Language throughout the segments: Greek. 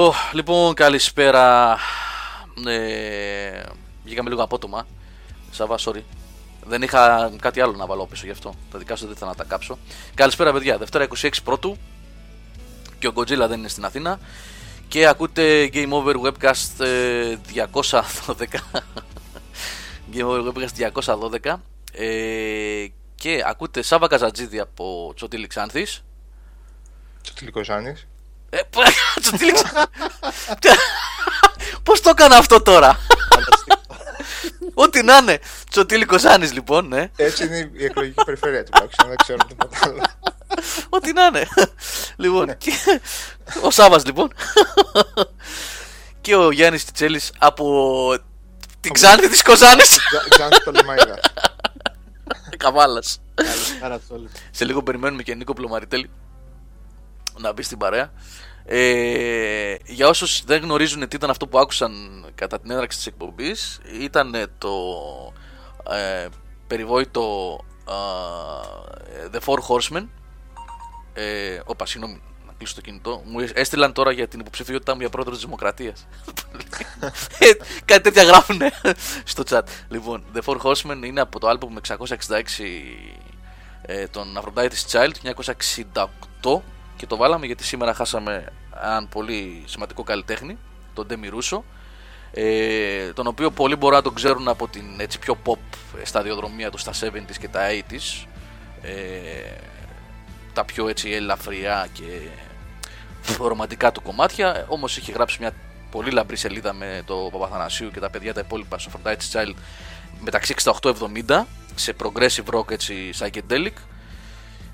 Oh, λοιπόν, καλησπέρα. Ε, βγήκαμε λίγο απότομα. Σαββά, sorry. Δεν είχα κάτι άλλο να βάλω πίσω γι' αυτό. Τα δικά σου δεν θα να τα κάψω. Καλησπέρα, παιδιά. Δευτέρα 26 πρώτου. Και ο Godzilla δεν είναι στην Αθήνα. Και ακούτε Game Over Webcast 212. Game Over Webcast 212. Ε, και ακούτε Σάβα Καζατζίδη από Τσοτήλη Ξάνθης. Τσοτήλη Κοζάνης. Ε, Τσοτήλη Πώς το έκανα αυτό τώρα; Ό,τι να είναι. Τσοτήλη Κοζάνης λοιπόν, ναι. Έτσι είναι η εκλογική περιφέρεια τουλάχιστον. Δεν ξέρω τίποτα άλλο. Ό,τι να είναι. Λοιπόν, και... ο Σάβας λοιπόν. και ο Γιάννης Τιτσέλης από την Ξάνθη της Κοζάνης. Ξάνθη το Λεμαϊδα. Καβάλας. Καλησπέρα σε όλους. Σε λίγο περιμένουμε και Νίκο Πλωμαριτέλη να μπει στην παρέα. Ε, για όσους δεν γνωρίζουν τι ήταν αυτό που άκουσαν κατά την έναρξη της εκπομπής ήταν το ε, περιβόητο ε, The Four Horsemen ε, Όπα, συγγνώμη, να κλείσω το κινητό. Μου έστειλαν τώρα για την υποψηφιότητά μου για πρόεδρος της Δημοκρατίας. ε, κάτι τέτοια γράφουν στο chat. Λοιπόν, The Four Horsemen είναι από το album 666 ε, των Aphrodite's Child του 1968 και το βάλαμε γιατί σήμερα χάσαμε έναν πολύ σημαντικό καλλιτέχνη, τον Demi Russo, ε, τον οποίο πολλοί μπορεί να τον ξέρουν από την έτσι πιο pop σταδιοδρομία του στα 70s και τα 80s. Ε, τα πιο έτσι ελαφριά και ρομαντικά του κομμάτια. Όμως είχε γράψει μια πολύ λαμπρή σελίδα με το Παπαθανασίου και τα παιδιά τα υπόλοιπα στο Fortnite Child μεταξύ 68-70 σε progressive rock έτσι psychedelic.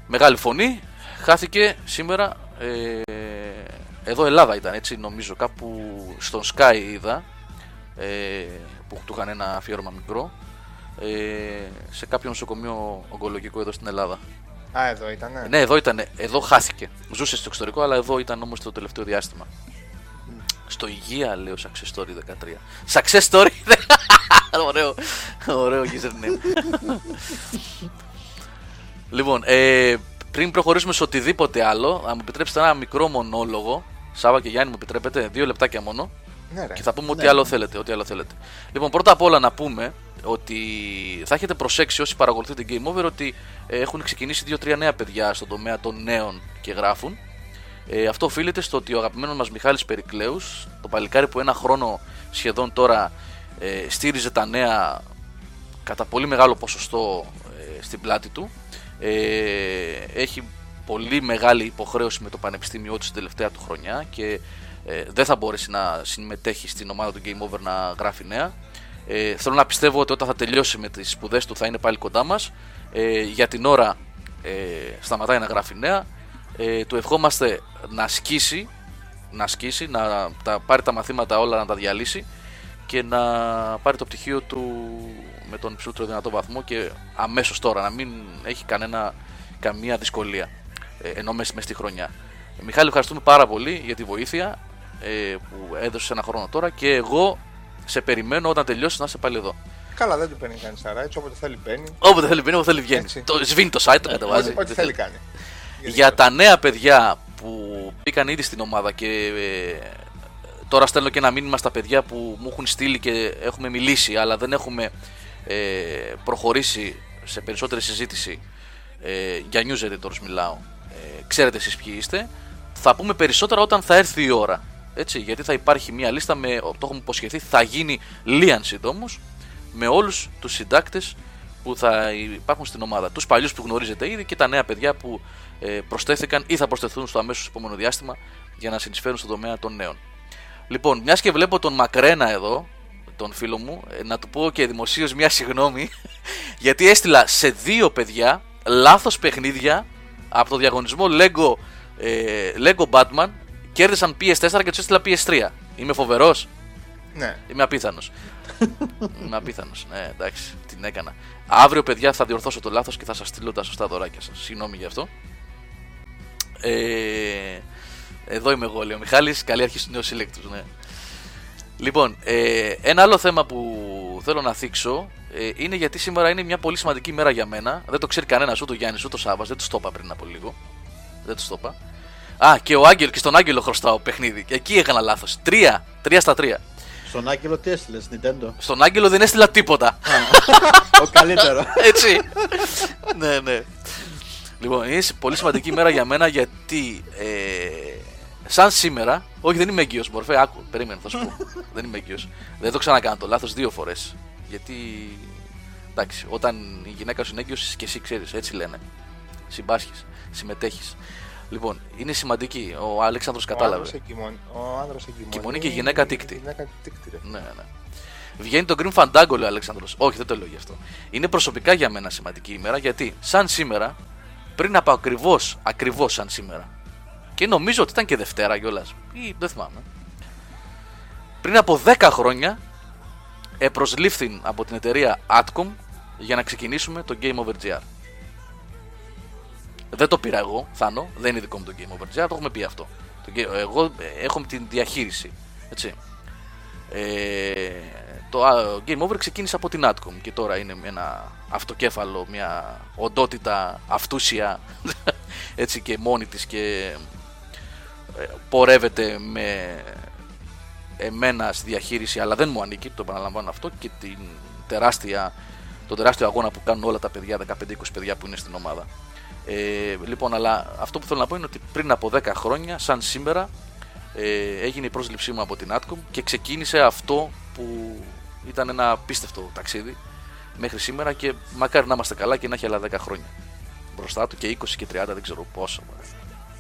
Μεγάλη φωνή. Χάθηκε σήμερα. Ε, εδώ Ελλάδα ήταν έτσι νομίζω κάπου στον Sky είδα ε, που του είχαν ένα αφιέρωμα μικρό ε, σε κάποιο νοσοκομείο ογκολογικό εδώ στην Ελλάδα. Α, εδώ ήταν. Ναι, εδώ ήταν. Εδώ χάθηκε. Ζούσε στο εξωτερικό, αλλά εδώ ήταν όμως το τελευταίο διάστημα. Στο υγεία λέω success story 13. Success story! ωραίο, ωραίο username. λοιπόν, ε, πριν προχωρήσουμε σε οτιδήποτε άλλο, να μου επιτρέψετε ένα μικρό μονόλογο. Σάβα και Γιάννη, μου επιτρέπετε δύο λεπτάκια μόνο. Ναι, ρε. Και θα πούμε ό,τι Ναι. άλλο θέλετε. Ό,τι άλλο θέλετε. Λοιπόν, πρώτα απ' όλα να πούμε ότι θα έχετε προσέξει όσοι παρακολουθείτε Game Over ότι ε, έχουν ξεκινήσει δύο-τρία νέα παιδιά στον τομέα των νέων και γράφουν. Ε, αυτό οφείλεται στο ότι ο αγαπημένος μας Μιχάλης Περικλέους, το παλικάρι που ένα χρόνο σχεδόν τώρα ε, στήριζε τα νέα κατά πολύ μεγάλο ποσοστό ε, στην πλάτη του, ε, έχει πολύ μεγάλη υποχρέωση με το πανεπιστήμιό του στην τελευταία του χρονιά και ε, δεν θα μπορέσει να συμμετέχει στην ομάδα του Game Over να γράφει νέα. Ε, θέλω να πιστεύω ότι όταν θα τελειώσει με τις σπουδές του θα είναι πάλι κοντά μας. Ε, για την ώρα ε, σταματάει να γράφει νέα. Ε, του ευχόμαστε να σκίσει, να σκίσει, να τα, πάρει τα μαθήματα όλα να τα διαλύσει και να πάρει το πτυχίο του με τον υψηλότερο δυνατό βαθμό και αμέσως τώρα να μην έχει κανένα, καμία δυσκολία ε, ενώ μέσα μες στη χρονιά. Ε, Μιχάλη, ευχαριστούμε πάρα πολύ για τη βοήθεια ε, που έδωσες ένα χρόνο τώρα και εγώ σε περιμένω όταν τελειώσεις να είσαι πάλι εδώ. Καλά, δεν του παίρνει κανείς αրա. Έτσι όποτε θέλει παίρνει. Όποτε θέλει μπαίνει, όποτε θέλει βγαίνει. Έτσι. Το σβήνει το site, το κατεβάζει. Ό,τι- Ό,τι θέλει κάνει. Για τα νέα παιδιά που μπήκαν ήδη στην ομάδα και ε, τώρα στέλνω και ένα μήνυμα στα παιδιά που μου έχουν στείλει και έχουμε μιλήσει αλλά δεν έχουμε ε, προχωρήσει σε περισσότερη συζήτηση ε, για news editors μιλάω ε, ξέρετε εσείς ποιοι είστε θα πούμε περισσότερα όταν θα έρθει η ώρα έτσι, γιατί θα υπάρχει μια λίστα με, το έχουμε υποσχεθεί θα γίνει λίαν συντόμως με όλους τους συντάκτες που θα υπάρχουν στην ομάδα. Τους παλιούς που γνωρίζετε ήδη και τα νέα παιδιά που ε, προσθέθηκαν ή θα προσθεθούν στο αμέσως επόμενο διάστημα για να συνεισφέρουν στον τομέα των νέων. Λοιπόν, μιας και βλέπω τον Μακρένα εδώ, τον φίλο μου, ε, να του πω και δημοσίως μια συγγνώμη, γιατί έστειλα σε δύο παιδιά λάθος παιχνίδια από το διαγωνισμό Lego, ε, Lego Batman, κέρδισαν PS4 και τους έστειλα PS3. Είμαι φοβερός. Ναι. Είμαι απίθανος. Είμαι απίθανος. Ναι, εντάξει, την έκανα. Αύριο, παιδιά, θα διορθώσω το λάθος και θα σας στείλω τα σωστά δωράκια σας. Συγγνώμη γι' αυτό. Ε, εδώ είμαι εγώ, λέει ο Μιχάλης, Καλή αρχή στους νέους σύλλεκτου, ναι. Λοιπόν, ε, ένα άλλο θέμα που θέλω να θίξω ε, είναι γιατί σήμερα είναι μια πολύ σημαντική μέρα για μένα. Δεν το ξέρει κανένας, ούτε ο Γιάννης ούτε ο Σάβα. Δεν τους το είπα πριν από λίγο. Δεν τους το είπα. Α, και, ο Άγγελ, και στον Άγγελο χρωστάω παιχνίδι. Και εκεί έκανα λάθος. Τρία. Τρία στα τρία. Στον Άγγελο τι έστειλες, Nintendo; Στον Άγγελο δεν έστειλα τίποτα. Ο καλύτερο. Έτσι. ναι, ναι. Λοιπόν, είναι πολύ σημαντική ημέρα για μένα γιατί ε, σαν σήμερα, όχι δεν είμαι έγκυος μορφέ, άκου, περίμενε θα σου πω. δεν είμαι έγκυος. Δεν το ξανακάνω το λάθος δύο φορές. Γιατί, εντάξει, όταν η γυναίκα σου είναι έγκυος και εσύ ξέρεις, έτσι λένε. Συμπάσχεις, συμμετέχεις. Λοιπόν, είναι σημαντική. Ο Αλέξανδρος Ο κατάλαβε. άνδρας εγκυμονεί- Ο άνδρας εγκυμονεί. Κοιμονεί και η γυναίκα τίκτη. Η γυναίκα τίκτη, ρε. Ναι, ναι. Βγαίνει το Green Fandango, λέει ο Αλέξανδρος. Όχι, δεν το λέω γι' αυτό. Είναι προσωπικά για μένα σημαντική ημέρα γιατί, σαν σήμερα, πριν από ακριβώς, ακριβώς σαν σήμερα, και νομίζω ότι ήταν και Δευτέρα κιόλας, ή δεν θυμάμαι. Πριν από 10 χρόνια, επροσλήφθην από την εταιρεία Atcom για να ξεκινήσουμε το Game Over GR. Δεν το πήρα εγώ, Θάνο, δεν είναι δικό μου το Game Over GR, το έχουμε πει αυτό. Το Ga- Εγώ ε, έχω την διαχείριση. Έτσι. Ε, το α, Game Over ξεκίνησε από την Atcom και τώρα είναι ένα αυτοκέφαλο, μια οντότητα αυτούσια έτσι και μόνη της και ε, πορεύεται με εμένα στη διαχείριση αλλά δεν μου ανήκει, το επαναλαμβάνω αυτό και την τεράστια, τον τεράστιο αγώνα που κάνουν όλα τα παιδιά, 15-20 παιδιά που είναι στην ομάδα. Ε, λοιπόν, αλλά αυτό που θέλω να πω είναι ότι πριν από 10 χρόνια, σαν σήμερα, ε, έγινε η πρόσληψή μου από την Atcom και ξεκίνησε αυτό που ήταν ένα απίστευτο ταξίδι μέχρι σήμερα και μακάρι να είμαστε καλά και να έχει άλλα 10 χρόνια μπροστά του και 20 και 30 δεν ξέρω πόσο, μωρέ.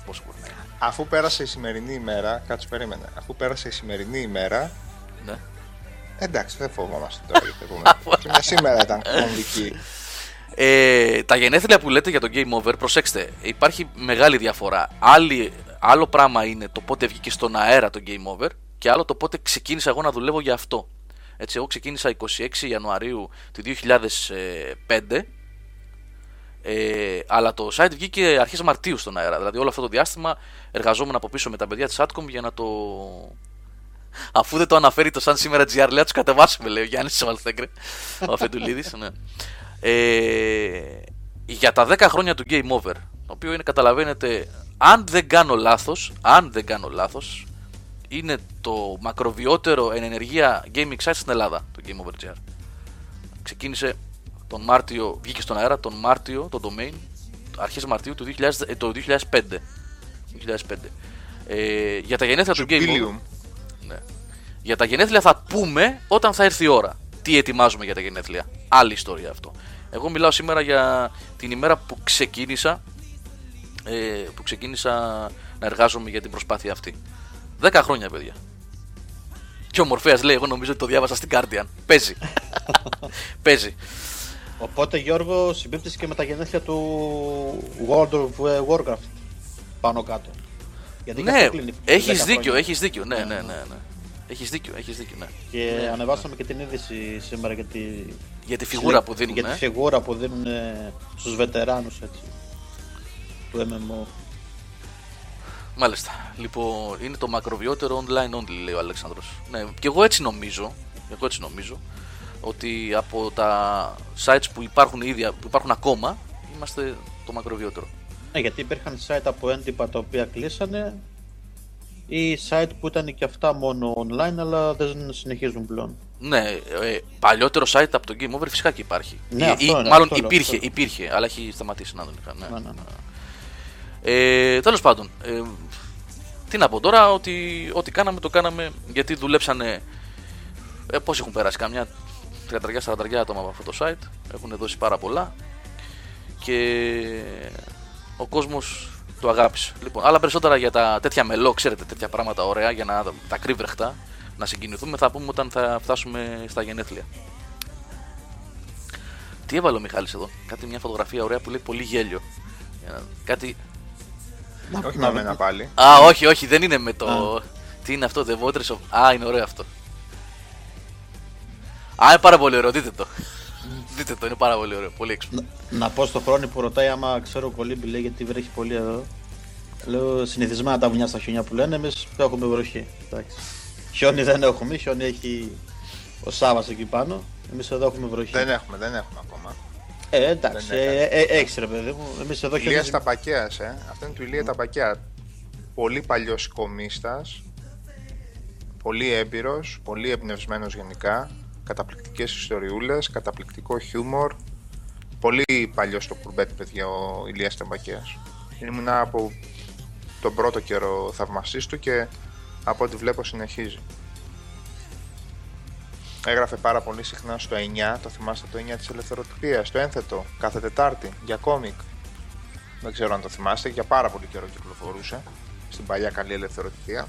πόσο μπορεί να είναι. Αφού πέρασε η σημερινή ημέρα, κάτσε περίμενε. Αφού πέρασε η σημερινή ημέρα, Ναι. εντάξει, δεν φοβόμαστε τώρα για το επόμενο. Και μια σήμερα ήταν κομβική. Ε, τα γενέθλια που λέτε για το Game Over, προσέξτε, υπάρχει μεγάλη διαφορά. Άλλη, άλλο πράγμα είναι το πότε βγήκε στον αέρα το Game Over και άλλο το πότε ξεκίνησα εγώ να δουλεύω για αυτό. Έτσι, εγώ ξεκίνησα 26 Ιανουαρίου του 2005 ε, αλλά το site βγήκε αρχές Μαρτίου στον αέρα. Δηλαδή όλο αυτό το διάστημα εργαζόμουν από πίσω με τα παιδιά της Atcom για να το... Αφού δεν το αναφέρει το σαν σήμερα GR, λέει να τους κατεβάσουμε, λέει ο Γιάννης Σαβαλθέγκρε, ο Αφεντουλίδης, ναι. Ε, για τα 10 χρόνια του Game Over, το οποίο είναι, καταλαβαίνετε, αν δεν κάνω λάθος, αν δεν κάνω λάθος, είναι το μακροβιότερο εν ενεργεία gaming site στην Ελλάδα, το Game Over GR. Ξεκίνησε τον Μάρτιο, βγήκε στον αέρα τον Μάρτιο, το domain, αρχές Μαρτίου του 2000, ε, το 2005. 2005. Ε, για τα γενέθλια του Game Over. Jubileum. Ναι. Για τα γενέθλια θα πούμε όταν θα έρθει η ώρα. Τι ετοιμάζουμε για τα γενέθλια. Άλλη ιστορία αυτό. Εγώ μιλάω σήμερα για την ημέρα που ξεκίνησα ε, που ξεκίνησα να εργάζομαι για την προσπάθεια αυτή. 10 χρόνια, παιδιά. Και ο Μορφέας λέει, εγώ νομίζω ότι το διάβασα στην Guardian. Παίζει. Παίζει. Οπότε Γιώργο συμπίπτεις και με τα γενέθλια του World of ε, Warcraft πάνω κάτω. Γιατί και ναι, αυτό κλείνει 10 έχεις δίκιο, χρόνια. έχεις δίκιο. Ναι, ναι, ναι. ναι. Έχεις δίκιο, έχεις δίκιο, ναι. Και ανεβάσαμε και την είδηση σήμερα για τη, Για τη φιγούρα που δίνουν, για τη ε. φιγούρα που δίνουν ε, στους βετεράνους έτσι, του MMO. Μάλιστα. Λοιπόν, είναι το μακροβιότερο online only, λέει ο Αλέξανδρος. Ναι, και εγώ έτσι νομίζω, εγώ έτσι νομίζω, ότι από τα sites που υπάρχουν ήδη, που υπάρχουν ακόμα, είμαστε το μακροβιότερο. Ναι, γιατί υπήρχαν site από έντυπα τα οποία κλείσανε ή site που ήταν και αυτά μόνο online αλλά δεν συνεχίζουν πλέον. Ναι, ε, παλιότερο site από το Game Over φυσικά και υπάρχει. Ναι, Ή- αυτό ή- είναι, μάλλον αυτό λέω, υπήρχε, αυτό. υπήρχε, αλλά έχει σταματήσει να τον είχα. Ναι. Ναι, ναι, ναι. Ε, Τέλος πάντων, ε, τι να πω τώρα, ότι ό,τι κάναμε το κάναμε γιατί δουλέψανε. Ε, Πώς έχουν περάσει, καμιά 30-40 άτομα από αυτό το site. Έχουν δώσει πάρα πολλά και ο κόσμος το αγάπησε. Λοιπόν, άλλα περισσότερα για τα τέτοια μελό, ξέρετε, τέτοια πράγματα ωραία για να τα κρύβρεχτα να συγκινηθούμε θα πούμε όταν θα φτάσουμε στα γενέθλια. Τι έβαλε ο Μιχάλης εδώ, κάτι μια φωτογραφία ωραία που λέει πολύ γέλιο. Για να- Κάτι Όχι με μένα πάλι. Α, όχι, όχι, δεν είναι με το. Τι είναι αυτό, The Waters of. Α, είναι ωραίο αυτό. Α, είναι πάρα πολύ ωραίο, δείτε το. δείτε το, είναι πάρα πολύ ωραίο, πολύ έξυπνο. Να, να πω στο χρόνο που ρωτάει άμα ξέρω κολύμπι λέει γιατί βρέχει πολύ εδώ. Λέω συνηθισμένα τα βουνιά στα χιόνια που λένε, εμείς έχουμε βροχή. Εντάξει. Χιόνι δεν έχουμε, χιόνι έχει ο Σάβας εκεί πάνω. Εμείς εδώ έχουμε βροχή. Δεν έχουμε, δεν έχουμε ακόμα. Ε, εντάξει, Δεν ε, έκανε. ε, έχεις ρε παιδί μου. Εμείς εδώ Ηλίας χιονίζει. Ταπακέας, ε. Αυτό είναι του Ηλία Ταπακέα. πολύ παλιός κομίστας, πολύ έμπειρος, πολύ εμπνευσμένος γενικά, καταπληκτικές ιστοριούλες, καταπληκτικό χιούμορ, πολύ παλιό στο κουρμπέτι παιδιά ο Ηλίας Τεμπακέας. Ήμουν από τον πρώτο καιρό θαυμαστής του και από ό,τι βλέπω συνεχίζει. Έγραφε πάρα πολύ συχνά στο 9, το θυμάστε το 9 της ελευθεροτυπίας, το ένθετο, κάθε Τετάρτη, για κόμικ. Δεν ξέρω αν το θυμάστε, για πάρα πολύ καιρό κυκλοφορούσε στην παλιά καλή ελευθεροτυπία.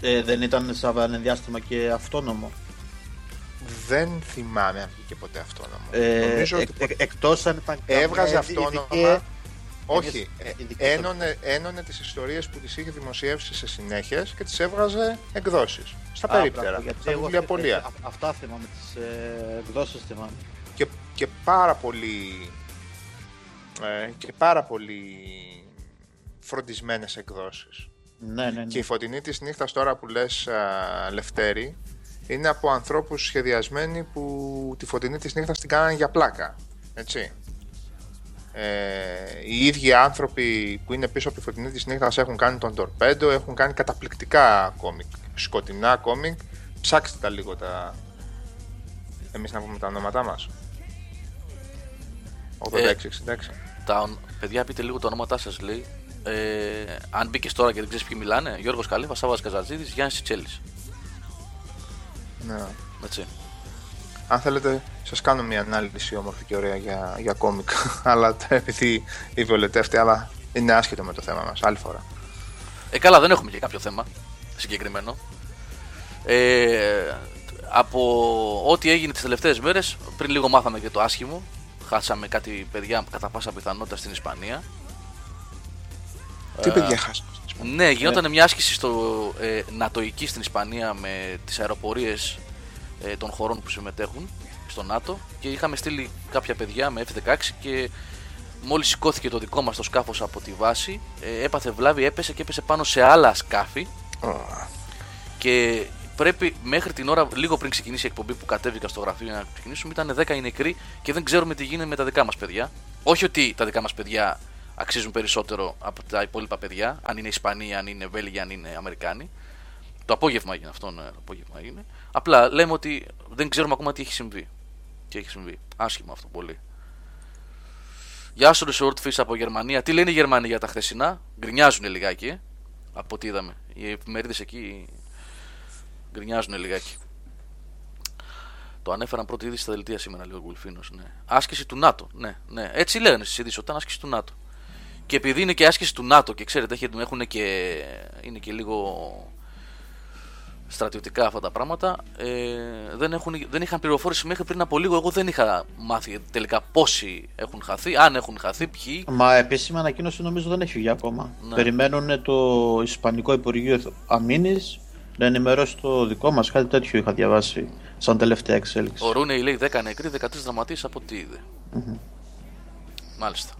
Ε, δεν ήταν σαν διάστημα και αυτόνομο. Δεν θυμάμαι αν βγήκε ποτέ αυτόνομο. Ε, Νομίζω εκ, ότι εκ, εκτός αν ήταν έβγαζε καμία αυτόνομα. ειδική- Όχι, ε, ε, ειδική ένωνε, ένωνε τις ιστορίες που τις είχε δημοσιεύσει σε συνέχειες και τις έβγαζε εκδόσεις. Στα Α, περίπτερα, μπράβο, γιατί στα εγώ βιβλιοπωλεία. α- Αυτά θυμάμαι, τις ε, εκδόσεις θυμάμαι. και, και πάρα πολύ ε, και πάρα πολύ φροντισμένες εκδόσεις. Ναι, ναι, ναι. Και η φωτεινή της νύχτας τώρα που λες α, Λευτέρη είναι από ανθρώπους σχεδιασμένοι που τη φωτεινή της νύχτας την κάνανε για πλάκα. Έτσι. Ε, οι ίδιοι άνθρωποι που είναι πίσω από τη φωτεινή της νύχτας έχουν κάνει τον Τορπέντο, έχουν κάνει καταπληκτικά κόμικ, σκοτεινά κόμικ. Ψάξτε τα λίγο τα... Εμείς να πούμε τα ονόματά μας. 86-66. Τα, ον- παιδιά, πείτε λίγο τα ονόματά σας, λέει. Ε, αν μπήκες τώρα και δεν ξέρεις ποιοι μιλάνε, Γιώργος Καλύβα, Σάβα Καζατζίδη, Γιάννης Τσέλης. Ναι. Έτσι. Αν θέλετε, σας κάνω μια ανάλυση όμορφη και ωραία για, για κόμικ. αλλά τα- επειδή η Βιολετεύτη, αλλά είναι άσχετο με το θέμα μας. Άλλη φορά. Ε, καλά, δεν έχουμε και κάποιο θέμα συγκεκριμένο. Ε, από ό,τι έγινε τις τελευταίες μέρες, πριν λίγο μάθαμε και το άσχημο. Χάσαμε κάτι παιδιά κατά πάσα πιθανότητα στην Ισπανία. Τι παιδιά χάσαμε; Ναι, γινόταν μια άσκηση στο ε, νατοϊκή στην Ισπανία με τις αεροπορίες ε, των χωρών που συμμετέχουν στο ΝΑΤΟ και είχαμε στείλει κάποια παιδιά με F-16 και μόλις σηκώθηκε το δικό μας το σκάφος από τη βάση ε, έπαθε βλάβη, έπεσε και έπεσε πάνω σε άλλα σκάφη. Και πρέπει μέχρι την ώρα, λίγο πριν ξεκινήσει η εκπομπή που κατέβηκα στο γραφείο να ξεκινήσουμε, ήταν 10 οι νεκροί και δεν ξέρουμε τι γίνεται με τα δικά μας παιδιά. Όχι ότι τα δικά μας παιδιά αξίζουν περισσότερο από τα υπόλοιπα παιδιά, αν είναι Ισπανοί, αν είναι Βέλγοι, αν είναι Αμερικάνοι. Το απόγευμα έγινε αυτό, ναι, το απόγευμα έγινε. Απλά λέμε ότι δεν ξέρουμε ακόμα τι έχει συμβεί. Τι έχει συμβεί. Άσχημα αυτό πολύ. Γεια σου, Resort Fish από Γερμανία. Τι λένε οι Γερμανοί για τα χθεσινά; Γκρινιάζουν λιγάκι, ε, από ό,τι είδαμε. Οι εφημερίδες εκεί γκρινιάζουν λιγάκι. Το ανέφεραν πρώτη είδηση στα δελτία σήμερα, λέει ο Γουλφίνος. Ναι. Άσκηση του ΝΑΤΟ. Ναι, ναι. Έτσι λέγανε στις ειδήσεις, όταν άσκηση του ΝΑΤΟ. Και επειδή είναι και άσκηση του ΝΑΤΟ και ξέρετε, έχει- έχουν και, είναι και λίγο στρατιωτικά αυτά τα πράγματα, ε, δεν, έχουν, δεν είχαν πληροφόρηση μέχρι πριν από λίγο. Εγώ δεν είχα μάθει τελικά πόσοι έχουν χαθεί, αν έχουν χαθεί, ποιοι. Μα επίσημη ανακοίνωση νομίζω δεν έχει βγει ακόμα. Ναι. Περιμένουν το Ισπανικό Υπουργείο Αμήνης να ενημερώσει το δικό μας. Κάτι τέτοιο είχα διαβάσει σαν τελευταία εξέλιξη. Ο Ρούνεϊ λέει 10 νεκροί, 13 δραματίες από ό,τι είδε. Μάλιστα.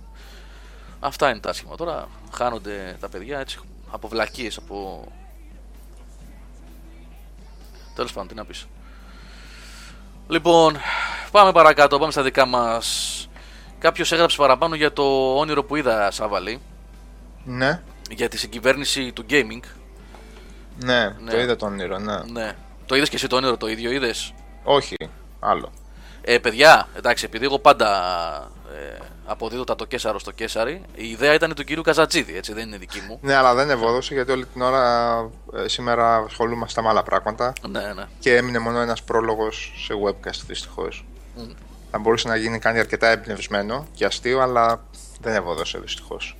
Αυτά είναι τα άσχημα. Τώρα χάνονται τα παιδιά έτσι από βλακίες, από. Τέλος πάντων, τι να πεις. Λοιπόν, πάμε παρακάτω, πάμε στα δικά μας. Κάποιος έγραψε παραπάνω για το όνειρο που είδα, Σάβαλη, Ναι, για τη συγκυβέρνηση του gaming. ναι, Ναι. το είδα το όνειρο, ναι. Ναι. Το είδες και εσύ το όνειρο το ίδιο, είδες; Όχι, άλλο. Ε, παιδιά, εντάξει, επειδή εγώ πάντα ε, αποδίδω τα το Κέσαρο στο Κέσαρι, η ιδέα ήταν του κύριου Καζατζίδη, έτσι δεν είναι δική μου. Ναι, αλλά δεν ευόδωσε γιατί όλη την ώρα ε, σήμερα ασχολούμαστε με άλλα πράγματα ναι, ναι. και έμεινε μόνο ένας πρόλογος σε webcast δυστυχώς. Θα μπορούσε να γίνει κάνει αρκετά εμπνευσμένο και αστείο, αλλά δεν ευόδωσε δυστυχώς.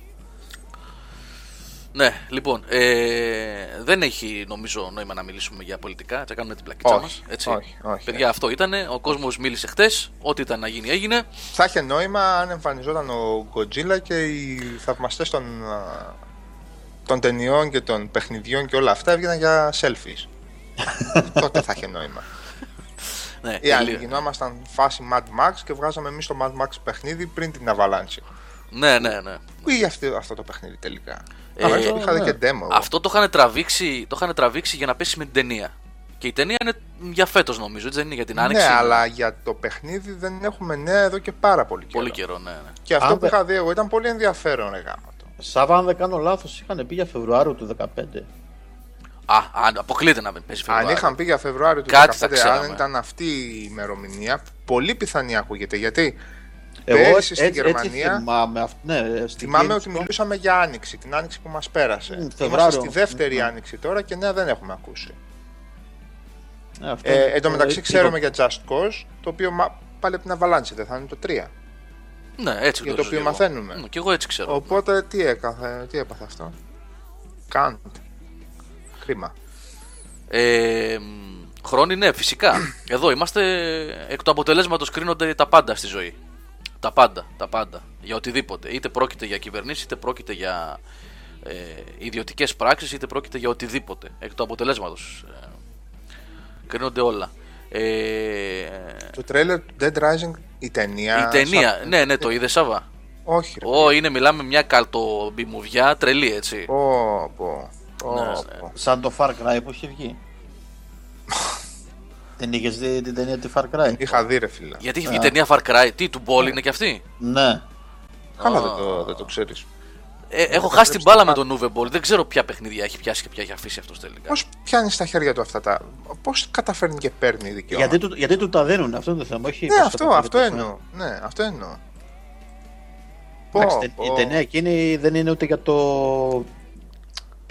Ναι, λοιπόν, ε, δεν έχει νομίζω νόημα να μιλήσουμε για πολιτικά, θα κάνουμε την πλακίτσα Όχι, μας, έτσι. όχι, όχι, Παιδιά, αυτό ήταν, ο κόσμος μίλησε χτες, ό,τι ήταν να γίνει έγινε. Θα είχε νόημα αν εμφανιζόταν ο Godzilla και οι θαυμαστές των, α, των ταινιών και των παιχνιδιών και όλα αυτά έβγαιναν για selfies. Τότε θα είχε νόημα. Ναι, Ή αν τελείω. γινόμασταν φάση Mad Max και βγάζαμε εμείς το Mad Max παιχνίδι πριν την Avalanche. Ναι, ναι, ναι. Ή αυτό, αυτό το παιχνίδι τελικά; Ε, Ε, είχα δει ναι. και demo. εγώ. Αυτό το είχαν, τραβήξει, το είχαν τραβήξει για να πέσει με την ταινία. Και η ταινία είναι για φέτος νομίζω, έτσι δεν είναι για την άνοιξη. Ναι, αλλά για το παιχνίδι δεν έχουμε νέα εδώ και πάρα πολύ καιρό. Πολύ καιρό, ναι, ναι. Και αυτό Αν που δεν- είχα δει εγώ ήταν πολύ ενδιαφέρον, ρε γάμα το. Σάβα, αν δεν κάνω λάθος, είχαν πει για Φεβρουάριο του 2015. Α, αν αποκλείται να μην παίζει Αν Φεβρουάριο. είχαν πει για Φεβρουάριο του Κάτι θα 2015, ξέραμε. αν ήταν αυτή η ημερομηνία, πολύ πιθανή ακούγεται. Γιατί Εγώ πέρυσι στην έτσι, έτσι Γερμανία θυμάμαι. αυ- Ναι, στην θυμάμαι Gamescom. ότι μιλούσαμε για άνοιξη, την άνοιξη που μας πέρασε. Μμ, Είμαστε Φεβράριο. στη δεύτερη Ναι. άνοιξη τώρα και ναι, δεν έχουμε ακούσει. Ναι, αυτό Ε, είναι εν τω το- μεταξύ, το- ξέρουμε για Just Cause, το οποίο μα- πάλι από την Avalanche δεν θα είναι το 3. Ναι, έτσι Για το γνωρίζω οποίο και εγώ. μαθαίνουμε. Μ, Και εγώ έτσι ξέρω. Οπότε τι έκαθε, τι έπαθε αυτό; Καντ. Κρίμα. Ε, μ, χρόνοι, ναι, φυσικά. Εδώ είμαστε. Εκ του αποτελέσματος κρίνονται τα πάντα στη ζωή. Τα πάντα, τα πάντα. Για οτιδήποτε. Είτε πρόκειται για κυβερνήσεις, είτε πρόκειται για ε, ιδιωτικές πράξεις, είτε πρόκειται για οτιδήποτε. Εκ του αποτελέσματος. Ε, κρίνονται όλα. Ε, Το τρέλερ του Dead Rising, η ταινία. η ταινία, σαν- ναι, ναι, το είδες Σάβα; Όχι, ρε. Ω, είναι, μιλάμε μια καλτομπιμουδιά τρελή, έτσι. Πω, πω. πω, Ναι, ναι. πω. Σαν το Far Cry που είχε βγει. Δεν είχες δει την ταινία τη Far Cry; Είχα δει, ρε φίλε. Γιατί έχει βγει ταινία Far Cry, τι, του Μπόλ είναι και αυτή; Ναι. Καλά, Α. δεν το, δεν το ξέρεις. Ε, έχω χάσει την μπάλα με τον Uwe Ball. Δεν ξέρω ποια παιχνίδια έχει πιάσει και ποια έχει αφήσει αυτός τελικά. Πώς πιάνεις στα χέρια του αυτά τα. Πώς καταφέρνει και παίρνει δικαιώματα; Γιατί του, γιατί του τα δίνουν, αυτό είναι το θέμα. Όχι Ναι, πώς αυτό, τα αυτό παίρνει. εννοώ. Ναι, αυτό εννοώ. Πω, Εντάξει, τε- πω. Η ταινία εκείνη δεν είναι ούτε για το.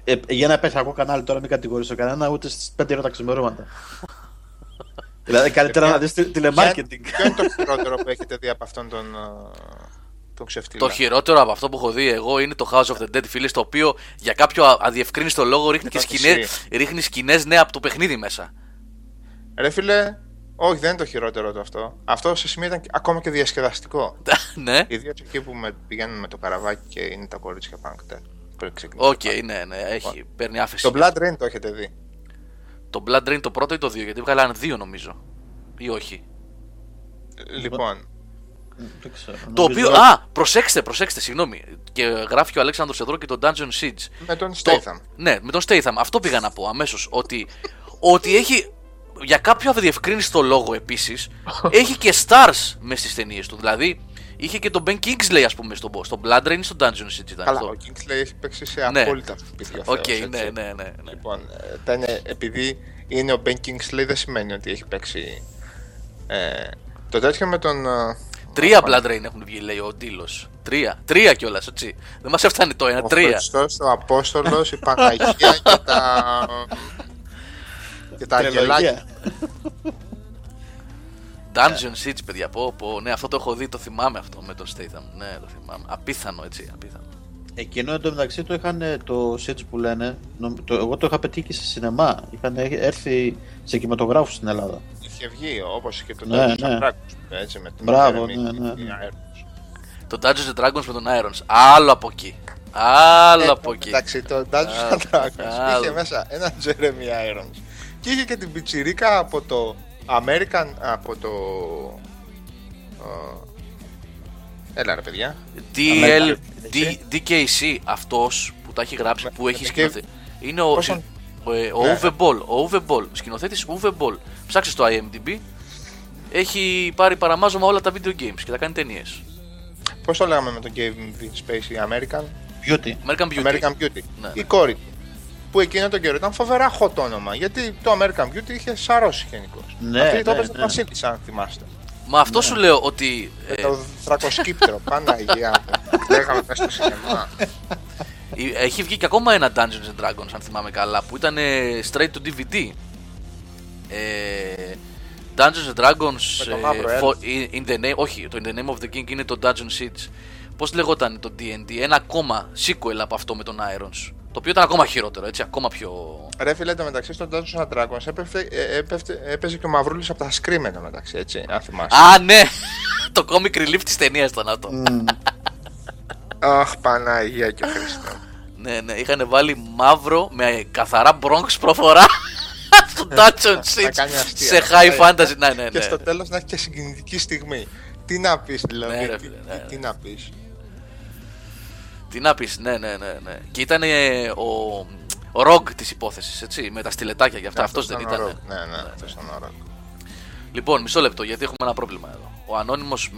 Ε, για ένα πεσακό κανάλι τώρα, μην κατηγορήσω κανένα, ούτε στις 5 ώρα τα ξημερώματα. Δηλαδή καλύτερα να δεις τηλεμάρκετινγκ. Ποιο είναι το χειρότερο που έχετε δει από αυτόν τον, ε, τον ξεφτίλα; Το χειρότερο από αυτό που έχω δει εγώ είναι το House of the Dead, φίλες, το οποίο για κάποιο α- αδιευκρίνιστο λόγο ρίχνει, και το σκηνές, PC. ρίχνει σκηνές ναι από το παιχνίδι μέσα. Ρε φίλε, όχι, δεν είναι το χειρότερο το αυτό. Αυτό σε σημείο ήταν και- ακόμα και διασκεδαστικό. ναι. Ιδίως εκεί που με, πηγαίνουν με το καραβάκι και είναι τα κορίτσια πάνω και πριν ξεκινήσει. Οκ, ναι, ναι, έχει, παίρνει άφεση. Το BloodRayne το έχετε δει. Το BloodRayne το πρώτο ή το δύο, γιατί βγάλανε δύο νομίζω. Ή όχι. Λοιπόν, Δεν ξέρω. Το νομίζω- οποίο. Α, προσέξτε, προσέξτε, συγγνώμη. Και γράφει και ο Αλέξανδρος εδώ και το Dungeon Siege. με τον Το- Statham. Ναι, με τον Statham. Αυτό πήγα να πω αμέσως. Ότι, ότι έχει. Για κάποιο αδιευκρίνιστο λόγο επίσης, έχει και stars μες στις ταινίες του. Δηλαδή, είχε και τον Ben Kingsley, ας πούμε, στο, στο BloodRayne ή στο Dungeon Siege. Ήταν Καλά, αυτό. ο Kingsley έχει παίξει σε Ναι. απόλυτα σκουπίδια. Οκ, θεός, ναι, έτσι. ναι, ναι, ναι. Λοιπόν, ε, ήταν, επειδή είναι ο Ben Kingsley δεν σημαίνει ότι έχει παίξει. Ε, το τέτοιο με τον. ε, Τρία Blood Rain έχουν βγει, λέει ο Ντίλο. Τρία. Τρία κιόλας, έτσι. Δεν μας έφτανε το ένα, Ο τρία. Χριστός, ο Απόστολος, η Παναγία και τα... και τα αγγελάκια. Τρελογία. Dungeon Siege, παιδιά. Πω, πω. Ναι, αυτό το έχω δει, το θυμάμαι αυτό με τον Statham. Ναι, το θυμάμαι. Απίθανο, έτσι. Απίθανο. Εκείνο εντωμεταξύ το είχαν ε, το Siege που λένε. νομ- Το, εγώ το είχα πετύχει σε σινεμά. Είχαν ε- έρθει σε κινηματογράφους στην Ελλάδα. Είχε βγει όπως και το Ναι, Dungeons ναι. and Dragons, έτσι, με τον Μπράβο, Jeremy ναι, ναι, ναι. Irons. Το Dungeons and Dragons με τον Irons. Άλλο από εκεί. Άλλο Ε, από εκεί. Εντάξει, το Dungeons and Dragons Άλλο. είχε μέσα ένα Jeremy Irons και είχε και την πιτσιρίκα από το American, από το... ε, Έλα ρε παιδιά. DL, Έτσι. D, DKC, αυτός που τα έχει γράψει, Με- που έχει με- σκηνοθετήσει. Είναι ο, Πόσο- ο, ε, ο Ναι. Uwe Boll. Ο Uwe Boll. Σκηνοθέτης Uwe Boll. Ψάξτε στο IMDb. Έχει πάρει παραμάζωμα όλα τα video games και τα κάνει ταινίες. Πώς το λέγαμε με τον Kevin Spacey, American, Beauty. American Beauty. American Beauty. Ναι. Η κόρη του. Που εκείνο τον καιρό ήταν φοβερά hot όνομα. Γιατί το American Beauty είχε σαρώσει γενικώς. Ναι, Αυτή το ναι, έπαιζε ναι. Βασίλισσα, αν θυμάστε. Μα αυτό σου λέω ότι. Με ε, το θρακοσκύπτρο, Παναγία μου. Λέγαμε μέσα στο σινεμά. ε, έχει βγει και ακόμα ένα Dungeons and Dragons, αν θυμάμαι καλά, που ήταν ε, straight to DVD. Ε, Dungeons and Dragons Με το ε, μαύρο for- in, in the name, όχι, το In the Name of the King είναι το Dungeon Siege. Πώς λεγόταν το D&D, ένα ακόμα sequel από αυτό με τον Irons. Το οποίο ήταν ακόμα χειρότερο, έτσι, ακόμα πιο... Ρε φίλε, το μεταξύ στον Dungeons and Dragons έπεφτε, ε, έπεφτε, έπαιζε και ο Μαυρούλης από τα Scream εν τω μεταξύ, έτσι, αν θυμάσαι. Α, ναι! το comic relief της ταινίας ήταν αυτό. Αχ, Παναγία και Χριστός. Ναι, ναι, είχαν βάλει μαύρο με καθαρά Bronx προφορά στο Dungeon Siege κάνει αστεία. σε high fantasy. Ναι, ναι, ναι. Και στο τέλος να έχει και συγκινητική στιγμή. Τι να πεις, δηλαδή. Ναι, ρε τι, φίλε, τι- ναι. τι να πεις. Τι να πεις, ναι, ναι, ναι, ναι. Και ήταν ε, ο, ο Rogue της υπόθεσης, έτσι, με τα στιλετάκια και αυτά. Αυτός δεν ήταν. Ναι, ναι, αυτός ήταν ο Rock. Λοιπόν, μισό λεπτό γιατί έχουμε ένα πρόβλημα εδώ. Ο ανώνυμος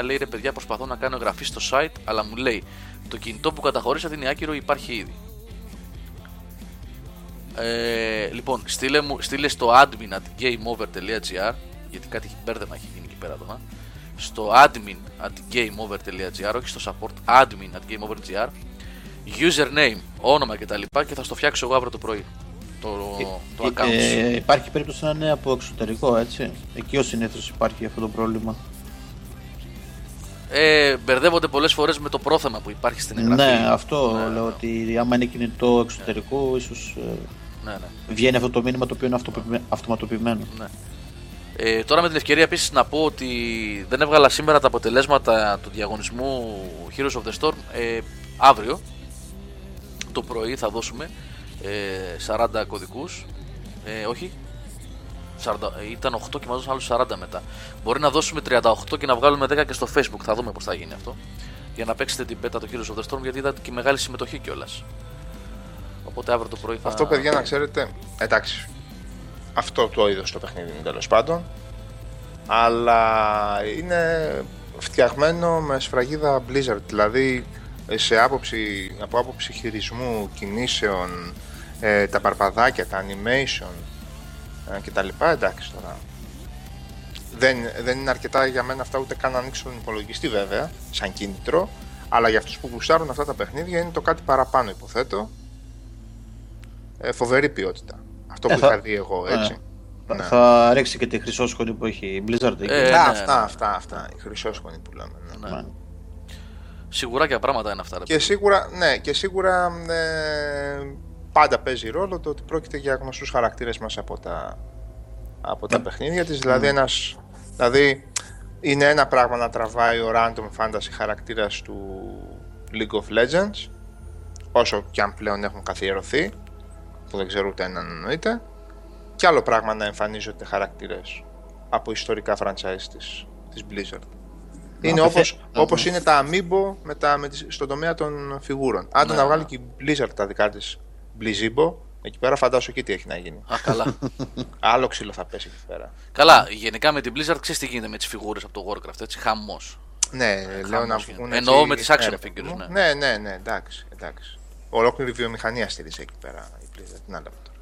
0809 λέει ρε παιδιά προσπαθώ να κάνω εγγραφή στο site αλλά μου λέει το κινητό που καταχωρήσατε είναι άκυρο υπάρχει ήδη. Ε, λοιπόν, στείλε, μου, στείλε στο admin at gameover.gr γιατί κάτι μπέρδεμα έχει γίνει εκεί πέρα τώρα. Στο admin at gameover.gr, όχι στο support, admin at gameover.gr username, όνομα κτλ. Και, και θα στο φτιάξω εγώ αύριο το πρωί. Το, το Ε, account σου. ε, υπάρχει περίπτωση να είναι από εξωτερικό, έτσι. Εκεί ο συνήθως υπάρχει αυτό το πρόβλημα. Ε, μπερδεύονται πολλές φορές με το πρόθεμα που υπάρχει στην εγγραφή. Ναι, αυτό Ναι, λέω ναι. ότι άμα είναι κινητό εξωτερικό, ίσως Ναι, ναι. βγαίνει αυτό το μήνυμα το οποίο είναι αυτοπι- αυτοματοποιημένο. Ναι. Ε, τώρα με την ευκαιρία επίσης να πω ότι δεν έβγαλα σήμερα τα αποτελέσματα του διαγωνισμού Heroes of the Storm. Ε, αύριο το πρωί θα δώσουμε ε, 40 κωδικούς. Ε, όχι. 40, ε, ήταν 8 και μας δώσουν άλλους 40 μετά. Μπορεί να δώσουμε 38 και να βγάλουμε 10 και στο facebook. Θα δούμε πώς θα γίνει αυτό. Για να παίξετε την πέτα το Heroes of the Storm γιατί είδατε και μεγάλη συμμετοχή κιόλας. Οπότε αύριο το πρωί θα. Αυτό, παιδιά, να ξέρετε, εντάξει. Αυτό το είδος το παιχνίδι είναι τέλος πάντων. Αλλά είναι φτιαγμένο με σφραγίδα Blizzard. Δηλαδή, σε άποψη, από άποψη χειρισμού, κινήσεων, ε, τα παρπαδάκια, τα animation ε, κτλ. Εντάξει τώρα. Δεν, δεν είναι αρκετά για μένα αυτά ούτε καν να ανοίξω τον υπολογιστή βέβαια, σαν κίνητρο. Αλλά για αυτούς που γουστάρουν αυτά τα παιχνίδια είναι το κάτι παραπάνω υποθέτω ε, φοβερή ποιότητα. Αυτό Ε, που θα- είχα δει εγώ, έτσι. Θα- Ναι. Θα ρίξει και τη χρυσόσχολη που έχει η Blizzard εκεί. Ε, Α, ναι, αυτά, ναι. αυτά, αυτά. Οι χρυσόσχονοι που λέμε. ναι. Ναι. Σιγουράκια πράγματα είναι αυτά. Ρε. Και σίγουρα, ναι, και σίγουρα ε, πάντα παίζει ρόλο το ότι πρόκειται για γνωστούς χαρακτήρες μέσα από τα, από τα παιχνίδια της. Δηλαδή, ένας, δηλαδή, είναι ένα πράγμα να τραβάει ο random fantasy χαρακτήρας του League of Legends, όσο και αν πλέον έχουν καθιερωθεί, που δεν ξέρω ούτε έναν εννοείται, και άλλο πράγμα να εμφανίζονται χαρακτήρες από ιστορικά franchise της, της Blizzard. Είναι απευθε- όπως, Α, όπως ναι. είναι τα Amiibo με τα, με τις, στον τομέα των φιγούρων. Άντε Ναι, να ναι. βγάλει και η Blizzard τα δικά της Blizzibo, εκεί πέρα φαντάσου και τι έχει να γίνει. Α, καλά. Άλλο ξύλο θα πέσει εκεί πέρα. καλά, γενικά με την Blizzard ξέρεις τι γίνεται με τις φιγούρες από το Warcraft, έτσι. Χαμός. Ναι, λέω να γίνεται. βγουν. Εννοώ έτσι- με τις action ναι, figures, ρε, ναι. Ναι, ναι, ναι, εντάξει, εντάξει. Ολόκληρη βιομηχανία στηρίζει εκεί πέρα η Blizzard. Τι να λέμε τώρα.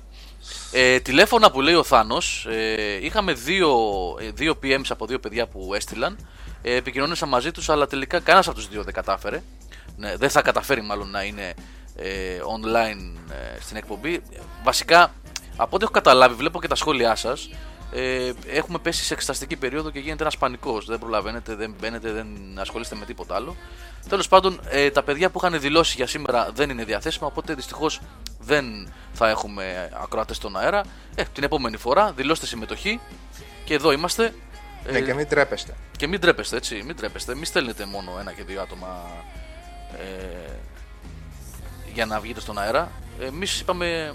Ε, τηλέφωνα που λέει ο Θάνος, ε, είχαμε δύο, ε, δύο PMs από δύο παιδιά που έστειλαν. Ε, επικοινωνήσα μαζί τους, αλλά τελικά κανένας από τους δύο δεν κατάφερε. Ναι, δεν θα καταφέρει μάλλον να είναι ε, online ε, στην εκπομπή. Βασικά, από ό,τι έχω καταλάβει, βλέπω και τα σχόλιά σας. Ε, έχουμε πέσει σε εξεταστική περίοδο και γίνεται ένας πανικός. Δεν προλαβαίνετε, δεν μπαίνετε, δεν ασχολείστε με τίποτα άλλο. Τέλος πάντων, ε, τα παιδιά που είχαν δηλώσει για σήμερα δεν είναι διαθέσιμα, οπότε δυστυχώς δεν θα έχουμε ακροατές στον αέρα. Ε, την επόμενη φορά δηλώστε συμμετοχή και εδώ είμαστε. Ναι, Ε, και μην τρέπεστε. και μην τρέπεστε, έτσι. Μην τρέπεστε. Μην στέλνετε μόνο ένα και δύο άτομα ε, για να βγείτε στον αέρα. Εμείς είπαμε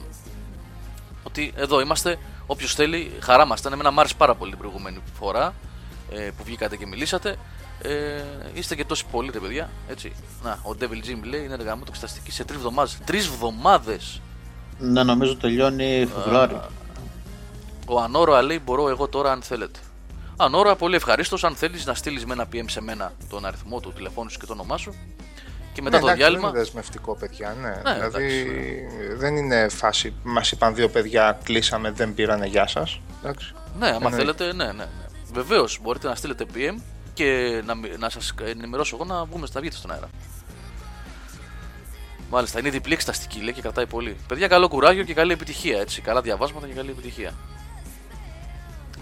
ότι εδώ είμαστε. Όποιος θέλει, χαρά μας ήταν. Εμένα μου άρεσε πάρα πολύ την προηγούμενη φορά ε, που βγήκατε και μιλήσατε. Ε, είστε και τόσοι πολλοί, ρε παιδιά. Έτσι. Να, ο Devil Jim λέει είναι εργαμό το εξεταστική σε τρεις εβδομάδε. Τρεις εβδομάδε! Να νομίζω τελειώνει Φεβρουάριο. Ο Ανόρα λέει: Μπορώ εγώ τώρα αν θέλετε. Ανόρα, πολύ ευχαρίστως. Αν θέλεις να στείλεις με ένα PM σε μένα τον αριθμό του τηλεφώνου σου και το όνομά σου. Και μετά ναι, το εντάξει, διάλειμμα. Δεν είναι δεσμευτικό, παιδιά. Ναι. Ναι, δηλαδή δεν είναι φάση. Μας είπαν δύο παιδιά, κλείσαμε, δεν πήρανε γεια σας. Ναι, άμα Εννοείται. θέλετε, ναι, ναι. ναι. Βεβαίως μπορείτε να στείλετε PM και να, μι- να σας ενημερώσω εγώ να βγούμε να βγείτε στον αέρα. Μάλιστα, είναι διπλή εξεταστική λέει και κρατάει πολύ. Παιδιά, καλό κουράγιο και καλή επιτυχία. Έτσι. Καλά διαβάσματα και καλή επιτυχία.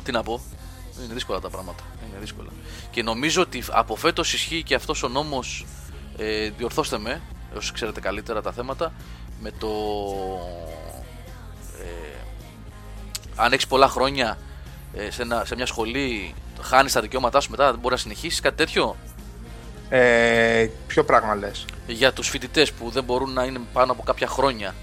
Τι να πω; Είναι δύσκολα τα πράγματα. Είναι δύσκολα. Και νομίζω ότι από φέτος ισχύει και αυτός ο νόμος. Ε, διορθώστε με, όσοι ξέρετε καλύτερα τα θέματα, με το. Ε, αν έχεις πολλά χρόνια ε, σε, ένα, σε μια σχολή, χάνεις τα δικαιώματά σου μετά, δεν μπορεί να συνεχίσεις κάτι τέτοιο; Ε, ποιο πράγμα λες; Για τους φοιτητές που δεν μπορούν να είναι πάνω από κάποια χρόνια.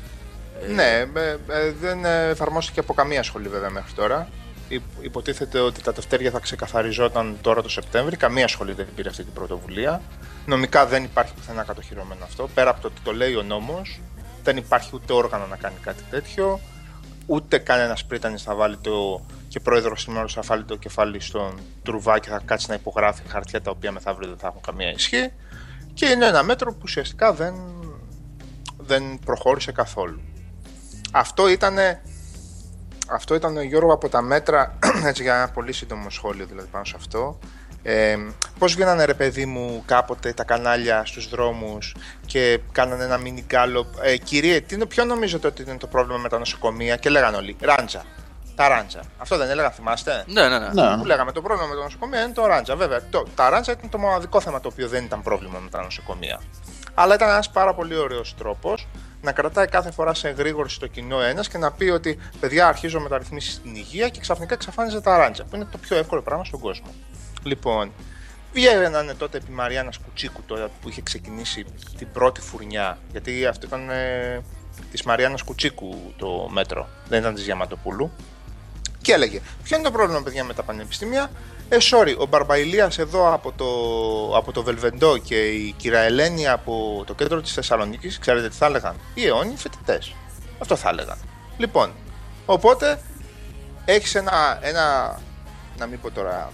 Ε, Ναι, ε, ε, δεν εφαρμόστηκε από καμία σχολή βέβαια μέχρι τώρα. Υ- Υποτίθεται ότι τα τευτέρια θα ξεκαθαριζόταν τώρα το Σεπτέμβρη. Καμία σχολή δεν πήρε αυτή την πρωτοβουλία. Νομικά δεν υπάρχει πουθενά κατοχυρωμένο αυτό. Πέρα από το ότι το λέει ο νόμος, δεν υπάρχει ούτε όργανο να κάνει κάτι τέτοιο. ούτε κανένας πρίτανης θα βάλει το και πρόεδρος σήμερα θα βάλει το κεφάλι στον τρουβά και θα κάτσει να υπογράφει χαρτιά τα οποία μεθαύριο δεν θα έχουν καμία ισχύ. Και είναι ένα μέτρο που ουσιαστικά δεν, δεν προχώρησε καθόλου. Αυτό ήταν αυτό ήταν Γιώργο από τα μέτρα, έτσι για ένα πολύ σύντομο σχόλιο δηλαδή πάνω σε αυτό. Ε, πώς βγαίνανε ρε παιδί μου κάποτε τα κανάλια στους δρόμους και κάνανε ένα μίνι γκάλο. Ε, κύριε, τι, ποιο νομίζετε ότι είναι το πρόβλημα με τα νοσοκομεία; Και λέγανε όλοι, ράντζα. Τα ράντζα. Αυτό δεν έλεγα, θυμάστε; Ναι, ναι, ναι. Ναι. Που λέγαμε το πρόβλημα με τα νοσοκομεία είναι το ράντζα. Βέβαια, το, τα ράντζα ήταν το μοναδικό θέμα το οποίο δεν ήταν πρόβλημα με τα νοσοκομεία. Αλλά ήταν ένας πάρα πολύ ωραίος τρόπος να κρατάει κάθε φορά σε εγρήγορση το κοινό ένας και να πει ότι παιδιά, αρχίζω μεταρρυθμίσει στην υγεία και ξαφνικά εξαφάνιζε τα ράντζα. Που είναι το πιο εύκολο πράγμα στον κόσμο. Λοιπόν, βγαίνανε τότε επί Μαριάννας Κουτσίκου τώρα που είχε ξεκινήσει την πρώτη φουρνιά. Γιατί αυτό ήταν ε, της Μαριάννας Κουτσίκου το μέτρο, δεν ήταν της Διαματοπούλου. Και έλεγε: Ποιο είναι το πρόβλημα, παιδιά, με τα πανεπιστήμια; Ε, sorry, ο Μπαρμπαϊλίας εδώ από το, από το Βελβεντό και η κυρία Ελένη από το κέντρο της Θεσσαλονίκης, ξέρετε τι θα έλεγαν; Οι αιώνιοι φοιτητές. Αυτό θα έλεγαν. Λοιπόν, οπότε έχεις ένα, ένα. Να μην πω τώρα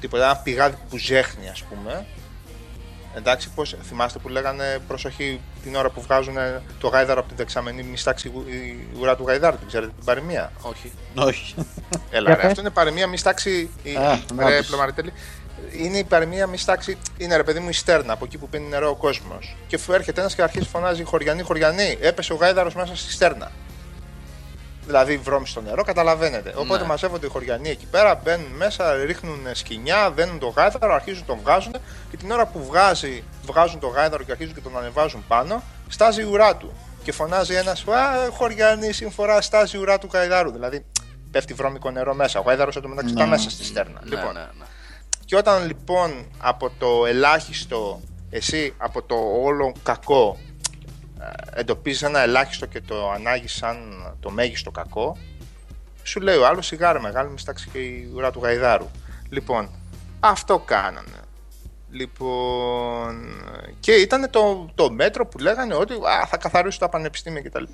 τίποτα, ένα πηγάδι που ζέχνει, ας πούμε. Εντάξει, πώς, θυμάστε που λέγανε προσοχή την ώρα που βγάζουν το γάιδαρο από την δεξαμενή, μη στάξει η ουρά του γαϊδάρου. Την ξέρετε την παροιμία. Όχι. Όχι. Έλα, Για ρε, πες. αυτό είναι παροιμία μη στάξει. Η... Α, να ρε, πεις. Πλωμαριτέλη. Είναι η παροιμία μη στάξει. Είναι ρε παιδί μου η στέρνα από εκεί που πίνει νερό ο κόσμος. Και αφού έρχεται ένας και αρχίζει φωνάζει Χωριανή, Χωριανή, έπεσε ο γάιδαρος μέσα στη στέρνα. Δηλαδή βρώμη στο νερό, καταλαβαίνετε. Οπότε Ναι. μαζεύονται οι χωριανοί εκεί πέρα, μπαίνουν μέσα, ρίχνουν σκοινιά, δένουν το γάιδαρο, αρχίζουν τον βγάζουν και την ώρα που βγάζει, βγάζουν το γάιδαρο και αρχίζουν και τον ανεβάζουν πάνω, στάζει η ουρά του. Και φωνάζει ένας, Α, χωριανή, συμφορά, στάζει η ουρά του γαϊδάρου. Δηλαδή πέφτει βρώμικο νερό μέσα. Ο γάιδαρος εντωμεταξύ ήταν Ναι. μέσα στη στέρνα. Ναι, λοιπόν, ναι, ναι. και όταν λοιπόν από το ελάχιστο, εσύ από το όλο κακό ε, εντοπίζεις ένα ελάχιστο και το ανάγεις σαν το μέγιστο κακό, σου λέει ο άλλος σιγάρα μεγάλη μη στάξει και η ουρά του γαϊδάρου. Λοιπόν, αυτό κάνανε. Λοιπόν, και ήταν το, το μέτρο που λέγανε ότι α, θα καθαρίσουν τα πανεπιστήμια κτλ.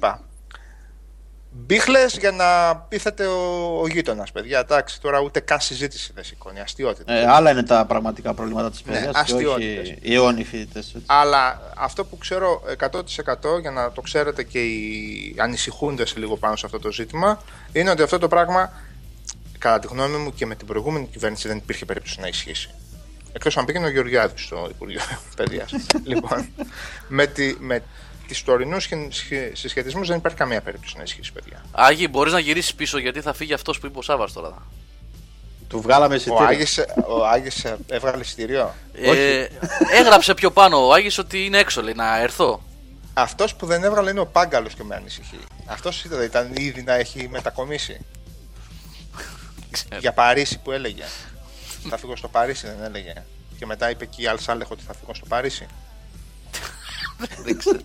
Μπίχλε για να πείθεται ο, ο γείτονας, παιδιά. Εντάξει, τώρα ούτε καν συζήτηση δεν σηκώνει. Αστείωτητα. Ε, άλλα είναι τα πραγματικά προβλήματα της Ναι, παιδεία και αστείωτητες. όχι οι αιώνιοι φοιτητές. Αλλά αυτό που ξέρω 100% για να το ξέρετε και οι ανησυχούντες λίγο πάνω σε αυτό το ζήτημα είναι ότι αυτό το πράγμα κατά τη γνώμη μου και με την προηγούμενη κυβέρνηση δεν υπήρχε περίπτωση να ισχύσει. Εκτός αν πήγαινε ο Γεωργιάδης στο Υπουργείο Παιδείας. λοιπόν, με, τη, με τις τωρινούς σχε- σχε- συσχετισμούς δεν υπάρχει καμία περίπτωση να ισχύσει, παιδιά. Άγιοι, μπορείς να γυρίσεις πίσω γιατί θα φύγει αυτός που είπε ο Σάβα τώρα. Του βγάλαμε Ο εισιτήριο. Άγης, ο Άγης ε, έβγαλε εισιτήριο; Ε, έγραψε πιο πάνω ο Άγης ότι είναι έξω, λέει, να έρθω. Αυτός που δεν έβγαλε είναι ο Πάγκαλος και με ανησυχεί. Αυτός ήταν, ήταν ήδη να έχει μετακομίσει. Ξέρω. για Παρίσι που έλεγε. θα φύγω στο Παρίσι, δεν έλεγε. Και μετά είπε και η Αλσάλεχ ότι θα φύγω στο Παρίσι. δεν ξέρω.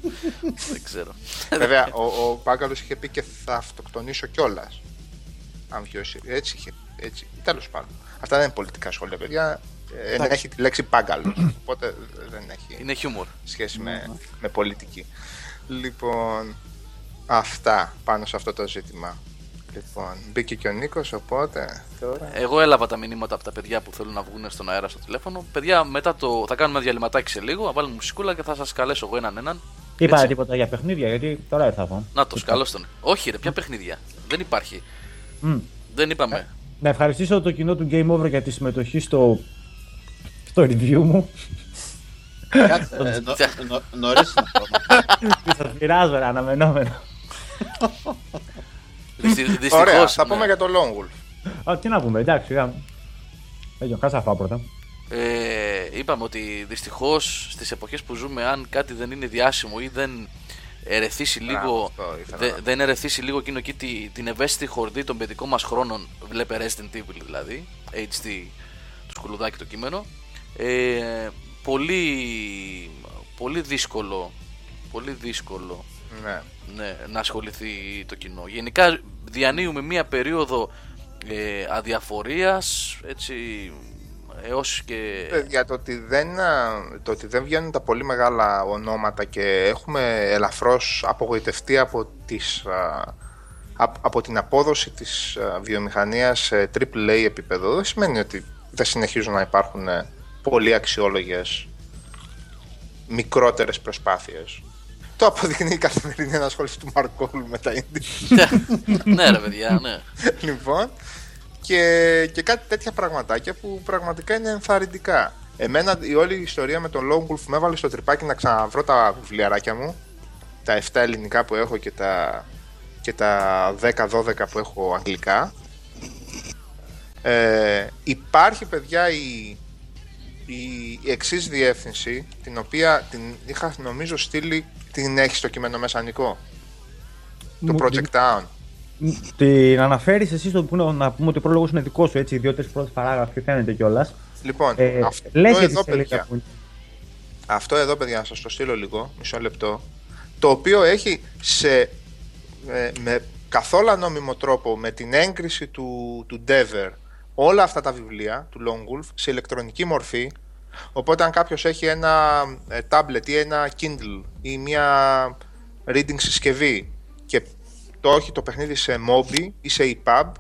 δεν ξέρω. Βέβαια, ο, ο Πάγκαλος είχε πει και θα αυτοκτονήσω κιόλας. Αν βιώσει. Έτσι είχε. Έτσι. Τέλος πάντων. Αυτά δεν είναι πολιτικά σχόλια, παιδιά. Ε, δεν έχει τη λέξη Πάγκαλος. Οπότε δεν έχει Είναι χιούμορ. σχέση με, με πολιτική. Λοιπόν, αυτά πάνω σε αυτό το ζήτημα. Λοιπόν, μπήκε και ο Νίκος, οπότε τώρα. Εγώ έλαβα τα μηνύματα από τα παιδιά που θέλουν να βγουν στον αέρα στο τηλέφωνο. Παιδιά, μετά το. Θα κάνουμε ένα διαλυματάκι σε λίγο, θα βάλουμε μουσικούλα και θα σας καλέσω εγώ έναν έναν. Είπα Έτσι. τίποτα για παιχνίδια, γιατί τώρα ήρθα εγώ. Να το, καλώ τον. Όχι, ρε, ποια παιχνίδια. Δεν υπάρχει. Μμ. Δεν είπαμε. Να ευχαριστήσω το κοινό του Game Over για τη συμμετοχή στο, στο review μου. Κάτσε, ε, νο- νο- νωρίς είναι ακόμα. Τι σας πειράζω, ρε, αναμενόμενο. Δυστυχώ. Ωραία, θα πούμε για το Lone Wolf. Α, τι να πούμε, εντάξει, σιγά. Έγινε, κάτσε να φάω πρώτα. Ε, είπαμε ότι δυστυχώς στις εποχές που ζούμε, αν κάτι δεν είναι διάσημο ή δεν ερεθίσει Μπράβο, λίγο, αυτό ήθελα δε- να πω. δεν ερεθίσει λίγο εκείνο εκεί τη- την ευαίσθητη χορδή των παιδικών μας χρόνων, βλέπε Resident Evil δηλαδή, HD, το σκουλουδάκι το κείμενο. Ε, πολύ, πολύ δύσκολο, πολύ δύσκολο Ναι. Ναι, να ασχοληθεί το κοινό. Γενικά διανύουμε μία περίοδο ε, αδιαφορίας, έτσι, έως και... Ε, Για το ότι, δεν, α, το ότι δεν βγαίνουν τα πολύ μεγάλα ονόματα και έχουμε ελαφρώς απογοητευτεί από τις α, απ- από την απόδοση της ε, βιομηχανίας σε AAA επίπεδο δεν σημαίνει ότι δεν συνεχίζουν να υπάρχουν ε, πολύ αξιόλογες μικρότερες προσπάθειες. Το αποδεικνύει η καθημερινή ενασχόληση του Μαρκόλου με τα indie. ναι, ρε παιδιά, ναι. λοιπόν, και, και κάτι τέτοια πραγματάκια που πραγματικά είναι ενθαρρυντικά. Εμένα η όλη η ιστορία με τον Lone Wolf με έβαλε στο τρυπάκι να ξαναβρω τα βιβλιαράκια μου. Τα 7 ελληνικά που έχω και τα, και τα 10-12 που έχω αγγλικά. Ε, υπάρχει παιδιά η, η εξής διεύθυνση την οποία την είχα νομίζω στείλει την έχεις στο κείμενο μεσανικό. Το Μου- Project Town. Την αναφέρεις εσύ στο που είναι- να πούμε ότι ο πρόλογος είναι δικός σου, έτσι. Οι δύο-τρεις πρώτες παράγραφοι φαίνεται κιόλας. Λοιπόν, Ε, αυτό Λες για τη εδώ σελίδα παιδιά, που είναι. αυτό εδώ παιδιά να σας το στείλω λίγο, μισό λεπτό, το οποίο έχει σε, ε, με καθόλου νόμιμο τρόπο με την έγκριση του, του Dever όλα αυτά τα βιβλία του Lone Wolf σε ηλεκτρονική μορφή οπότε αν κάποιος έχει ένα ε, tablet ή ένα Kindle ή μια reading συσκευή και το όχι το παιχνίδι σε Mobi ή σε EPUB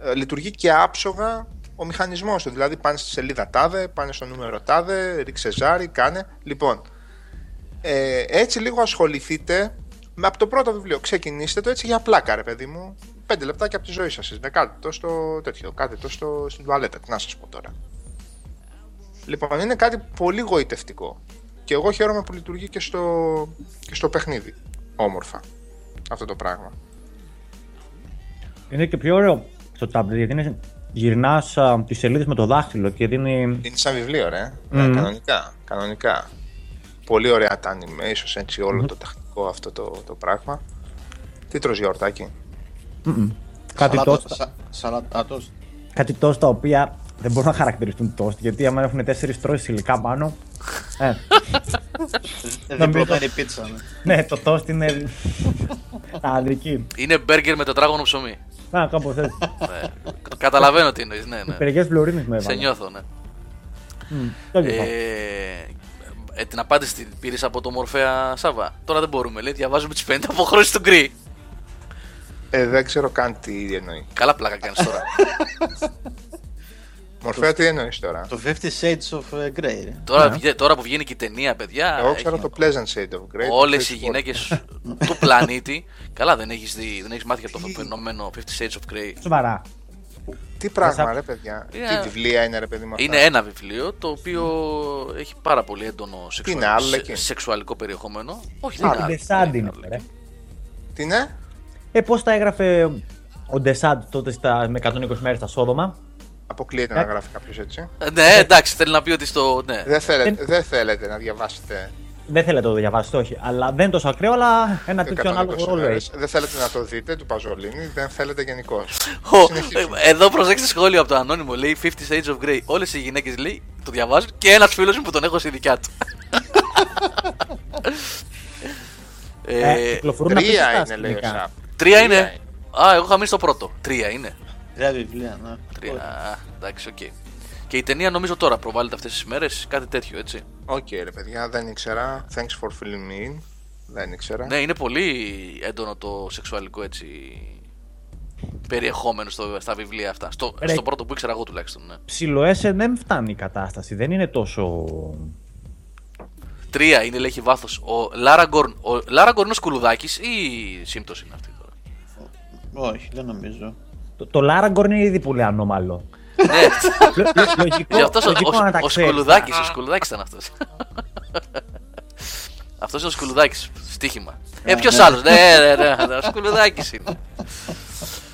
ε, λειτουργεί και άψογα ο μηχανισμός του. Δηλαδή πάνε στη σελίδα τάδε, πάνε στο νούμερο τάδε, ρίξε ζάρι, κάνε. Λοιπόν, ε, έτσι λίγο ασχοληθείτε με από το πρώτο βιβλίο. Ξεκινήστε το έτσι για πλάκα, ρε παιδί μου. Πέντε λεπτάκια από τη ζωή σας. Είναι κάτι το στο τέτοιο, κάτι το στο, στην τουαλέτα. Τι να σας πω τώρα. Λοιπόν, είναι κάτι πολύ γοητευτικό. Και εγώ χαίρομαι που λειτουργεί και στο, και στο παιχνίδι. Όμορφα. Αυτό το πράγμα. Είναι και πιο ωραίο στο tablet γιατί είναι, γυρνάς τις σελίδες με το δάχτυλο και δίνει. Είναι σαν βιβλίο, ρε. Ναι, Μμμ. κανονικά. Κανονικά. Πολύ ωραία τα animations, έτσι, όλο το τεχνικό αυτό το, το πράγμα. Τι τρως γιαουρτάκι. Μμμ. Κάτι Σαλάτο- τόσο, σα- Σαλάτα toast. κάτι τόσο τα οποία δεν μπορούν να χαρακτηριστούν toast γιατί άμα έχουν τέσσερις τρώσεις υλικά πάνω. ε, Διπλωμένη πίτσα. ναι. ναι, το toast είναι. Ανδρική. Είναι μπέργκερ με τετράγωνο ψωμί. Να, κάπως έτσι. ναι. Καταλαβαίνω τι εννοείς, ναι, ναι. Περιγέ φλωρίνη με Σε έβαλε. νιώθω, ναι. Μμ, το είπα. Ε, ε, την απάντηση την πήρες από το Μορφέα Σάβα. Τώρα δεν μπορούμε, λέει. Διαβάζουμε τις 50 αποχρώσεις του γκρι. Ε, δεν ξέρω καν τι εννοεί. Καλά πλάκα κάνεις τώρα. Μορφέα, τι εννοείς τώρα; Το 50 Shades of ε, Grey. ρε. τώρα, Ναι. βγε- τώρα που βγαίνει και η ταινία, παιδιά. Εγώ ξέρω έχει το Pleasant Shade of Grey. Όλες το οι Facebook. γυναίκες του πλανήτη. Καλά, δεν έχεις δει, δεν έχεις μάθει από το φαινόμενο 50 Shades of Grey. Σοβαρά. Τι πράγμα, Μέσα- ρε παιδιά. Είναι- Τι βιβλία είναι, ρε παιδί μου. αυτά; Είναι ένα βιβλίο το οποίο έχει πάρα πολύ έντονο σεξουαλ... είναι, άλλο σε- εκεί; σεξουαλικό περιεχόμενο. Όχι, Α, δεν είναι. Ντεσάντ είναι άλλο. αυτό, ρε. Τι είναι; Ε, πώς τα έγραφε ο Ντεσάντ τότε στα, με 120 μέρες στα Σόδομα; Αποκλείεται Ε. να γράφει κάποιος έτσι. Ε, Ναι, εντάξει, θέλει να πει ότι στο. Ναι. Δεν θέλετε, δεν θέλετε να διαβάσετε Δεν θέλετε να το διαβάσετε, όχι. Αλλά δεν είναι τόσο ακραίο, αλλά ένα τέτοιο 120 ανάλογο ρόλο μέρες. έχει. Δεν θέλετε να το δείτε του Παζολίνη, δεν θέλετε γενικώ. Ο- Εδώ προσέξτε σχόλιο από το ανώνυμο. Λέει 50 Shades of Grey. Όλες οι γυναίκες λέει το διαβάζουν και ένας φίλος μου που τον έχω στη δικιά του. Ε, ε, κυκλοφορούν Τρία απίστευτα είναι, λέει ο σκηνικά. Σαπ. τρία είναι. είναι. Α, εγώ είχα μείνει στο πρώτο. Τρία είναι. Τρία βιβλία, ναι. Τρία. Α, εντάξει, οκ. Και η ταινία νομίζω τώρα προβάλλεται αυτές τις μέρες. Κάτι τέτοιο, έτσι. Οκ, ρε παιδιά, δεν ήξερα. Thanks for filling me in. Δεν ήξερα. Ναι, είναι πολύ έντονο το σεξουαλικό έτσι περιεχόμενο στο, στα βιβλία αυτά. Στο, Ρε. στο πρώτο που ήξερα εγώ τουλάχιστον. Ναι. Ψιλο S&M φτάνει η κατάσταση. Δεν είναι τόσο. Τρία είναι, λέει, έχει βάθος. Ο Άραγκορν ο Άραγκορν είναι ο Σκουλουδάκη ή σύμπτω είναι αυτή τώρα; Όχι, δεν νομίζω. Το, το Laragon είναι ήδη πολύ ανώμαλο. ναι, Λο- λο- λογικό, γι' αυτός ο, λογικό να τα ο, ο ξέρεις. Σκουλουδάκης ο Σκουλουδάκης ήταν αυτός. αυτός είναι ο Σκουλουδάκης. Στοίχημα. Ε, ποιος άλλος; Ναι, ναι, ναι, ναι, ο Σκουλουδάκης είναι.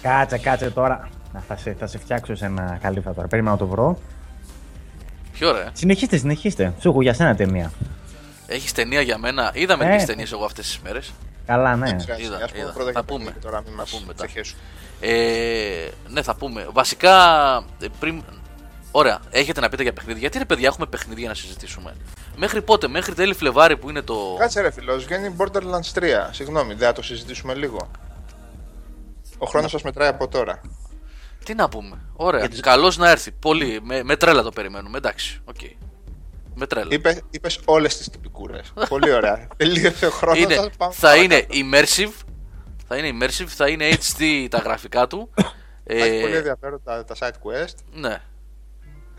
Κάτσε, κάτσε τώρα. Να, θα, σε, θα σε φτιάξω σε ένα καλύφα τώρα. Περίμενα να το βρω. Ποιο ρε; Συνεχίστε, συνεχίστε. Σου έχω για σένα ταινία. Έχεις ταινία για μένα; Είδα Ε. μερικέ ταινίες εγώ αυτές τις μέρες. Καλά, ναι. Δεν πειράζει, είδα, ας πούμε είδα. πρώτα Θα για πούμε. παιχνίδι, Τώρα μην Θα μας πούμε μετά. ξεχέσουν. Ε, ναι, θα πούμε. Βασικά, ε, πριν. Ωραία, έχετε να πείτε για παιχνίδια. Γιατί ρε παιδιά, έχουμε παιχνίδια να συζητήσουμε; Μέχρι πότε, μέχρι τέλη Φλεβάρι που είναι το. Κάτσε ρε φίλος, βγαίνει Borderlands 3. Συγγνώμη, δεν θα το συζητήσουμε λίγο. Ο χρόνος σας μετράει από τώρα. Τι να πούμε. Ωραία. Γιατί- Καλώς να έρθει. Πολύ. Με, με τρέλα το περιμένουμε. Εντάξει. Οκ. Με τρέλα. Είπες, είπες όλες τις τυπικούρες. Πολύ ωραία. Τελείωσε ο χρόνος είναι, σας, πάμε θα είναι παρακάτω. immersive. Θα Θα είναι immersive, θα είναι HD τα γραφικά του. Θα έχει πολύ ε, ενδιαφέρον τα, τα side quest. ναι.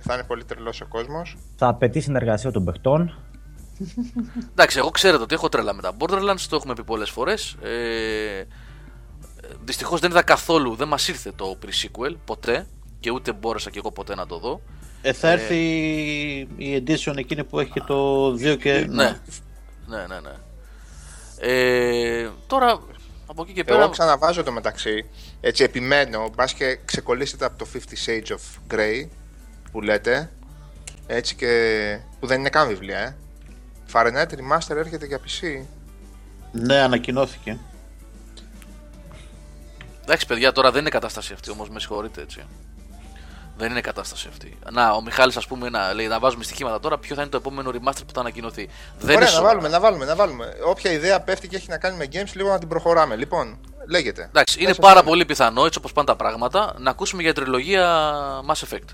Θα είναι πολύ τρελός ο κόσμος. Θα απαιτεί συνεργασία των παιχτών. Εντάξει, εγώ ξέρετε ότι έχω τρέλα με τα Borderlands, το έχουμε πει πολλές φορές. Ε, Δυστυχώς δεν είδα καθόλου, δεν μας ήρθε το pre-sequel ποτέ και ούτε μπόρεσα και εγώ ποτέ να το δω. Ε, θα έρθει η edition εκείνη που έχει και το 2 και. Ναι, ναι, ναι. ναι. Ε, τώρα από εκεί και πέρα. Εγώ ξαναβάζω το μεταξύ. Έτσι επιμένω, μπας και ξεκολλήσετε από το 50 Shades of Grey που λέτε. Έτσι και. που δεν είναι καν βιβλία, ε. Fahrenheit Remaster έρχεται για PC. Ναι, ανακοινώθηκε. Εντάξει, παιδιά, τώρα δεν είναι κατάσταση αυτή όμως, με συγχωρείτε έτσι. Δεν είναι κατάσταση αυτή. Να, ο Μιχάλης, ας πούμε, να, λέει, να βάζουμε στοιχήματα τώρα. Ποιο θα είναι το επόμενο remaster που θα ανακοινωθεί. Δεν Ωραία, είναι να σο- βάλουμε, να βάλουμε, να βάλουμε. Όποια ιδέα πέφτει και έχει να κάνει με games, λίγο να την προχωράμε. Λοιπόν, λέγεται. Εντάξει, είναι Μέσα πάρα στο- πολύ πιθανό, έτσι όπως πάνε τα πράγματα, να ακούσουμε για τριλογία Mass Effect.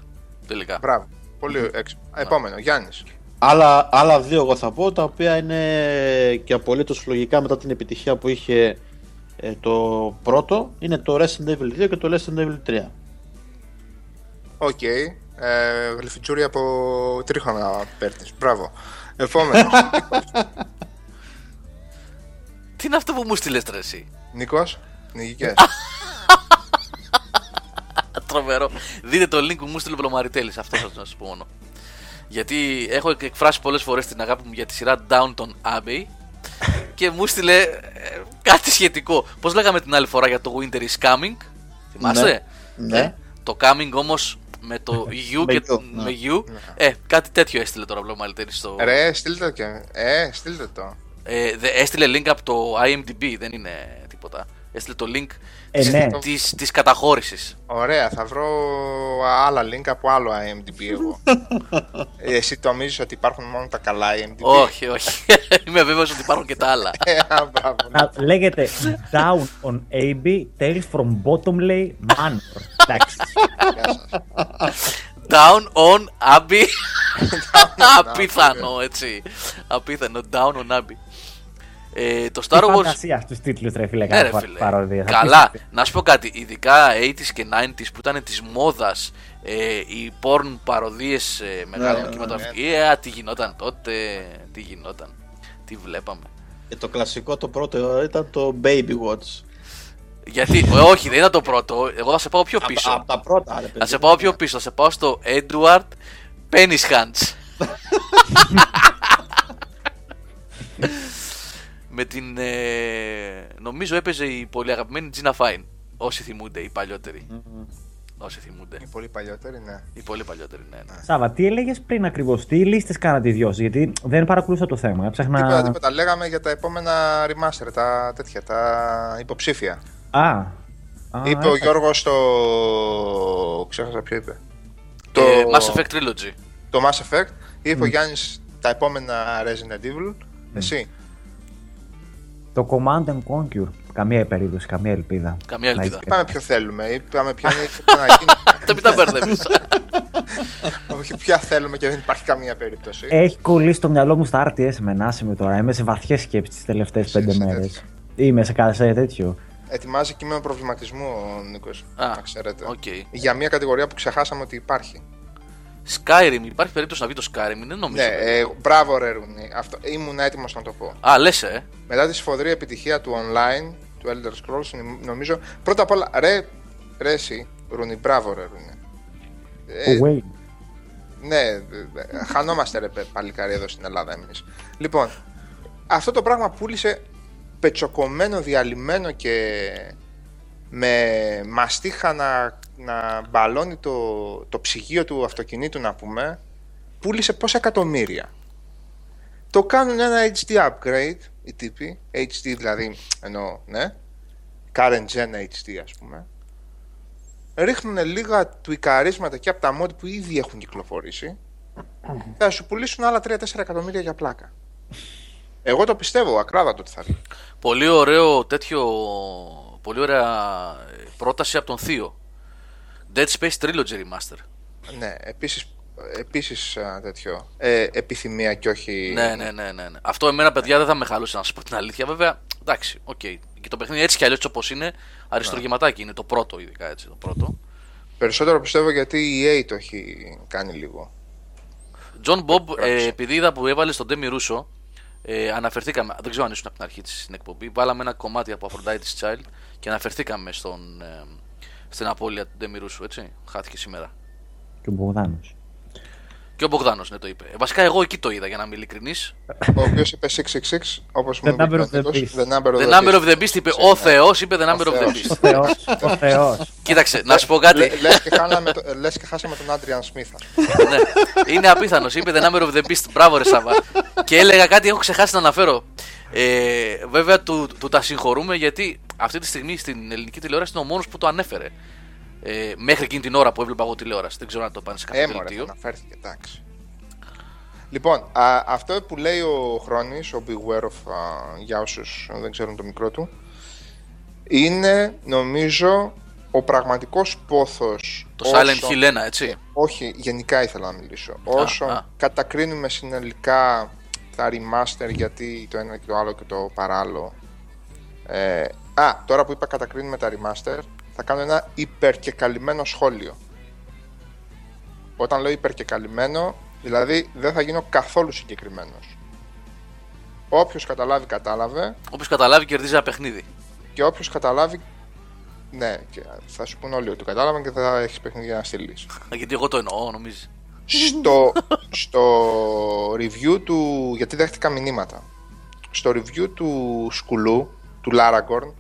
Τελικά. Μπράβο. Πολύ έξω. Επόμενο, Γιάννης. Άλλα, άλλα δύο εγώ θα πω, τα οποία είναι και απολύτως λογικά μετά την επιτυχία που είχε ε, το πρώτο, είναι το Resident Evil 2 και το Resident Evil 3. Οκ. Ε, γλειφιτζούρι από τρίχωμα παίρνεις. Μπράβο. Επόμενος. Τι είναι αυτό που μου στείλες ρε εσύ; Νίκος. Νικικέ. Τρομερό. Δείτε το link που μου στείλε ο Πλωμαριτέλη. Αυτό θα να σας πω μόνο. Γιατί έχω εκφράσει πολλές φορές την αγάπη μου για τη σειρά Downton Abbey και μου στείλε ε, κάτι σχετικό. Πώς λέγαμε την άλλη φορά για το Winter is Coming, θυμάστε; Ναι. Ε, το Coming όμως με το U Με και U, ναι. με U. Ε, κάτι τέτοιο έστειλε τώρα ο Πλωμαριτέλη στο. Ρε, στείλτε το και. Ε, στείλτε το. Ε, δε- έστειλε link από το IMDb, δεν είναι τίποτα. Έστειλε το link Ε, ναι. της, της καταχώρησης. Ωραία, θα βρω άλλα link από άλλο IMDb εγώ. Ε, Εσύ νομίζεις ότι υπάρχουν μόνο τα καλά IMDb. όχι, όχι. Είμαι βέβαιος ότι υπάρχουν και τα άλλα. Ε, α, μπράβο. Α, λέγεται Down on AB, Tales from Bottomley Manor. Εντάξει. Γεια σας. Down on Abbey. Απίθανο, έτσι. Απίθανο. Down on Abbey. Ε, το Star Τι Wars. φαντασία στους τίτλους ρε φίλε, Ναι, κάθε ρε φορά φίλε. παροδία. Θα Καλά. πεις- Να σου πω κάτι. Ειδικά 80s και 90s που ήταν της μόδας ε, οι porn παροδίες ε, μεγάλων Ναι, κινηματογράφων. Ε, τι γινόταν τότε. Τι γινόταν. Τι βλέπαμε. Και το κλασικό το πρώτο ήταν το Baby Watch. Γιατί, ε, όχι, δεν ήταν το πρώτο. Εγώ θα σε πάω πιο πίσω. Από τα πρώτα, ρε παιδί. Θα σε πάω πιο πίσω. Θα σε πάω στο Edward Penis Hands. Με την. ε, νομίζω έπαιζε η πολύ αγαπημένη Gina Fine. Όσοι θυμούνται, οι παλιότεροι. Όσοι θυμούνται. Είναι πολύ παλιότερη, ναι. Οι πολύ παλιότεροι, ναι. ναι. Σάβα, τι έλεγες πριν ακριβώς, τι λίστες κάνατε οι δυο σας, γιατί δεν παρακολούθησα το θέμα. Έψαχνα. Τίποτα, τίποτα. Λέγαμε για τα επόμενα remaster, τα τέτοια, τα υποψήφια. Α. Α, είπε ο έφα- Γιώργος στο... Ξέχασα ποιο είπε. Το... Mass Effect Trilogy. Το Mass Effect. Είπε ο Γιάννης τα επόμενα Resident Evil. Εσύ. Το Command and Conquer. Καμία περίπτωση, καμία ελπίδα. Καμία Να ελπίδα. είσαι- Είπαμε ποιο θέλουμε. Είπαμε ποια είναι να γίνει. Δεν μην τα μπερδεύεις. Όχι ποια θέλουμε και δεν υπάρχει καμία περίπτωση. Έχει κολλήσει το μυαλό μου στα RTS με με τώρα. Είμαι σε βαθιές σκέψεις τις τελευταίες Σε- πέντε σε μέρες. τέτοιο. Είμαι σε κάθε τέτοιο. Ετοιμάζει κείμενο προβληματισμού ο Νίκος. Α, να ξέρετε. οκ. Για μια κατηγορία που ξεχάσαμε ότι υπάρχει. Skyrim, υπάρχει περίπτωση να βγει το Skyrim, δεν νομίζω. Ναι, ε, μπράβο ρε Ρούνι. Αυτό, ήμουν έτοιμος να το πω. Α, λες, ε. Μετά τη σφοδρή επιτυχία του online, του Elder Scrolls, νομίζω. Πρώτα απ' όλα, ρε, ρε εσύ, Ρούνι, μπράβο ρε Ρούνι. Ε, Ο Wayne. ναι, ε, ε, χανόμαστε ρε παι- παλικάρι εδώ στην Ελλάδα εμείς. Λοιπόν, αυτό το πράγμα πούλησε πετσοκομμένο, διαλυμένο και με μαστίχα να, να μπαλώνει το, το ψυγείο του αυτοκινήτου να πούμε, πούλησε πόσα εκατομμύρια. Το κάνουν ένα HD upgrade, οι τύποι, HD δηλαδή, εννοώ, ναι, current gen HD ας πούμε, ρίχνουν λίγα τουικαρίσματα και από τα mod που ήδη έχουν κυκλοφορήσει, θα σου πουλήσουν άλλα 3-4 εκατομμύρια για πλάκα. Εγώ το πιστεύω, ακράδατο ότι θα βγει. Πολύ ωραίο τέτοιο. Πολύ ωραία ε, πρόταση από τον Θείο. Dead Space Trilogy Remaster. Ναι, επίσης, επίσης α, τέτοιο, ε, επιθυμία και όχι... Ναι, ναι, ναι, ναι, ναι. Αυτό εμένα, παιδιά, δεν θα με χαλούσε να σα πω την αλήθεια. Βέβαια, εντάξει, οκ. Και το παιχνίδι έτσι κι αλλιώς όπως είναι, αριστουργηματάκι είναι το πρώτο, ειδικά έτσι. Το πρώτο. Περισσότερο πιστεύω γιατί η EA το έχει κάνει λίγο. John Bob, ε, Πράξη. επειδή είδα που έβαλε στον Ντέμη Ρούσσο, ε, αναφερθήκαμε, δεν ξέρω αν ήσουν από την αρχή της στην εκπομπή, βάλαμε ένα κομμάτι από Aphrodite's Child και αναφερθήκαμε στον, ε, στην απώλεια του Demi Russo, έτσι. Χάθηκε σήμερα. Και ο Μπογδάνος. Και ο Μπογδάνος ναι το είπε. Ε, βασικά εγώ εκεί το είδα για να είμαι ειλικρινής. Ο οποίος είπε 666, όπως μου The είπε. number ο of the Νίκος, beast. The number of The the number of beast. the beast είπε ο Θεός, είπε the number of the Θεός. beast. Ο Θεός. Ο Θεός. Κοίταξε, να σου πω κάτι. Λε- Λες και, χάναμε το- λες και χάσαμε τον Άντριαν Σμίθ. ας πούμε. ναι. Είναι απίθανος. Είπε the number of the beast. Μπράβο, ρε Σάβα. και έλεγα κάτι, έχω ξεχάσει να αναφέρω. Ε, βέβαια, του, του τα συγχωρούμε γιατί αυτή τη στιγμή στην ελληνική τηλεόραση είναι ο μόνος που το ανέφερε. Ε, μέχρι εκείνη την ώρα που έβλεπα εγώ τηλεόραση. Δεν ξέρω αν το πάνε σε κάποιο Ε, μωρέ, δελτίο. αναφέρθηκε, εντάξει. Λοιπόν, α, αυτό που λέει ο Χρόνης, ο Beware of, α, για όσους δεν ξέρουν το μικρό του, είναι, νομίζω, ο πραγματικός πόθος... Το όσο- Silent Hill 1, έτσι. Όχι, γενικά ήθελα να μιλήσω. Όσο α. κατακρίνουμε συνολικά τα remaster γιατί το ένα και το άλλο και το παράλληλο. Ε, α, τώρα που είπα κατακρίνουμε τα remaster, θα κάνω ένα υπερκεκαλυμμένο σχόλιο. Όταν λέω υπερκεκαλυμμένο, δηλαδή δεν θα γίνω καθόλου συγκεκριμένος. Όποιος καταλάβει, κατάλαβε Όποιος καταλάβει, κερδίζει ένα παιχνίδι. και όποιος καταλάβει, ναι, και θα σου πούνε όλοι ότι το κατάλαβαν και θα έχεις παιχνίδια να στείλεις. Γιατί εγώ το εννοώ, νομίζεις. στο, στο review του. Γιατί δέχτηκα μηνύματα. Στο review του Σκουλού, του Λάραγκορν.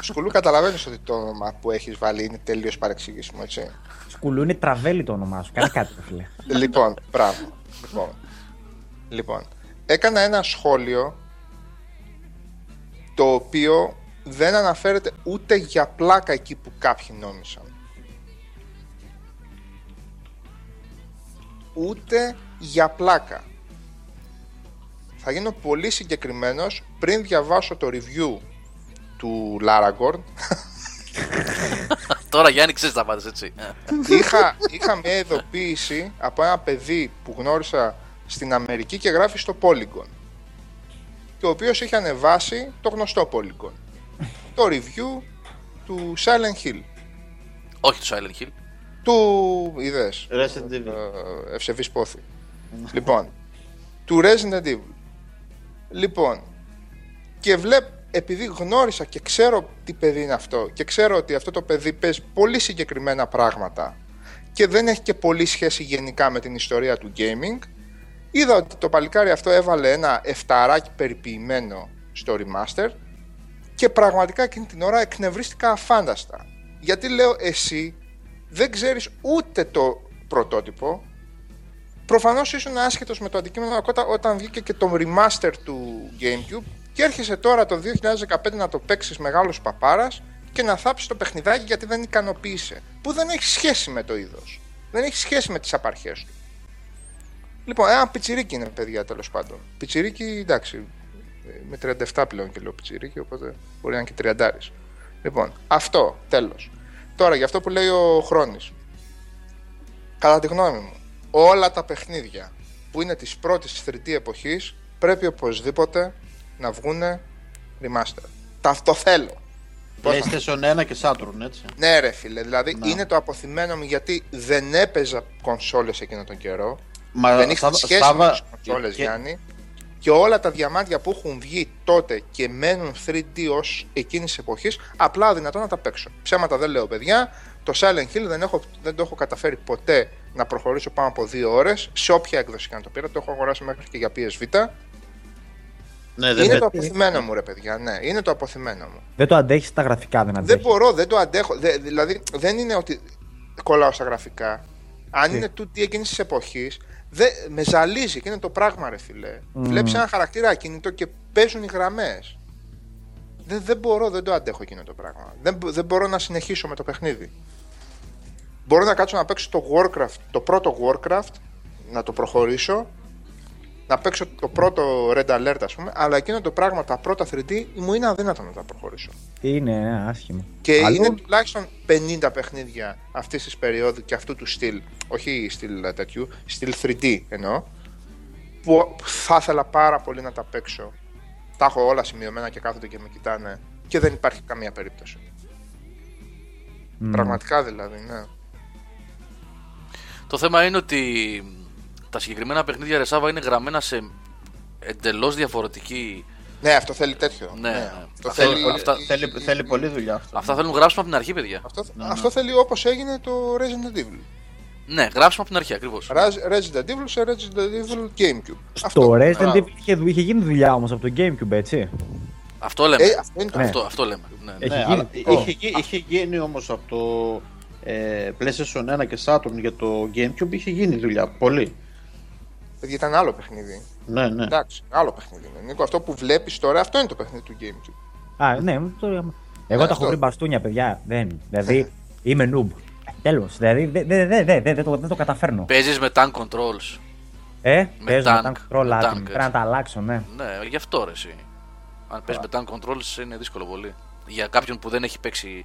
Σκουλού καταλαβαίνεις ότι το όνομα που έχεις βάλει είναι τελείως παρεξηγήσιμο, έτσι. Σκουλού είναι τραβέλι το όνομά σου. Κάνει κάτι, ρε φίλε. λοιπόν, μπράβο. Λοιπόν, λοιπόν, έκανα ένα σχόλιο το οποίο δεν αναφέρεται ούτε για πλάκα εκεί που κάποιοι νόμισαν. Ούτε για πλάκα. Θα γίνω πολύ συγκεκριμένος πριν διαβάσω το review του Laragorn Τώρα Γιάννη, ξέρεις τα πάντα, έτσι. Ε. είχα, είχα μια ειδοποίηση από ένα παιδί που γνώρισα στην Αμερική και γράφει στο Polygon. Και ο οποίος είχε ανεβάσει το γνωστό Polygon. το review του Silent Hill. Όχι του Silent Hill. Του είδες. Resident Evil. ε, Ευσεβής πόθη. λοιπόν, του Resident Evil. Λοιπόν, και βλέπω, επειδή γνώρισα και ξέρω τι παιδί είναι αυτό και ξέρω ότι αυτό το παιδί παίζει πολύ συγκεκριμένα πράγματα και δεν έχει και πολύ σχέση γενικά με την ιστορία του gaming, είδα ότι το παλικάρι αυτό έβαλε ένα εφταράκι περιποιημένο στο remaster και πραγματικά εκείνη την ώρα εκνευρίστηκα αφάνταστα. Γιατί λέω εσύ δεν ξέρεις ούτε το πρωτότυπο Προφανώς ήσουν άσχετος με το αντικείμενο όταν- όταν βγήκε και το remaster του GameCube και έρχεσαι τώρα το 2015 να το παίξεις μεγάλος παπάρας και να θάψεις το παιχνιδάκι γιατί δεν ικανοποίησε. Που δεν έχει σχέση με το είδος. Δεν έχει σχέση με τις απαρχές του. Λοιπόν, ένα πιτσιρίκι είναι παιδιά τέλος πάντων. Πιτσιρίκι, εντάξει. ε, Με 37 πλέον και λέω πιτσιρίκι, οπότε μπορεί να είναι και 30. Λοιπόν, αυτό τέλος. Τώρα για αυτό που λέει ο Χρόνης κατά τη γνώμη μου, όλα τα παιχνίδια που είναι της πρώτης 3D εποχής πρέπει οπωσδήποτε να βγούνε remaster. Τα το θέλω. Πώς να- PlayStation 1 και Saturn, έτσι. Ναι ρε φίλε, δηλαδή Να. είναι το αποθυμένο μου γιατί δεν έπαιζα κονσόλες εκείνο τον καιρό. Μα δεν είχα Σάβα- σχέση Σάβα- με τις κονσόλες και- Γιάννη. Και όλα τα διαμάντια που έχουν βγει τότε και μένουν 3D ως εκείνης της εποχής, απλά δυνατόν να τα παίξω. Ψέματα δεν λέω παιδιά, το Silent Hill δεν, έχω, δεν το έχω καταφέρει ποτέ να προχωρήσω πάνω από δύο ώρες, σε όποια έκδοση και αν το πήρα, το έχω αγοράσει μέχρι και για PSV. Ναι, δεν Είναι με- το αποθυμένο μου ρε παιδιά, ναι, είναι το αποθυμένο μου. Δεν το αντέχεις τα γραφικά, δεν Δεν αντέχει. μπορώ, δεν το αντέχω. Δε- δηλαδή, δεν είναι ότι κολλάω στα γραφικά. Αν Τι; είναι τούτη εκείνης της εποχής, με ζαλίζει και είναι το πράγμα, ρε φιλέ. Βλέπεις ένα χαρακτήρα ακίνητο και παίζουν οι γραμμές. Δεν, δεν μπορώ, δεν το αντέχω εκείνο το πράγμα. Δεν, μπο- δεν μπορώ να συνεχίσω με το παιχνίδι. Μπορώ να κάτσω να παίξω το Warcraft, το πρώτο Warcraft, να το προχωρήσω, να παίξω το πρώτο Red Alert, ας πούμε, αλλά εκείνο το πράγμα, τα πρώτα 3D, μου είναι αδύνατο να τα προχωρήσω. Είναι ναι, άσχημο. Και Αλλού- είναι τουλάχιστον 50 παιχνίδια αυτής της περίοδου και αυτού του στυλ, όχι στυλ ε, τέτοιου, στυλ 3D εννοώ, που θα ήθελα πάρα πολύ να τα παίξω τα έχω όλα σημειωμένα και κάθονται και με κοιτάνε και δεν υπάρχει καμία περίπτωση. Μμ. Πραγματικά δηλαδή, ναι. Το θέμα είναι ότι τα συγκεκριμένα παιχνίδια Ρεσάβα είναι γραμμένα σε εντελώς διαφορετική. Ναι, αυτό θέλει τέτοιο. Ναι, ναι. Το Αυτό- θέλει, αυτά- Θέλει, θέλει πολλή δουλειά αυτό. Αυτά θέλουν γράψουμε από την αρχή, παιδιά. αυτό, Ναι, αυτό θέλει όπως έγινε το Resident Evil. Ναι, γράψουμε από την αρχή ακριβώς. Raz- Resident Evil σε Resident Evil GameCube. Στο Resident Μπράβο. Evil είχε, είχε γίνει δουλειά όμως από το Gamecube, έτσι. Αυτό λέμε. Ε, αυτό είναι το Ναι. Αυτό, αυτό λέμε. Ναι, ναι. Έχει Ναι, γίνει. αλλά Ω. είχε, γι- είχε γίνει όμως από το ε, PlayStation 1 και Saturn για το GameCube είχε γίνει δουλειά. Πολύ. Παιδιά, ήταν άλλο παιχνίδι. Ναι, ναι. Εντάξει, άλλο παιχνίδι είναι. Νίκο, αυτό που βλέπεις τώρα, αυτό είναι το παιχνίδι του GameCube. Α, ναι, το... Εγώ Ναι, τα έχω αυτό. βρει μπαστούνια, παιδιά. Δεν, δηλαδή, είμαι noob. Τέλος. Δηλαδή, δεν δε, δε, δε, δε, δεν το, δεν το καταφέρνω. Παίζεις με tank controls. Ε, παίζω με tank, tank control με άτιμη. tank, Πρέπει να τα αλλάξω, ναι. Ναι, γι' αυτό ρε εσύ. Αν παίζεις με tank controls είναι δύσκολο πολύ. Για κάποιον που δεν έχει παίξει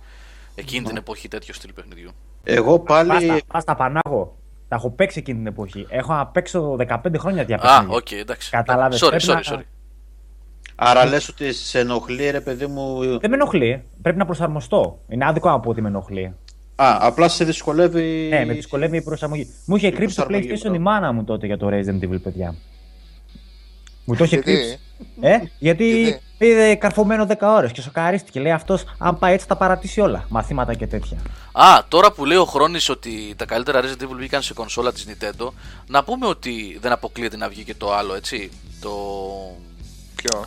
εκείνη την εποχή τέτοιο στυλ παιχνιδιού. Εγώ πάλι. Πάστα, πάστα πανάγω. Τα έχω παίξει εκείνη την εποχή. Έχω να παίξω 15 χρόνια τέτοια Α, παιχνίδια. οκ, εντάξει. Κατάλαβες, Sorry, πρέπει sorry, να- sorry. Άρα λες ότι σε ενοχλεί, ρε παιδί μου. Δεν με ενοχλεί. Πρέπει να προσαρμοστώ. Είναι άδικο να πω ότι με ενοχλεί. Α, απλά σε δυσκολεύει. Ναι, με δυσκολεύει η προσαρμογή. Μου είχε Η κρύψει το προσαρμογή, PlayStation μπράβο. η μάνα μου τότε για το Resident Evil, παιδιά. Μου το είχε Γιατί; κρύψει. Ε, γιατί; Γιατί; είδε καρφωμένο 10 ώρες και σοκαρίστηκε. Λέει αυτός, αν πάει έτσι θα παρατήσει όλα. Μαθήματα και τέτοια. Α, τώρα που λέει ο Χρόνης ότι τα καλύτερα Resident Evil βγήκαν σε κονσόλα της Nintendo, να πούμε ότι δεν αποκλείεται να βγει και το άλλο, έτσι. Το. Ποιο;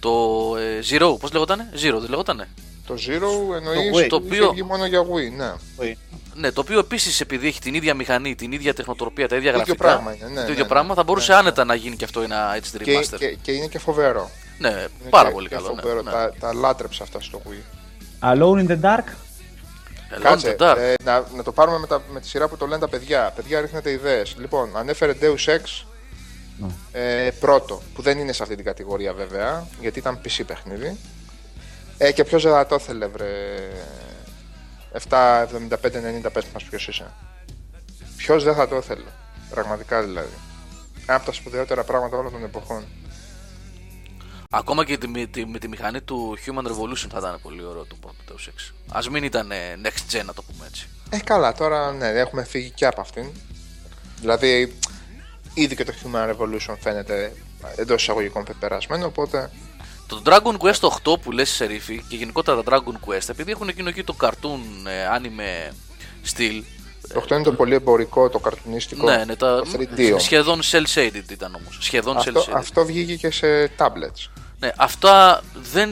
Το ε, Zero, πώς λεγότανε; Zero, δεν λεγότανε; Το Zero εννοείς Wii. το Το οποίο οποίο- βγει μόνο για Wii, ναι. Όχι. Ναι, το οποίο επίσης επειδή έχει την ίδια μηχανή, την ίδια τεχνοτροπία, τα ίδια Το ίδιο γραφικά. πράγμα είναι, ναι, το ναι, ίδιο ναι. πράγμα θα μπορούσε Ναι, άνετα να γίνει και αυτό ένα HD Και, remaster. και, και είναι και φοβερό. Ναι, Είναι πάρα και- πολύ και καλό. Ναι, φοβερό. ναι. Τα, τα λάτρεψα αυτά στο Wii. Alone in the Dark; Alone in Κάτσε, the Dark. ε, να, να το πάρουμε με, τα, με τη σειρά που το λένε τα παιδιά. Παιδιά, ρίχνετε ιδέες. Λοιπόν, ανέφερε Deus Ex Ναι. ε, πρώτο, που δεν είναι σε αυτή την κατηγορία βέβαια, γιατί ήταν PC παιχνίδι. Ε, και ποιος δεν θα το ήθελε, βρε. 7,75-90 πες μας ποιος είσαι. Ποιος δεν θα το ήθελε. Πραγματικά δηλαδή. Ένα από τα σπουδαιότερα πράγματα όλων των εποχών. Ακόμα και τη, με, τη, με τη μηχανή του Human Revolution θα ήταν πολύ ωραίο το πρώτο Deus Ex. Α μην ήταν ε, next gen, να το πούμε έτσι. Ε, καλά, τώρα ναι, έχουμε φύγει και από αυτήν. Δηλαδή, ήδη και το Human Revolution φαίνεται εντός εισαγωγικών πεπερασμένο, οπότε. Το Dragon Quest 8 που λες σε ρίφη και γενικότερα τα Dragon Quest, επειδή έχουν εκείνο εκεί το cartoon ε, anime στυλ. Το 8 είναι το πολύ εμπορικό, το καρτουνίστικο. Ναι, ναι, τα, το 3D όμως. σχεδόν cel shaded ήταν όμως. Σχεδόν Αυτό, cel shaded. αυτό βγήκε και σε tablets. Ναι, αυτά δεν,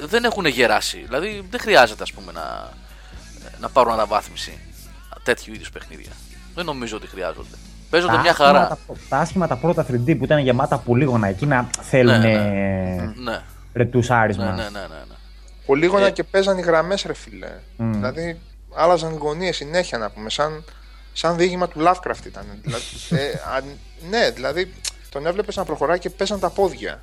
δεν έχουν γεράσει. Δηλαδή δεν χρειάζεται ας πούμε να, να πάρουν αναβάθμιση τέτοιου είδους παιχνίδια. Δεν νομίζω ότι χρειάζονται. Παίζονται μια άσχημα χαρά. τα, τα άσχημα τα πρώτα 3D που ήταν γεμάτα πολύγωνα εκείνα θέλουν Ναι, ναι, Ναι, ρετουσάρισμα. ναι, ναι, ναι, ναι, ναι. Πολύγωνα Ε. και παίζαν οι γραμμές, ρε φιλέ. Μμ. Δηλαδή, άλλαζαν γωνίες συνέχεια να πούμε. Σαν, σαν διήγημα του Lovecraft ήταν. δηλαδή, ε, αν- ναι, δηλαδή τον έβλεπες να προχωράει και παίζαν τα πόδια.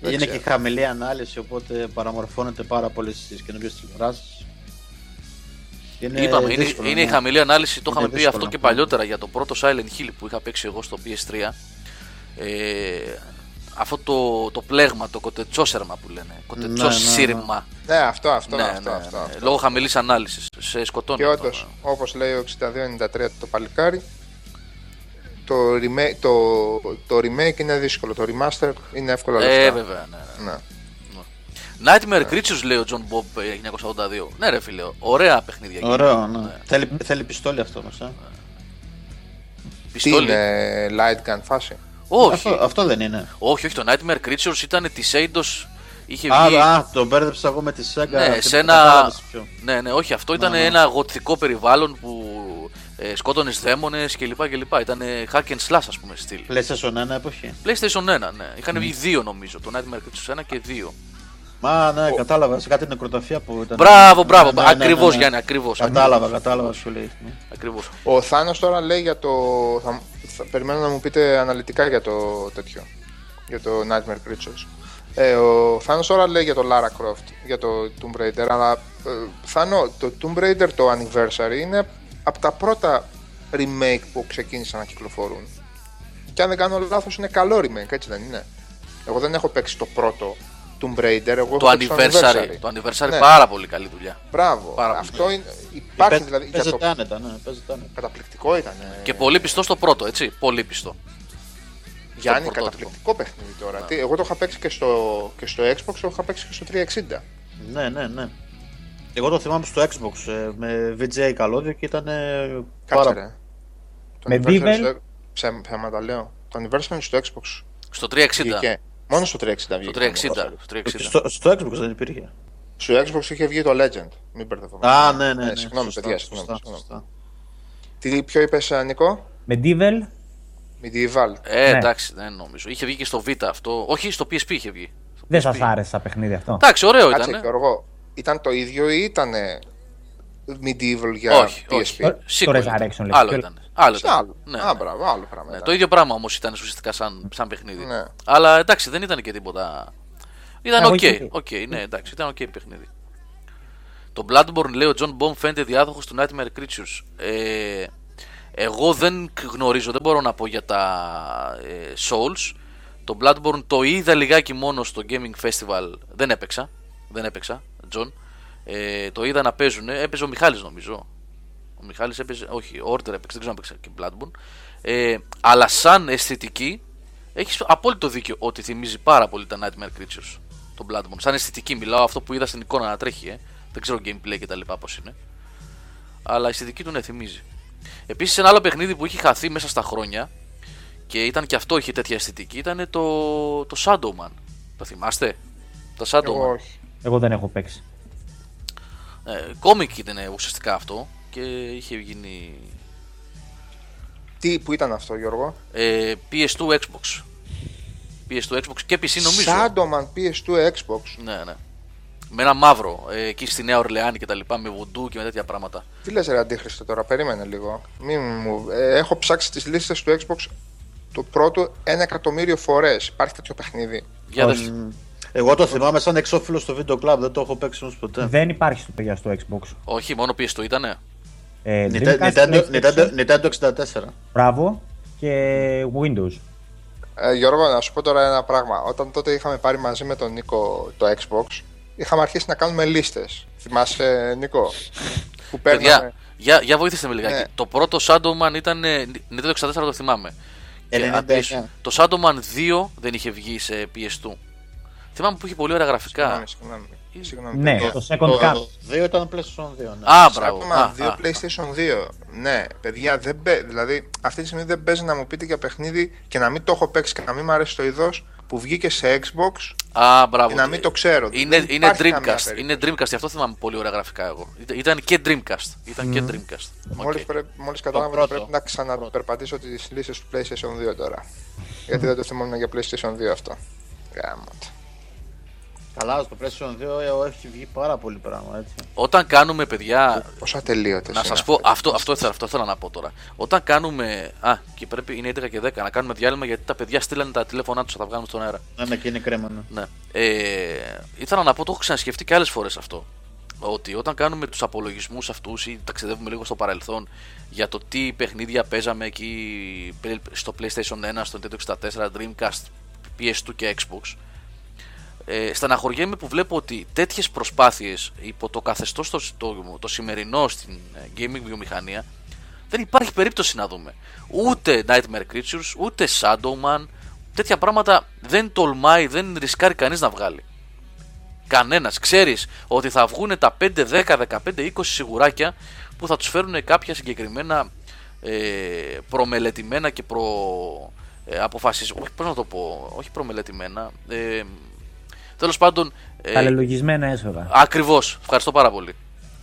Δεν Είναι ξέρω. και χαμηλή ανάλυση, οπότε παραμορφώνεται πάρα πολύ στις καινούριε τηλεοράσεις. Είπαμε, είναι, είναι η χαμηλή ανάλυση. Το Είναι είχαμε πει δύσκολο. αυτό και παλιότερα για το πρώτο Silent Hill που είχα παίξει εγώ στο PS3. Ε, αυτό το, το πλέγμα, το κοτετσόσερμα που λένε. Κοτετσόσυρμα. Ναι, αυτό, αυτό, Ναι, αυτό, ναι, αυτό, ναι. αυτό. Λόγω χαμηλής ανάλυσης. Σε σκοτώνει. Και αυτό, όντως, ναι. όπως λέει ο 6293 το παλικάρι, το remake, το, το remake είναι δύσκολο. Το remaster είναι εύκολο. Ε, λεφτά. βέβαια, ναι. ναι. Ναι. Nightmare Creatures λέει ο John Bob ε, 1982. Ναι, ρε φίλε, ωραία παιχνίδια. Ωραίο, ναι. Θέλει, θέλει πιστόλι αυτό όμω. Ε. Τι Πιστόλι. είναι light gun φάση. Όχι, Αυτό, αυτό δεν είναι. όχι, όχι. Το Nightmare Creatures ήταν τη Eidos. Είχε Α, βγει. α, το μπέρδεψα εγώ με τη Sega. Ναι, και σε δεν ένα. κατάλαβες ποιο. Ναι, ναι, όχι, αυτό ήταν ναι. ένα γοτθικό περιβάλλον που ε, σκότωνες δαίμονες κλπ. κλπ. Ήταν hack and slash, ας πούμε, στυλ. PlayStation 1 εποχή; PlayStation 1, ναι. Είχαν βγει δύο νομίζω. Το Nightmare Creatures 1 και 2. Μα ναι, κατάλαβα. Σε κάτι νεκροταφεία που ήταν. Μπράβο, μπράβο. Ναι, ναι, ναι, ακριβώς, ναι. Γιάννη, ακριβώς. Κατάλαβα, κατάλαβα σου λέει. ναι. Ακριβώς. Ο Θάνος τώρα λέει για το. Θα, θα περιμένω να μου πείτε αναλυτικά για το τέτοιο. Για το Nightmare Creatures. Ε, ο Θάνος τώρα λέει για το Lara Croft, για το Tomb Raider, αλλά ε, Θάνο, το Tomb Raider το Anniversary είναι από τα πρώτα remake που ξεκίνησαν να κυκλοφορούν. Και αν δεν κάνω λάθος είναι καλό remake, έτσι δεν είναι; Εγώ δεν έχω παίξει το πρώτο Tomb Raider, εγώ Το έχω παίξει anniversary. Το anniversary Ναι. πάρα πολύ καλή δουλειά. Μπράβο. Πάρα πολύ. Αυτό είναι, υπάρχει Παί- δηλαδή. Για Παίζεται το άνετα, ναι, παίζεται άνετα. καταπληκτικό ήταν. ε, Και πολύ πιστό στο πρώτο, έτσι. Πολύ πιστό. Γιάννη, πρωτότυπο. καταπληκτικό παιχνίδι τώρα. Τι, εγώ το είχα παίξει και στο, και στο Xbox, το είχα παίξει και στο 360. Ναι, ναι, ναι. Εγώ το θυμάμαι στο Xbox ε, με VGA καλώδιο και ήταν ε, Κάτσε πάρα ρε. Το Με anniversary Devil. στο- ψε- Ψέματα λέω. Το anniversary είναι στο Xbox. Στο 360. Βγήκε. Μόνο στο 360 Στο βγήκε. 360. Στο 360. Στο, στο Xbox δεν υπήρχε. Στο Xbox είχε βγει το Legend. Μην μπερδεύομαι. Α, ναι, ναι. ναι. Συγγνώμη, Σωστά, παιδιά, σωστά, συγγνώμη. συγγνώμη. σωστά. Τι ποιο είπες, Νικό; Medieval. Medieval. Ε, Ναι. εντάξει, δεν νομίζω. Είχε βγει και στο Vita αυτό. Όχι, στο PSP είχε βγει. Στο Δεν PSP. σας άρεσε σαν παιχνίδι αυτό; Εντάξει, ωραίο Κάτσε, ήταν. Γιώργο, ήταν το ίδιο ή ήταν medieval για Όχι, PSP. όχι. Το- Sequel το ήταν. Resurrection, λέει. Άλλο Ποιο- ήταν. Άλλο Σε ήταν. άλλο. Ναι, Α, ναι. μπράβο, άλλο πράγμα. Ναι, ήταν. το ίδιο πράγμα όμως ήταν ουσιαστικά σαν, σαν παιχνίδι. Ναι. Αλλά εντάξει, δεν ήταν και τίποτα. Ήταν Εγώ οκ. είχε- οκ, ναι, εντάξει, ήταν οκ παιχνίδι. Το Bloodborne λέει ο John Bomb φαίνεται διάδοχος του Nightmare Creatures. Ε, εγώ δεν γνωρίζω, δεν μπορώ να πω για τα ε, Souls. Το Bloodborne το είδα λιγάκι μόνο στο Gaming Festival. Δεν έπαιξα. Δεν έπαιξα, John. Ε, το είδα να παίζουν. Έπαιζε ο Μιχάλης νομίζω. Ο Μιχάλης έπαιζε. Όχι, Order έπαιξε. Δεν ξέρω αν έπαιξε και Bloodborne. Ε, αλλά σαν αισθητική έχεις απόλυτο δίκιο ότι θυμίζει πάρα πολύ τα Nightmare Creatures. Το Bloodborne. Σαν αισθητική μιλάω αυτό που είδα στην εικόνα να τρέχει. Ε. Δεν ξέρω gameplay και τα λοιπά πώς είναι. Αλλά η αισθητική του ναι, θυμίζει. Επίσης ένα άλλο παιχνίδι που είχε χαθεί μέσα στα χρόνια και ήταν και αυτό είχε τέτοια αισθητική ήταν το, το Shadowman. Το θυμάστε; Το Εγώ Shadowman. όχι. Εγώ δεν έχω παίξει. Ε, κόμικ ήταν ουσιαστικά αυτό και είχε γίνει Τι, που ήταν αυτό, Γιώργο; ε, PS2 Xbox. PS2 Xbox και PC νομίζω. Shadowman PS2 Xbox. Ναι, ναι. Με ένα μαύρο ε, εκεί στη Νέα Ορλεάνη και τα λοιπά, με βουντού και με τέτοια πράγματα. Τι λες ρε αντίχρηστο τώρα, περίμενε λίγο. Μη μου... ε, έχω ψάξει τις λίστες του Xbox το πρώτο ένα εκατομμύριο φορές. Υπάρχει τέτοιο παιχνίδι. Για Όχι. Δες. Μ, Εγώ το θυμάμαι σαν εξώφυλλο στο βίντεο club, δεν το έχω παίξει όμως ποτέ. Δεν υπάρχει στο παιδιά στο Xbox. Όχι, μόνο PS2 ήτανε. Ε, Nintendo, Dreamcast, Nintendo, PlayStation, Nintendo, Nintendo 64. Μπράβο. Και Windows. Ε, Γιώργο, να σου πω τώρα ένα πράγμα. Όταν τότε είχαμε πάρει μαζί με τον Νίκο το Xbox, είχαμε αρχίσει να κάνουμε λίστες. Θυμάσαι, Νίκο, που παίρναμε... Παιδιά, για, για βοήθηστε με λιγάκι. Ναι. Το πρώτο Shadowman ήταν. ε, Nintendo 64 το θυμάμαι. Και 99. αντίστοιχα, το Shadowman 2 δεν είχε βγει σε PS2. Θυμάμαι που είχε πολύ ωραία γραφικά. Συγγνώμη, συγγνώμη. Συγγνώμη. Ναι, Το- το Second Cup. Το 2 ήταν PlayStation 2. Ναι. Α, μπράβο. Ακόμα Α, 2 α. PlayStation 2. Ναι, παιδιά, δεν παί... δηλαδή αυτή τη στιγμή δεν παίζει να μου πείτε για παιχνίδι και να μην το έχω παίξει και να μην μου αρέσει το είδος που βγήκε σε Xbox Α, μπράβο. και να μην το ξέρω. Είναι, Δεν είναι υπάρχει καμία Dreamcast. περίπτωση. Είναι Dreamcast, γι' αυτό θυμάμαι πολύ ωραία γραφικά εγώ. Ήταν- Ήταν και Dreamcast. Ήταν και Dreamcast. Μόλις, Οκ. πρέ- μόλις κατάλαβα πρώτο. ότι πρέπει να ξαναπερπατήσω τις λίστες του PlayStation 2 τώρα. Γιατί δεν το θυμόμουν για PlayStation 2 αυτό. Γαμώ. Το. Καλά, στο PlayStation 2 έχει βγει πάρα πολύ πράγμα έτσι. Όταν κάνουμε παιδιά. Πόσο ατελείωτες Να είναι σας πω, αυτές. αυτό, αυτό, ήθελα, αυτό ήθελα να πω τώρα. Όταν κάνουμε. Α, και πρέπει, είναι 11 και 10, να κάνουμε διάλειμμα γιατί τα παιδιά στείλανε τα τηλέφωνά τους, θα τα βγάλουμε στον αέρα. Ναι, ναι, και είναι κρίμα. Ναι. Ναι. Ε, ήθελα να πω, το έχω ξανασκεφτεί και άλλες φορές αυτό. Ότι όταν κάνουμε τους απολογισμούς αυτούς ή ταξιδεύουμε λίγο στο παρελθόν για το τι παιχνίδια παίζαμε εκεί στο PlayStation 1, στο Nintendo 64, Dreamcast, PS2 και Xbox, ε, στεναχωριέμαι που βλέπω ότι τέτοιες προσπάθειες υπό το καθεστώς το, το, το σημερινό στην ε, gaming βιομηχανία δεν υπάρχει περίπτωση να δούμε. Ούτε Nightmare Creatures, ούτε Shadowman, τέτοια πράγματα δεν τολμάει, δεν ρισκάρει κανείς να βγάλει. Κανένας. Ξέρεις ότι θα βγουν τα 5, 10, 15, 20 σιγουράκια που θα τους φέρουν κάποια συγκεκριμένα ε, προμελετημένα και προ ε, αποφάσεις. Όχι, πώς να το πω, όχι προμελετημένα. Ε, τέλος πάντων... Ε, Καλελογισμένα έσοδα. Ακριβώς. Ευχαριστώ πάρα πολύ.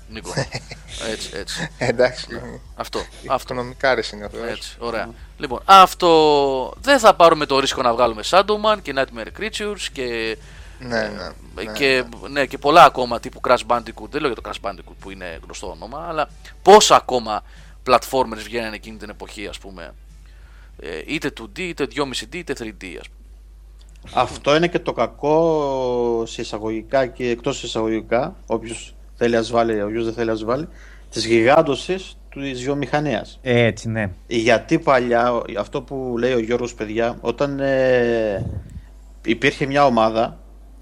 Νίκο. έτσι, έτσι. Εντάξει. Αυτό. αυτό. Οικονομικά ρε είναι αυτό. Έτσι, ωραία. Λοιπόν, αυτό δεν θα πάρουμε το ρίσκο να βγάλουμε Shadowman και Nightmare Creatures και, Ναι, ναι. ε, ναι, και, ναι. ναι, και πολλά ακόμα τύπου Crash Bandicoot. Δεν λέω για το Crash Bandicoot που είναι γνωστό όνομα, αλλά πόσα ακόμα platformers βγαίνουν εκείνη την εποχή, ας πούμε. Ε, είτε 2D, είτε 2,5D, είτε 3D, ας πούμε. Αυτό είναι και το κακό σε εισαγωγικά και εκτός εισαγωγικά, όποιος θέλει ας βάλει, όποιος δεν θέλει ας βάλει, της γιγάντωσης της βιομηχανίας. Ε, έτσι, ναι. Γιατί παλιά, αυτό που λέει ο Γιώργος παιδιά, όταν ε, υπήρχε μια ομάδα,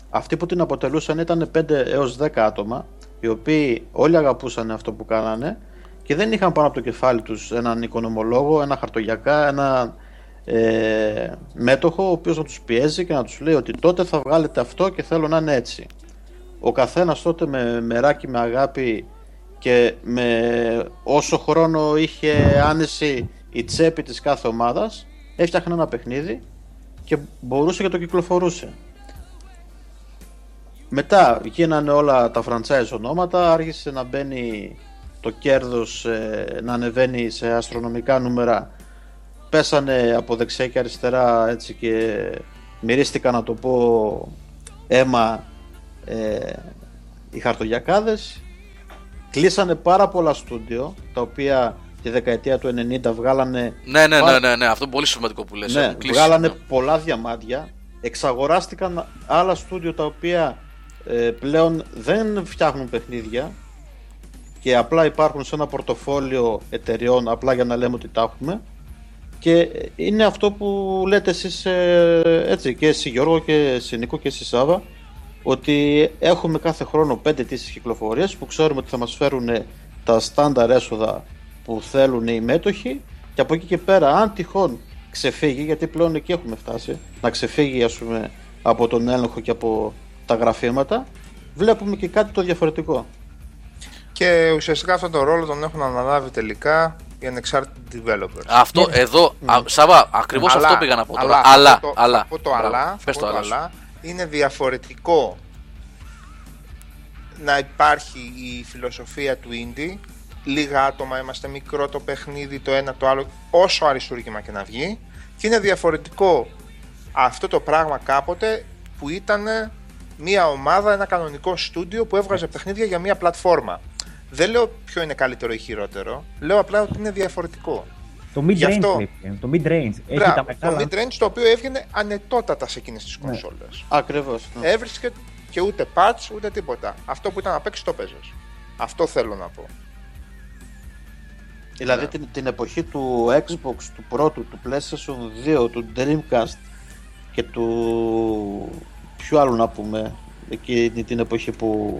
αυτοί που την αποτελούσαν ήταν 5 έως 10 άτομα, οι οποίοι όλοι αγαπούσαν αυτό που κάνανε και δεν είχαν πάνω από το κεφάλι τους έναν οικονομολόγο, ένα χαρτογιακά, ένα ε, μέτοχο ο οποίος να τους πιέζει και να τους λέει ότι τότε θα βγάλετε αυτό και θέλω να είναι έτσι. Ο καθένας τότε με μεράκι, με αγάπη και με όσο χρόνο είχε άνεση η τσέπη της κάθε ομάδας έφτιαχνε ένα παιχνίδι και μπορούσε και το κυκλοφορούσε. Μετά γίνανε όλα τα franchise ονόματα, άρχισε να μπαίνει το κέρδος ε, να ανεβαίνει σε αστρονομικά νούμερα πέσανε από δεξιά και αριστερά έτσι και μυρίστηκαν να το πω αίμα ε, οι χαρτογιακάδες κλείσανε πάρα πολλά στούντιο τα οποία τη δεκαετία του 90 βγάλανε Ναι, ναι, ναι, ναι, ναι, αυτό είναι πολύ σημαντικό που λες. ναι, έχουν κλείσει, βγάλανε ναι. πολλά διαμάντια εξαγοράστηκαν άλλα στούντιο τα οποία ε, πλέον δεν φτιάχνουν παιχνίδια και απλά υπάρχουν σε ένα πορτοφόλιο εταιριών απλά για να λέμε ότι τα έχουμε και είναι αυτό που λέτε εσείς ε, έτσι και εσύ Γιώργο και εσύ Νίκο και εσύ Σάβα ότι έχουμε κάθε χρόνο πέντε τήσεις κυκλοφορίες που ξέρουμε ότι θα μας φέρουν τα στάνταρ έσοδα που θέλουν οι μέτοχοι και από εκεί και πέρα αν τυχόν ξεφύγει γιατί πλέον εκεί έχουμε φτάσει να ξεφύγει ας πούμε από τον έλεγχο και από τα γραφήματα βλέπουμε και κάτι το διαφορετικό. Και ουσιαστικά αυτόν τον ρόλο τον έχουν αναλάβει τελικά οι ανεξάρτητοι developers. Αυτό εδώ, α, Σάβα, ακριβώς Αλλά- αυτό πήγα να πω τώρα. αλλά, Αλλά, αυτό το, αλλά. αυτό το Μπράβο. αλλά, Πες αυτό το το αλλά. σου. αλλά είναι διαφορετικό να υπάρχει η φιλοσοφία του indie λίγα άτομα είμαστε μικρό το παιχνίδι το ένα το άλλο όσο αριστούργημα και να βγει και είναι διαφορετικό αυτό το πράγμα κάποτε που ήταν μια ομάδα, ένα κανονικό στούντιο που έβγαζε παιχνίδια για μια πλατφόρμα. Δεν λέω ποιο είναι καλύτερο ή χειρότερο, λέω απλά ότι είναι διαφορετικό. Το mid Γι' range. αυτό- λέει, Το mid range. Έχει Μπράβο, τα το μεγάλα. mid-range το οποίο έβγαινε ανετότατα σε εκείνες τις Ναι. κονσόλες. Ακριβώς. ναι. Έβρισκε και ούτε patch ούτε τίποτα. Αυτό που ήταν να παίξει το παίζες. Αυτό θέλω να πω. Δηλαδή Ναι. την, την εποχή του Xbox, του πρώτου, του PlayStation 2, του Dreamcast και του... Ποιο άλλο να πούμε, εκείνη την εποχή που...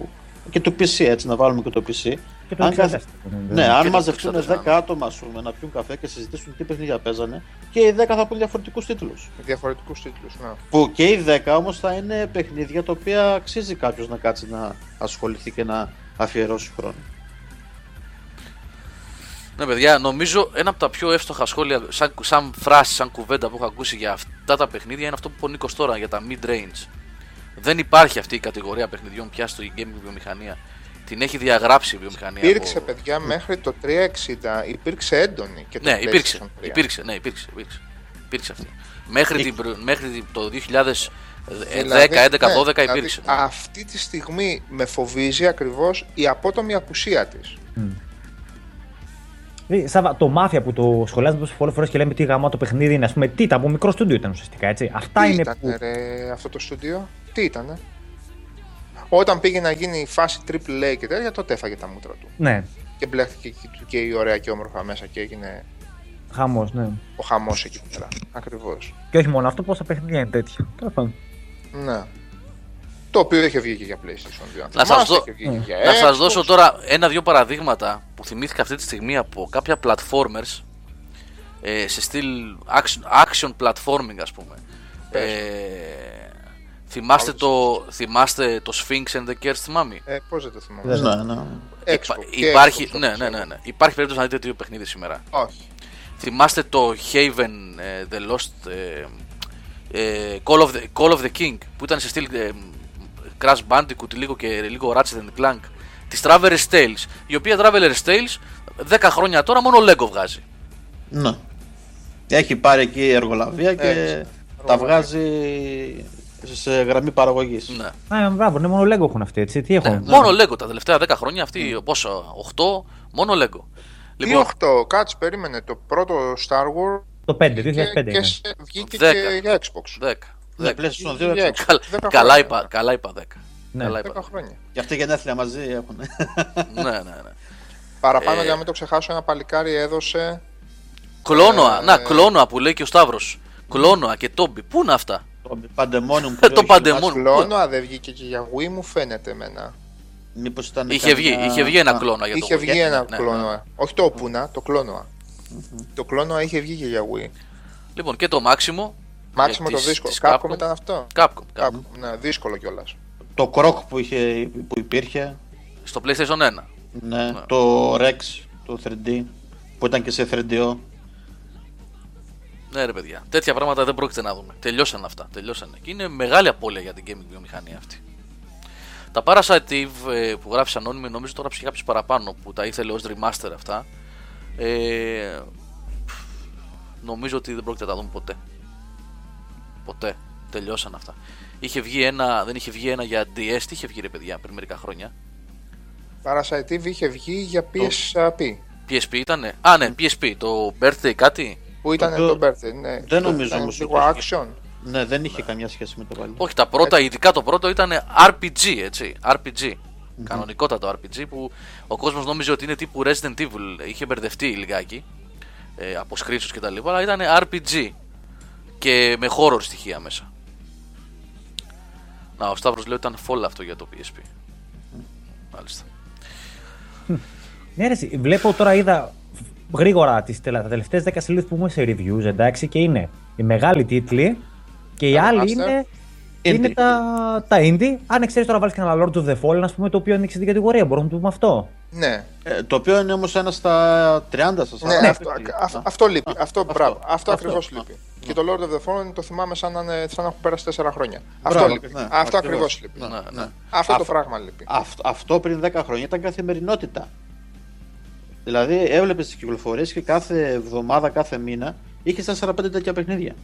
και του PC έτσι, να βάλουμε και το PC. Και το Αν 60 καθ- στην- Ναι, αν το μαζευτούν 64, 10 άτομα ας πούμε, να πιούν καφέ και συζητήσουν τι παιχνίδια παίζανε και οι 10 θα πούν διαφορετικούς τίτλους. Με διαφορετικούς τίτλους. Ναι. Που και οι 10 όμως θα είναι παιχνίδια τα οποία αξίζει κάποιος να κάτσει να ασχοληθεί και να αφιερώσει χρόνο. Ναι, παιδιά, νομίζω ένα από τα πιο εύστοχα σχόλια, σαν, σαν φράση, σαν κουβέντα που έχω ακούσει για αυτά τα παιχνίδια είναι αυτό που είπε ο Νίκος τώρα για τα mid-range. Δεν υπάρχει αυτή η κατηγορία παιχνιδιών πια στο gaming βιομηχανία. Την έχει διαγράψει η βιομηχανία. Υπήρξε, από- παιδιά, μέχρι το 360 υπήρξε έντονη και το Ναι, υπήρξε. PlayStation 3. Υπήρξε, ναι, υπήρξε. Υπήρξε, υπήρξε αυτή. Μέχρι, την, προ- μέχρι την- το 2010, Δηλαδή, 11, ναι, 12 δηλαδή, υπήρξε. ναι. Αυτή τη στιγμή με φοβίζει ακριβώς η απότομη απουσία της. Δηλαδή, Σάβα, το μάφια που το σχολιάζουμε τόσες πολλές φορές και λέμε τι γάμα το παιχνίδι είναι, ας πούμε, τι ήταν, από μικρό στούντιο ήταν ουσιαστικά έτσι. Αυτά Τι είναι ήταν που. ρε, αυτό το στούντιο, τι ήτανε. Όταν πήγε να γίνει η φάση AAA και τέτοια, τότε έφαγε τα μούτρα του. Ναι, Και μπλέχτηκε και, και η ωραία και όμορφα μέσα και έγινε χαμός, ναι. ο χαμός εκεί πέρα. Ακριβώς. Και όχι μόνο αυτό, πόσα παιχνίδια είναι τέτοια. Τέλος πάντων. Ναι. Το οποίο είχε βγει και για PlayStation 2. αν Να θυμάστε, σας, δω- είχε βγει και για να σας Xbox. δώσω τώρα ένα-δυο παραδείγματα που θυμήθηκα αυτή τη στιγμή από κάποια platformers ε, σε στυλ action, action platforming ας πούμε. Ε, θυμάστε, το, θυμάστε το Sphinx and the Cursed Mummy. Ε, πώς δεν το θυμάμαι. Ναι, ναι. Xbox Υπά- και υπάρχει, Xbox, ναι, όπως ναι, ναι, ξέρω. ναι. Υπάρχει περίπτωση να δείτε τέτοιο παιχνίδι σήμερα. Όχι. Θυμάστε το Haven ε, The Lost ε, ε, Call, of the, Call of the King που ήταν σε στυλ ε, Crash Bandicoot λίγο και λίγο Ratchet and Clank της Traveler's Tales η οποία Traveler's Tales 10 χρόνια τώρα μόνο Lego βγάζει Ναι. Έχει πάρει εκεί εργολαβία και Έτσι. τα βγάζει σε γραμμή παραγωγής. ναι. Α, μπράβο, ναι, μόνο Lego έχουν αυτοί, έτσι. Τι έχουν; Ναι, μόνο Lego τα τελευταία 10 χρόνια αυτή πόσο 8 μόνο Lego Τι λοιπόν 8, κάτσε, περίμενε. Το πρώτο Star Wars Το 5, 2005 και, είναι. και σε- βγήκε Δέκα. και για Xbox. 10 Ναι, 10. PlayStation 2 Για Xbox. Xbox. Καλ- Δέκα καλά, χρόνια. είπα, καλά είπα 10 Ναι. καλά 10 είπα. χρόνια. Και αυτή γενέθλια μαζί έχουν. ναι, ναι, ναι. Παραπάνω Ε, για να μην το ξεχάσω, ένα παλικάρι έδωσε. Κλόνοα, Ε, να, κλόνοα που λέει και ο Σταύρος. Κλόνοα και Τόμπι. Πού είναι αυτά; Το παντεμόνιουμ. Το παντεμόνιουμ. Κλώνοα δεν βγήκε και για Wii μου φαίνεται εμένα. Μήπως ήταν. Είχε βγει, καμιά- είχε βγει ένα Α, κλόνο για το Είχε Wii. βγει ένα Ναι, κλώνοα. ναι. Όχι το Opuna, το κλώνοα. Το κλώνοα είχε βγει και για Wii. Λοιπόν, και το Maximo. Μάξιμο ε, το της- δύσκολο. της Capcom Capcom. ήταν αυτό. Capcom. Capcom. Capcom, Ναι, δύσκολο κιόλας. Το κροκ που, είχε, που υπήρχε. Στο PlayStation 1. Ναι, το Rex, το 3D, που ήταν και σε 3DO. Ναι, ρε παιδιά. Τέτοια πράγματα δεν πρόκειται να δούμε. Τελειώσαν αυτά. Τελειώσαν. Και είναι μεγάλη απώλεια για την gaming βιομηχανία αυτή. Τα Parasite Eve ε, που γράφεις ανώνυμη, νομίζω το γράψει κάποιο παραπάνω που τα ήθελε ως remaster αυτά. Ε, νομίζω ότι δεν πρόκειται να τα δούμε ποτέ. Ποτέ. Τελειώσαν αυτά. Είχε βγει ένα, δεν είχε βγει ένα για DS, τι είχε βγει ρε παιδιά πριν μερικά χρόνια. Parasite Eve είχε βγει για PSP. PSP ήτανε. Α, ναι, PSP. Το birthday κάτι. Που ήταν Το- το birthday. Ναι. δεν Το- νομίζω ήταν όμως Λίγο ότι action. Ναι, δεν είχε καμιά σχέση με το παλιό. Όχι, τα πρώτα, ειδικά το πρώτο ήταν RPG, έτσι. RPG. Κανονικότατο RPG που ο κόσμος νόμιζε ότι είναι τύπου Resident Evil. Είχε μπερδευτεί λιγάκι ε, από screenshots και τα λοιπά, αλλά ήταν RPG. Και με horror στοιχεία μέσα. Να, ο Σταύρος λέει ότι ήταν fall αυτό για το PSP. Μάλιστα. Ναι, ρε, εσύ, βλέπω τώρα, είδα γρήγορα τις, τελε- τα τελευταίες 10 σελίδες που είμαι σε reviews, εντάξει, και είναι οι μεγάλοι τίτλοι και οι Τα άλλοι remaster. είναι, Indie. είναι τα, τα indie. Αν εξαίρεσαι τώρα βάλεις και ένα Lord of the Fallen, ας πούμε, το οποίο ανοίξει την κατηγορία, μπορούμε να το πούμε αυτό. Ναι, Ε, το οποίο είναι όμως ένα στα 30 σας. ναι, αυτό, α- αυτό λείπει. Αυτό, μπράβο. Αυτό, αυτό, ακριβώς α. λείπει. Και το Lord of the Fallen το θυμάμαι σαν να, είναι- σαν να έχουν πέρασει 4 χρόνια. Μπράβο, αυτό λείπει. ναι, αυτό ακριβώς. ακριβώς λείπει. Ναι, Ναι, ναι. ναι. Αυτό το Αυτό- πράγμα λείπει. Αυτό, αυτό πριν 10 χρόνια ήταν καθημερινότητα. Δηλαδή έβλεπες τις κυκλοφορίες και κάθε εβδομάδα, κάθε μήνα είχες 4-5 τέτοια παιχνίδια.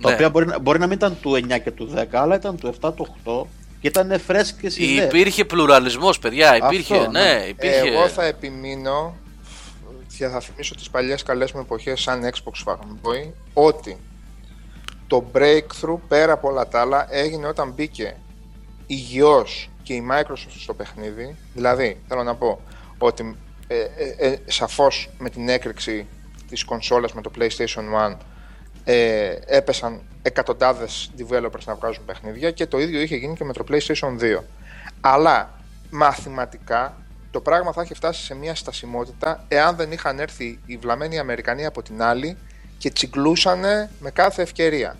Τα Ναι. οποία μπορεί, να- μπορεί να μην ήταν του 9 και του 10, αλλά ήταν του 7, του 8 και ήταν φρέσκες ιδέε. Υπήρχε πλουραλισμός, παιδιά. Υπήρχε, Αυτό, ναι, ναι. υπήρχε. Εγώ θα επιμείνω και θα θυμίσω τις παλιές καλές μου εποχές σαν Xbox fanboy ότι το breakthrough πέρα από όλα τα άλλα έγινε όταν μπήκε υγιώς και η Microsoft στο παιχνίδι δηλαδή θέλω να πω ότι ε, ε, ε, σαφώς με την έκρηξη της κονσόλας με το PlayStation 1 ε, έπεσαν εκατοντάδες developers να βγάζουν παιχνίδια και το ίδιο είχε γίνει και με το PlayStation 2. Αλλά μαθηματικά το πράγμα θα είχε φτάσει σε μια στασιμότητα εάν δεν είχαν έρθει οι βλαμμένοι Αμερικανοί από την άλλη και τσιγκλούσανε με κάθε ευκαιρία.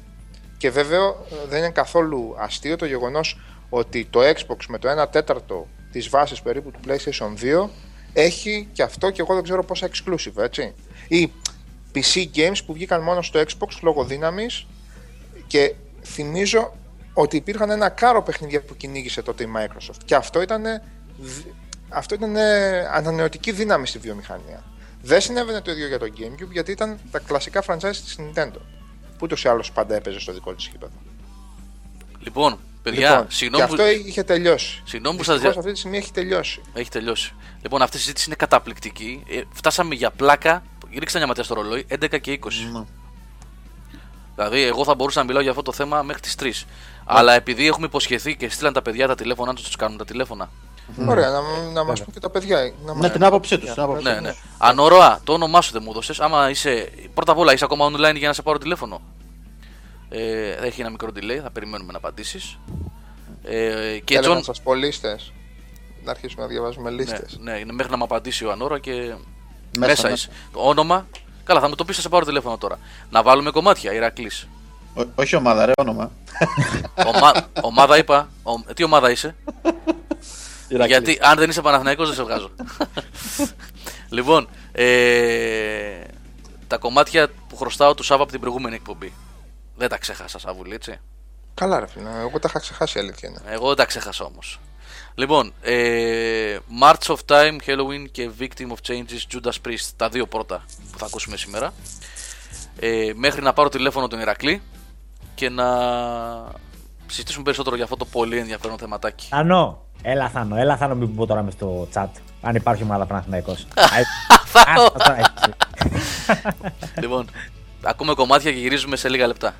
Και βέβαια ε, δεν είναι καθόλου αστείο το γεγονός ότι το Xbox με το 1 τέταρτο της βάσης περίπου του PlayStation 2 έχει και αυτό και εγώ δεν ξέρω πόσα exclusive, έτσι. Ή PC games που βγήκαν μόνο στο Xbox λόγω δύναμης και θυμίζω ότι υπήρχαν ένα κάρο παιχνίδια που κυνήγησε τότε η Microsoft και αυτό ήταν, δ- αυτό ήταν ανανεωτική δύναμη στη βιομηχανία. Δεν συνέβαινε το ίδιο για το Gamecube γιατί ήταν τα κλασικά franchise της Nintendo που ούτως ή άλλως πάντα έπαιζε στο δικό της γήπεδο. Λοιπόν, παιδιά, λοιπόν, συγγνώμη και που... αυτό είχε τελειώσει. Συγγνώμη που σας Δυστυχώς δια- αυτή τη στιγμή έχει τελειώσει. Έχει τελειώσει. Λοιπόν, αυτή η συζήτηση είναι καταπληκτική. Ε, φτάσαμε για πλάκα. Ρίξτε μια ματιά στο ρολόι. 11 και 20. Ναι. Δηλαδή, εγώ θα μπορούσα να μιλάω για αυτό το θέμα μέχρι τις 3. Αλλά επειδή έχουμε υποσχεθεί και στείλαν τα παιδιά τα τηλέφωνα τους, τους κάνουν τα τηλέφωνα. Ωραία, να, να μας πούν και τα παιδιά. Να Ναι, μας- την άποψή τους. Την άποψή Ναι, τους. ναι. Ανώρα, το όνομά σου δεν μου έδωσες. Άμα είσαι. Πρώτα απ' όλα, είσαι ακόμα online για να σε πάρω τηλέφωνο. Ε, έχει ένα μικρό delay, θα περιμένουμε να απαντήσεις. Ε, και Έλεγα Τζον. να σας πω λίστες; Να αρχίσουμε να διαβάζουμε Ναι, λίστες. ναι, είναι μέχρι να μου απαντήσει ο Ανώρα και Μέσα, μέσα, μέσα. είσαι. Το όνομα. Καλά, θα μου το πεις, θα σε πάρω τηλέφωνο τώρα. Να βάλουμε κομμάτια, Ηρακλής. Ό- όχι ομάδα, ρε, όνομα. Ομα... ομάδα είπα. Ο... Τι ομάδα είσαι; Ηρακλής. Γιατί αν δεν είσαι Παναθηναϊκός δεν σε βγάζω. λοιπόν, ε... τα κομμάτια που χρωστάω τους Σάβα από την προηγούμενη εκπομπή. Δεν τα ξέχασα, Σαβούλη, έτσι. Καλά ρε φίλε, εγώ τα είχα ξεχάσει η αλήθεια είναι. Εγώ δεν τα ξέχασα όμως. Λοιπόν, ε, March of Time, Halloween και Victim of Changes, Judas Priest. Τα δύο πρώτα που θα ακούσουμε σήμερα. Ε, μέχρι να πάρω τηλέφωνο τον Ηρακλή και να συζητήσουμε περισσότερο για αυτό το πολύ ενδιαφέρον θεματάκι. Θανό, έλα Θανό, έλα Θανό μην πω τώρα μες στο chat. Αν υπάρχει ομάδα Παναθηναϊκός. Θανό! Άστα τώρα, έτσι. λοιπόν, ακούμε κομμάτια και γυρίζουμε σε λίγα λεπτά.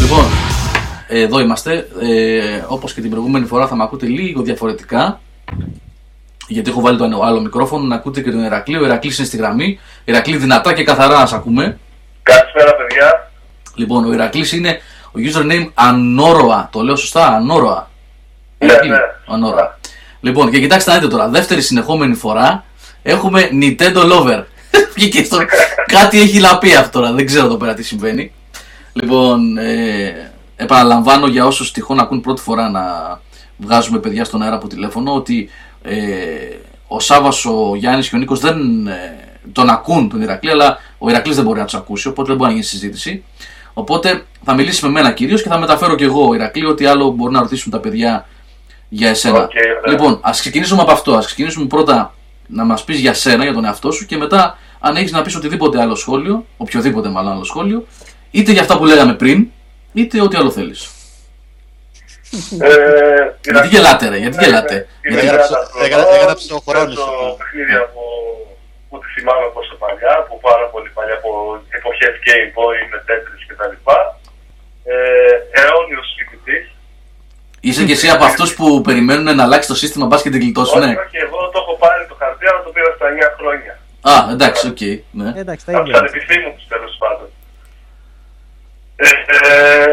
Λοιπόν, εδώ είμαστε. Ε, όπως και την προηγούμενη φορά θα με ακούτε λίγο διαφορετικά. γιατί έχω βάλει το άλλο μικρόφωνο να ακούτε και τον Ερακλή. Ο Ερακλής είναι στη γραμμή. Ερακλή δυνατά και καθαρά να σα ακούμε. Καλησπέρα, παιδιά. Λοιπόν, ο Ερακλής είναι ο username Ανόροα. Το λέω σωστά, Ανόροα. Ναι, Ερακλή, ναι. Ανόροα. Λοιπόν, και κοιτάξτε να δείτε τώρα. Δεύτερη συνεχόμενη φορά έχουμε Nintendo Lover. Βγήκε στο... Κάτι έχει λαπεί αυτό τώρα. Δεν ξέρω εδώ πέρα τι συμβαίνει. Λοιπόν, ε, επαναλαμβάνω για όσους τυχόν ακούν πρώτη φορά να βγάζουμε παιδιά στον αέρα από τηλέφωνο ότι ε, ο Σάβα, ο Γιάννης και ο Νίκος δεν ε, τον ακούν τον Ηρακλή, αλλά ο Ηρακλής δεν μπορεί να τους ακούσει, οπότε δεν μπορεί να γίνει συζήτηση. Οπότε θα μιλήσει με μένα κυρίως και θα μεταφέρω και εγώ, Ηρακλή, ότι άλλο μπορεί να ρωτήσουν τα παιδιά για εσένα. Οκ, ωραία. λοιπόν, ας ξεκινήσουμε από αυτό. Ας ξεκινήσουμε πρώτα να μας πεις για σένα, για τον εαυτό σου και μετά, αν έχεις να πεις οτιδήποτε άλλο σχόλιο, οποιοδήποτε μάλλον άλλο σχόλιο, είτε για αυτά που λέγαμε πριν, είτε ό,τι άλλο θέλεις. Ε, Γιατί γελάτε, ρε, γιατί γελάτε. Είμαι Γιατί- Έγραψε- Γιάννας έγρα- Προδός, έγραψε ο χρόνος παίζω αυτό. παιχνίδια που, που τη θυμάμαι πόσο παλιά, από πάρα πολύ παλιά, από εποχές Game Boy με Tetris κτλ. Ε, αιώνιος φοιτητής. Είσαι και εσύ από αυτούς που περιμένουν να αλλάξει το σύστημα, μπα και την γλιτώσουν. Όχι, όχι, εγώ το έχω πάρει το χαρτί, αλλά το πήρα στα 9 χρόνια. Α, εντάξει, οκ. ναι. Εντάξει, τα Από του ίδια. ανεπιθύμητους τέλος πάντων. Ε, ε,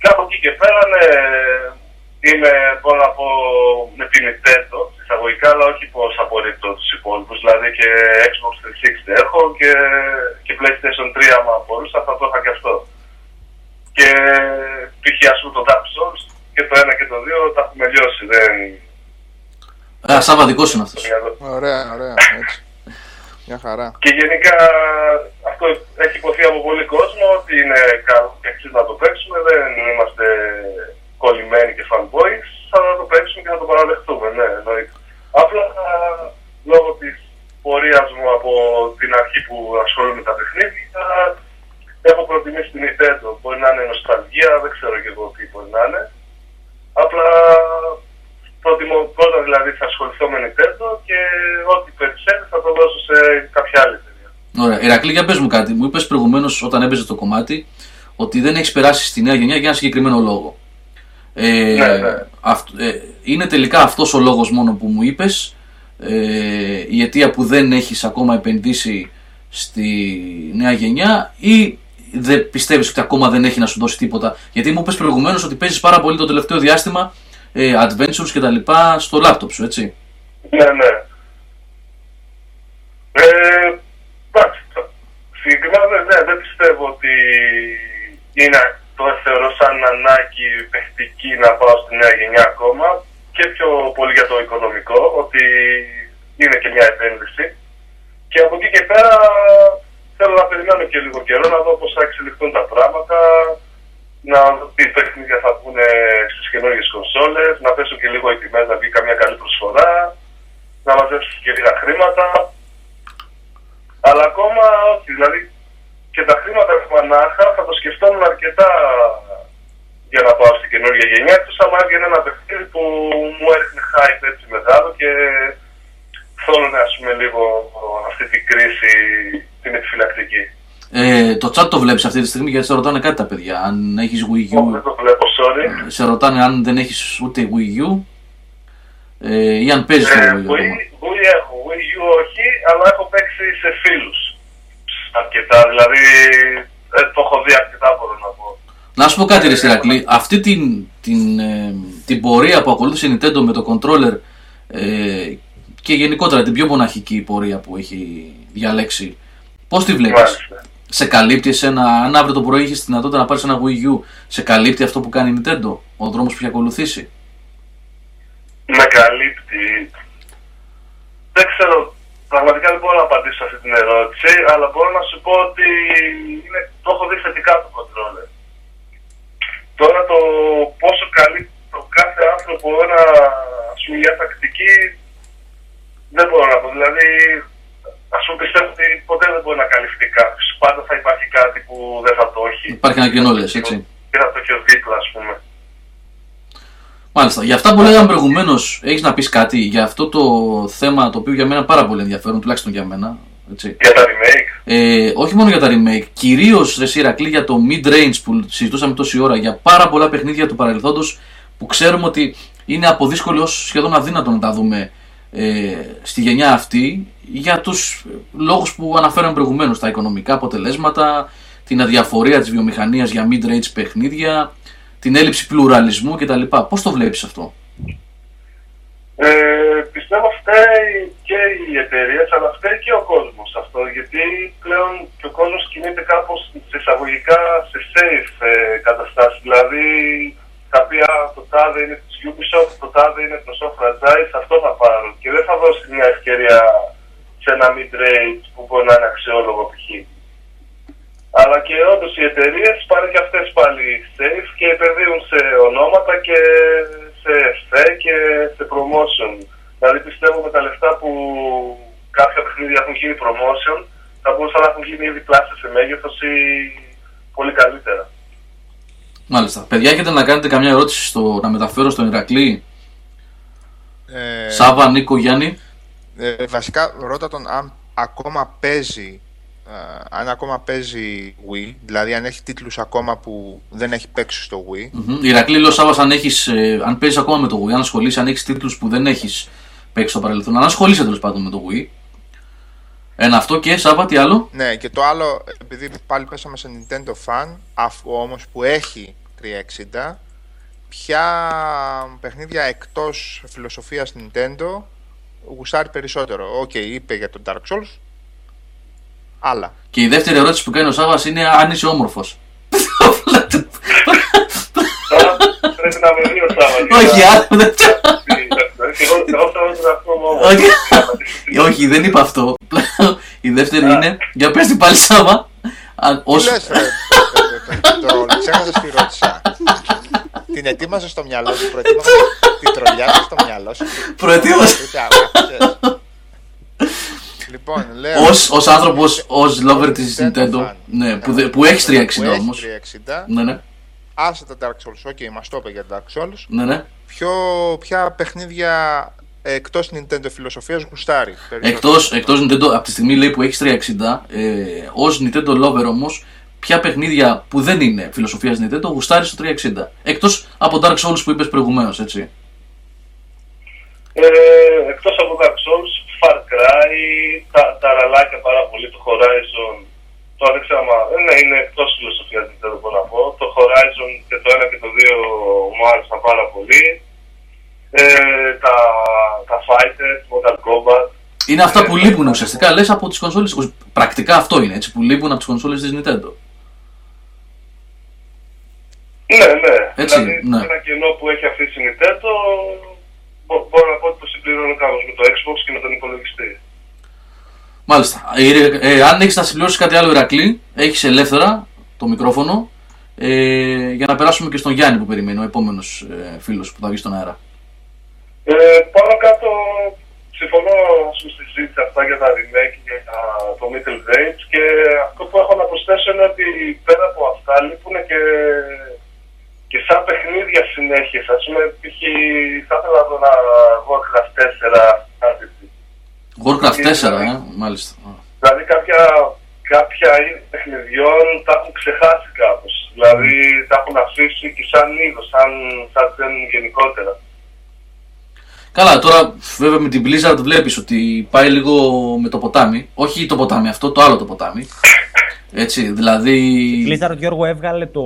και από εκεί και πέρα, ναι, είμαι, μπορώ να πω, με την Nintendo, εισαγωγικά, αλλά όχι πως απορρίπτω τους υπόλοιπους. Δηλαδή και Xbox 360 έχω και, και PlayStation 3 άμα μπορούσα θα το είχα και αυτό. Και π.χ. ας πούμε το Dark Souls και το 1 και το 2 τα έχουμε λιώσει, δεν... Α, Σάβα, δικό είναι αυτός. Ωραία, ωραία. Έτσι. Μια χαρά. Και γενικά αυτό έχει υποθεί από πολύ κόσμο ότι είναι καλό και αξίζει να το παίξουμε. Δεν είμαστε κολλημένοι και fanboys. Θα το παίξουμε και θα το παραδεχτούμε. Ναι, εννοείται. Απλά λόγω της πορείας μου από την αρχή που ασχολούμαι με τα παιχνίδια έχω προτιμήσει την Nintendo. Μπορεί να είναι νοσταλγία, δεν ξέρω και εγώ τι μπορεί να είναι. Απλά προτιμώ πρώτα δηλαδή θα ασχοληθώ με Nintendo και ό,τι περισσεύει θα το δώσω σε κάποια άλλη εταιρεία. Ωραία. Ηρακλή, για πες μου κάτι. Μου είπες προηγουμένως όταν έπαιζε το κομμάτι ότι δεν έχεις περάσει στη νέα γενιά για ένα συγκεκριμένο λόγο. Ε, Ναι, ναι. αυτ- ε, είναι τελικά αυτός ο λόγος μόνο που μου είπες ε, η αιτία που δεν έχεις ακόμα επενδύσει στη νέα γενιά ή δεν πιστεύεις ότι ακόμα δεν έχει να σου δώσει τίποτα γιατί μου είπες προηγουμένως ότι παίζεις πάρα πολύ το τελευταίο διάστημα ε, adventures και τα λοιπά στο λάπτοπ σου έτσι Ναι, ναι. Ε, εντάξει, το- συγκεκριμένα ναι, ναι, δεν πιστεύω ότι είναι το θεωρώ σαν ανάγκη παιχτική να πάω στη νέα γενιά ακόμα και πιο πολύ για το οικονομικό, ότι είναι και μια επένδυση. Και από εκεί και πέρα θέλω να περιμένω και λίγο καιρό να δω πώς θα εξελιχθούν τα πράγματα, να δω τι παιχνίδια θα βγουν στις καινούργιες κονσόλες, να πέσουν και λίγο οι τιμές, να βγει καμιά καλή προσφορά, να μαζέψουν και λίγα χρήματα. Αλλά ακόμα όχι, δηλαδή και τα χρήματα που μονάχα θα το σκεφτόμουν αρκετά για να πάω στην καινούργια γενιά, εκτός άμα έβγαινε ένα παιχνίδι που μου έριχνε hype έτσι μεγάλο και θόλωνε ας πούμε λίγο αυτή την κρίση την επιφυλακτική. ε, το chat το βλέπεις αυτή τη στιγμή γιατί σε ρωτάνε κάτι τα παιδιά αν έχεις Wii U Όχι, δεν το βλέπω, sorry. σε ρωτάνε αν δεν έχεις ούτε Wii U ε, ή αν παίζεις το Ε, Wii U ακόμα. Wii, Wii έχω, Wii U όχι, αλλά έχω παίξει σε φίλους. Αρκετά, δηλαδή ε, το έχω δει αρκετά μπορώ να πω. Να σου πω κάτι, ρε Σιρακλή. Αυτή την, την, ε, την πορεία που ακολούθησε η Nintendo με το controller ε, και γενικότερα την πιο μοναχική πορεία που έχει διαλέξει, πώς τη βλέπεις; Μάλιστα. Σε καλύπτει εσένα, αν αύριο το πρωί είχες τη δυνατότητα να πάρεις ένα Wii U, σε καλύπτει αυτό που κάνει η Nintendo, ο δρόμος που έχει ακολουθήσει; Με καλύπτει. Δεν ξέρω, πραγματικά δεν μπορώ να απαντήσω σε αυτή την ερώτηση, αλλά μπορώ να σου πω ότι είναι, το έχω δει θετικά το controller. Τώρα το πόσο καλύπτει το κάθε άνθρωπο ένα, ας πούμε, μια τακτική, δεν μπορώ να πω. Δηλαδή, ας πούμε πιστεύω ότι ποτέ δεν μπορεί να καλυφθεί κάποιος. Πάντα θα υπάρχει κάτι που δεν θα το έχει. Υπάρχει ένα κενό, λες, έτσι. Και θα το έχει ο δίπλα, ας πούμε. Μάλιστα. Για αυτά που λέγαμε προηγουμένως, έχεις να πεις κάτι για αυτό το θέμα το οποίο για μένα είναι πάρα πολύ ενδιαφέρον, τουλάχιστον για μένα. Έτσι. Για τα remake. Ε, όχι μόνο για τα remake, κυρίως ρε Ηρακλή για το mid-range που συζητούσαμε τόση ώρα, για πάρα πολλά παιχνίδια του παρελθόντος που ξέρουμε ότι είναι από δύσκολο ως σχεδόν αδύνατο να τα δούμε ε, στη γενιά αυτή για τους λόγους που αναφέραμε προηγουμένως, τα οικονομικά αποτελέσματα, την αδιαφορία της βιομηχανίας για mid-range παιχνίδια, την έλλειψη πλουραλισμού κτλ. Πώς το βλέπεις αυτό; Ε, πιστεύω φταίει και οι εταιρείες, αλλά φταίει και ο κόσμος αυτό. Γιατί πλέον και ο κόσμος κινείται κάπως σε εισαγωγικά σε safe ε, καταστάσεις. Δηλαδή, κάποια το τάδε είναι τη Ubisoft, το τάδε είναι το soft franchise, αυτό θα πάρω. Και δεν θα δώσει μια ευκαιρία σε ένα mid-range που μπορεί να είναι αξιόλογο π.χ. Αλλά και όντως οι εταιρείες πάνε και αυτές πάλι safe και επενδύουν σε ονόματα και σε εφέ και σε promotion. Δηλαδή πιστεύω με τα λεφτά που κάποια παιχνίδια έχουν γίνει promotion θα μπορούσαν να έχουν γίνει ήδη πλάσια σε μέγεθος ή πολύ καλύτερα. Μάλιστα. Παιδιά, έχετε να κάνετε καμιά ερώτηση στο, να μεταφέρω στον Ηρακλή; Ε, Σάβα, Νίκο, Γιάννη. ε, βασικά ρώτα τον αν ακόμα παίζει ε, αν ακόμα παίζει Wii, δηλαδή αν έχει τίτλους ακόμα που δεν έχει παίξει στο Wii. Μμμ. Ηρακλή, λέω Σάβα, αν, έχεις, ε, αν παίζεις ακόμα με το Wii, αν ασχολείσαι, αν έχεις τίτλους που δεν έχεις παίξει στο παρελθόν, αν ασχολείσαι τέλος πάντων με το Wii. Ένα αυτό και Σάβα, τι άλλο. Ναι, και το άλλο, επειδή πάλι πέσαμε σε Nintendo Fan, αφού όμως που έχει 360, ποια παιχνίδια εκτός φιλοσοφίας Nintendo γουστάρει περισσότερο. Οκ, είπε για τον Dark Souls, άλλα. Και η δεύτερη ερώτηση που κάνει ο Σάβα είναι αν είσαι όμορφος. Τώρα πρέπει να με δει ο Σάββας. Όχι, άλλο δεν. Εγώ εγώ θέλω να αυτό μόνο. Όχι. Όχι, δεν είπα αυτό. Η δεύτερη είναι. Για πες την πάλι Σάβα. αν- Τι ως- λες ρε, το ξέχασες τι ρώτησα. Την ετοίμαζε στο μυαλό σου, προετοίμαζε την τρολιά σου στο μυαλό σου. Προετοίμασε. Ούτε άκουσες. Λοιπόν, λέω... Ως, ως άνθρωπος, ως lover της Nintendo, fan. ναι, που, δε- που έχεις 360 Που έχει όμως. 360, Ναι, ναι, άσε τα Dark Souls, OK, μας το είπε για τα Dark Souls. ναι, ναι. Ποιο, ποια παιχνίδια εκτός Nintendo φιλοσοφίας γουστάρει περισσότερο. Εκτός, εκτός Nintendo, από τη στιγμή λέει που έχεις 360, ε, ως Nintendo lover όμως, ποια παιχνίδια που δεν είναι φιλοσοφίας Nintendo γουστάρεις στο 360. Εκτός από Dark Souls που είπες προηγουμένως, έτσι. Ε, εκτός από Dark Souls, Far Cry, τα, τα ραλάκια πάρα πολύ, το Horizon, το δεν ξέρω άμα, ναι, είναι εκτός φιλοσοφίας, δεν θέλω να πω. Το Horizon και το 1 και το 2 μου άρεσαν πάρα πολύ. Ε, τα, τα Fighters, Mortal Kombat. Είναι αυτά που Ε, λείπουν ε, ουσιαστικά, λες από τις κονσόλες, πρακτικά αυτό είναι, έτσι, που λείπουν από τις κονσόλες της Nintendo. Ναι, ναι. Έτσι, δηλαδή, ναι. ένα κενό που έχει αφήσει η Nintendo, μπο- μπορώ να πω ότι το συμπληρώνω κάπως με το Xbox και με τον υπολογιστή. Μάλιστα. Ε, ε, αν έχεις να συμπληρώσεις κάτι άλλο, Ηρακλή, έχεις ελεύθερα το μικρόφωνο ε, για να περάσουμε και στον Γιάννη που περιμένει, ο επόμενος ε, φίλος που θα βγει στον αέρα. Ε, πάνω κάτω συμφωνώ στη συζήτηση αυτά για τα remake και για το middle grade και αυτό που έχω να προσθέσω είναι ότι πέρα από αυτά λείπουν και, και σαν παιχνίδια συνέχειες. Ας πούμε, π.χ. θα ήθελα να δω ένα Warcraft 4 strategy. Warcraft 4, Δηλαδή- ε, μάλιστα. Δηλαδή κάποια, κάποια είδη παιχνιδιών τα έχουν ξεχάσει κάπως. Δηλαδή τα έχουν αφήσει και σαν είδος, σαν, σαν gen γενικότερα. Καλά, τώρα βέβαια με την Blizzard βλέπεις ότι πάει λίγο με το ποτάμι. Όχι το ποτάμι αυτό, το άλλο το ποτάμι. Έτσι, δηλαδή... Η Blizzard Γιώργο έβγαλε το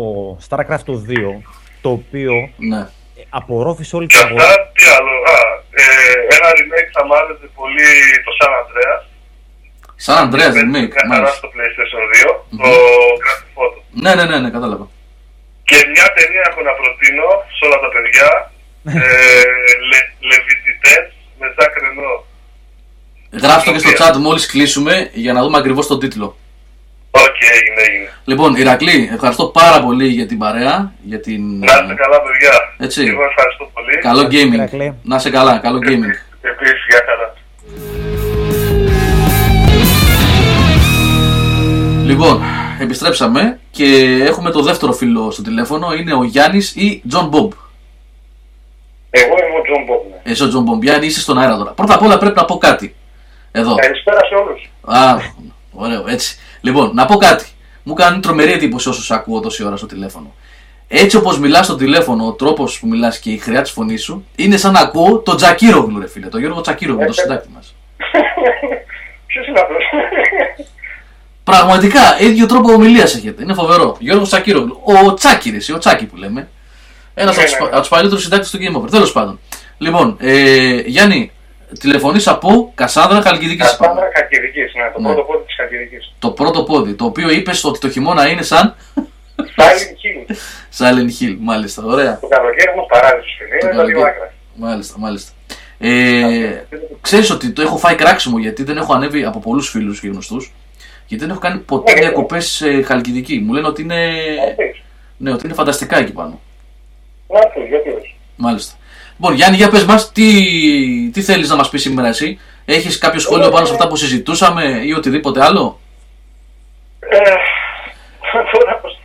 StarCraft το 2, το οποίο Ναι. απορρόφησε όλη Και την αυτά, αγορά. τι άλλο. Α, ε, ένα remake θα μ' άρεσε πολύ το San Andreas. Σαν Andreas Παίζει remake, καθαρά μάλιστα. στο PlayStation 2, το Grand Theft Auto. Ναι, ναι, ναι, ναι, κατάλαβα. Και μια ταινία έχω να προτείνω σε όλα τα παιδιά. ε, Le, Levitites με Ζακ Ρενό. Γράψτε το και στο chat μόλις κλείσουμε για να δούμε ακριβώς τον τίτλο. Οκ, έγινε, έγινε. Λοιπόν, Ηρακλή, ευχαριστώ πάρα πολύ για την παρέα, για την... Να είστε καλά, παιδιά. Έτσι. Εγώ ευχαριστώ πολύ. Καλό gaming. Ηρακλή. Να είσαι καλά, καλό gaming. Επίσης, για χαρά. Λοιπόν, επιστρέψαμε και έχουμε το δεύτερο φίλο στο τηλέφωνο. Είναι ο Γιάννης ή Τζον Μπομπ. Εγώ είμαι ο Τζον Μπόμπνε. Εσύ ο Τζον Μπομπ. Γιάννη, είσαι στον αέρα τώρα. Πρώτα απ' όλα πρέπει να πω κάτι. Εδώ. Καλησπέρα σε όλους. Α, ωραίο, έτσι. Λοιπόν, να πω κάτι. Μου κάνει τρομερή εντύπωση όσο σε ακούω τόση ώρα στο τηλέφωνο. Έτσι όπως μιλάς στο τηλέφωνο, ο τρόπος που μιλάς και η χρειά της φωνής σου είναι σαν να ακούω τον Τζακύρογλου, ρε φίλε. Τον Γιώργο Τζακύρογλου, τον συντάκτη μας. Ποιος είναι αυτός; Πραγματικά, ίδιο τρόπο ομιλίας έχετε. Είναι φοβερό. Γιώργος Τσακύρογλου. Ο Τσάκη, ρε, εσύ, ο Τσάκη που λέμε. Ένας Ναι, ναι, ναι. από τους παλιότερους συντάκτες του Game Over. Τέλος πάντων. Λοιπόν, ε, Γιάννη, τηλεφωνείς από Κασάνδρα Χαλκιδικής. Κασάνδρα Χαλκιδικής, ναι, το Ναι. πρώτο πόδι της Χαλκιδικής. Το πρώτο πόδι, το οποίο είπες ότι το χειμώνα είναι σαν Silent Hill. Silent Hill. Μάλιστα, ωραία. Το καλοκαίρι όμως παράδεισος φίλε, Το είναι τα δύο καλοκαίρι. άκρας. Μάλιστα, μάλιστα. Ε, ξέρεις ότι το έχω φάει κράξιμο γιατί δεν έχω ανέβει από πολλούς φίλους και γνωστούς γιατί δεν έχω κάνει ποτέ Ναι, διακοπές σε Χαλκιδική. Μου λένε ότι είναι, Αυτής. ναι, ότι είναι φανταστικά εκεί πάνω. Να έρθει, γιατί όχι. Μάλιστα. Λοιπόν, Γιάννη, για πες μας, τι, τι θέλεις να μας πεις σήμερα εσύ; Έχεις κάποιο σχόλιο πάνω σε αυτά που συζητούσαμε ή οτιδήποτε άλλο; Ε, Τώρα πώς...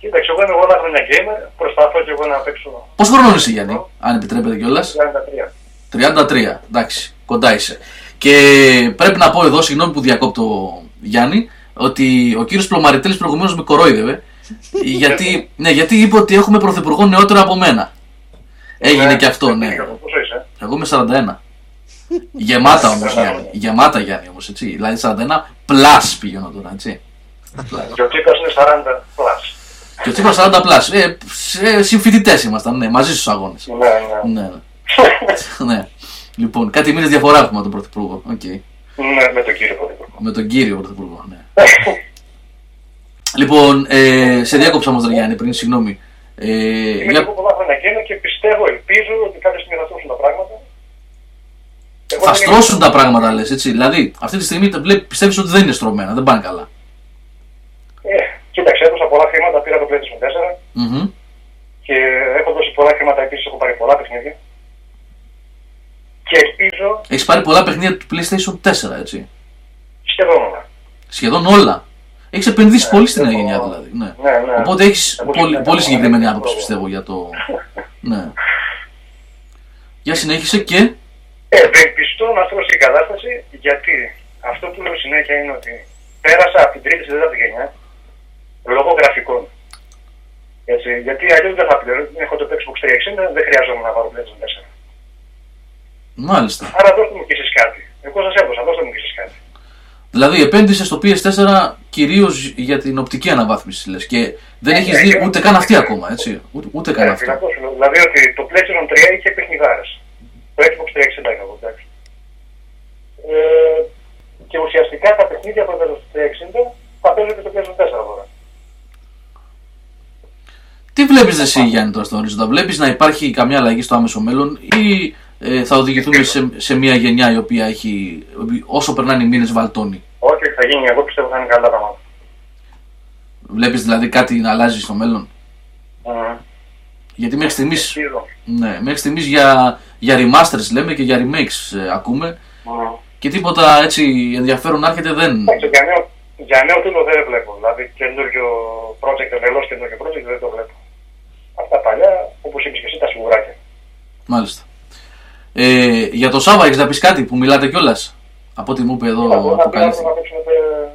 Κοίταξε, εγώ είμαι εγώ ένα χρόνια gamer, προσπαθώ και εγώ να παίξω Πώς χρόνο είσαι Γιάννη, αν επιτρέπετε κιόλας; 33. 33, εντάξει, κοντά είσαι. Και πρέπει να πω εδώ, συγγνώμη που διακόπτω Γιάννη, ότι ο κύριος Πλωμαριτέλης προηγουμένως με κορόιδευε. γιατί, ναι, γιατί είπε ότι έχουμε πρωθυπουργό νεότερο από μένα. Έγινε Ναι, και αυτό, ναι. Πόσο είσαι, Εγώ είμαι 41. Γεμάτα όμως Γιάννη. Γεμάτα Γιάννη όμως, έτσι. Δηλαδή 41 plus πηγαίνω τώρα, έτσι. και ο Τσίπρας είναι 40 plus. Και ο Τσίπρας 40 plus. Ε, σε- συμφοιτητές ήμασταν, ναι, μαζί στους αγώνες. Ναι, ναι. Ναι, ναι. ναι. Λοιπόν, κάτι μήνες διαφορά έχουμε με τον πρωθυπουργό. Οκ. Ναι, με τον κύριο Πρωθυπουργό. Με τον κύριο Πρωθυπουργό, ναι. λοιπόν, ε, σε διάκοψα όμως, ρε Γιάννη, πριν, συγγνώμη. Ε, Είμαι και για... εγώ πολλά χρόνια gamer και πιστεύω, ελπίζω ότι κάποια στιγμή θα στρώσουν τα πράγματα. Εγώ Θα δεν είμαι- στρώσουν τα πράγματα, λες, έτσι. Δηλαδή, αυτή τη στιγμή τα βλέπει- πιστεύεις ότι δεν είναι στρωμένα, δεν πάνε καλά. Ε, κοίταξε, έδωσα πολλά χρήματα, πήρα το PlayStation 4 Μμμ. και έχω δώσει πολλά χρήματα επίσης, έχω πάρει πολλά παιχνίδια. Και ελπίζω Έχεις πάρει πολλά παιχνίδια του PlayStation 4, έτσι. σχεδόν όλα. Σχεδόν όλα. Έχεις επενδύσει Ναι, πολύ στην νέα έχω- γενιά, δηλαδή. Ναι. Ναι, ναι. Οπότε έχεις Εγώ πολύ, συγκεκριμένα πολύ συγκεκριμένη έχω άποψη, πρόβλημα. πιστεύω, για το... ναι. Για συνέχισε και... Ε, ευελπιστώ να στρώσει η κατάσταση γιατί αυτό που λέω συνέχεια είναι ότι πέρασα από την τρίτη στη τέταρτη γενιά λόγω γραφικών. Έτσι, γιατί αλλιώς δεν θα πληρώνω. Έχω το Xbox 360, δεν χρειάζομαι να πάρω PlayStation 4. Μάλιστα. Άρα δώστε μου κι εσείς κάτι. Εγώ σας έδωσα, δώστε μου κι εσείς κάτι. Δηλαδή επένδυσε στο PS4 κυρίως για την οπτική αναβάθμιση λες και δεν Ε, έχεις ε, δει ε, ούτε καν αυτή ακόμα, έτσι. Ούτε, ούτε καν Ε, αυτό. φυλακό σου λέω. Δηλαδή ότι το PlayStation 3 είχε παιχνιδάρες. Το Xbox 360 είχα εγώ, εντάξει. Ε, και ουσιαστικά τα παιχνίδια που έπαιζα στο 360 θα παίζω και στο PlayStation 4 τώρα. Τι βλέπεις εσύ, Γιάννη, τώρα στον ορίζοντα, Βλέπεις να υπάρχει καμιά αλλαγή στο άμεσο μέλλον ή ε, θα οδηγηθούμε σε, σε μια γενιά η οποία έχει, όσο περνάνε οι μήνες βαλτώνει; Όχι, όχι, θα γίνει. Εγώ πιστεύω θα είναι καλά τα πράγματα. Βλέπεις δηλαδή κάτι να αλλάζει στο μέλλον; Mm. Γιατί μέχρι στιγμή Ελπίζω. ναι, μέχρι στιγμής για, για remasters λέμε και για remakes ε, ακούμε Mm. και τίποτα έτσι ενδιαφέρον να έρχεται δεν. Εντάξει, για νέο, για νέο τίτλο δεν βλέπω. Δηλαδή καινούριο project, εντελώ καινούριο project δεν το βλέπω. Αυτά παλιά, όπως είπες και εσύ, τα σιγουράκια. Μάλιστα. Ε, για το Σάβα έχεις να πεις κάτι που μιλάτε κιόλας; Από ό,τι μου είπε εδώ Θα μπορώ ο να πειράζω Αποκαλύφθη. να παίξουμε ε,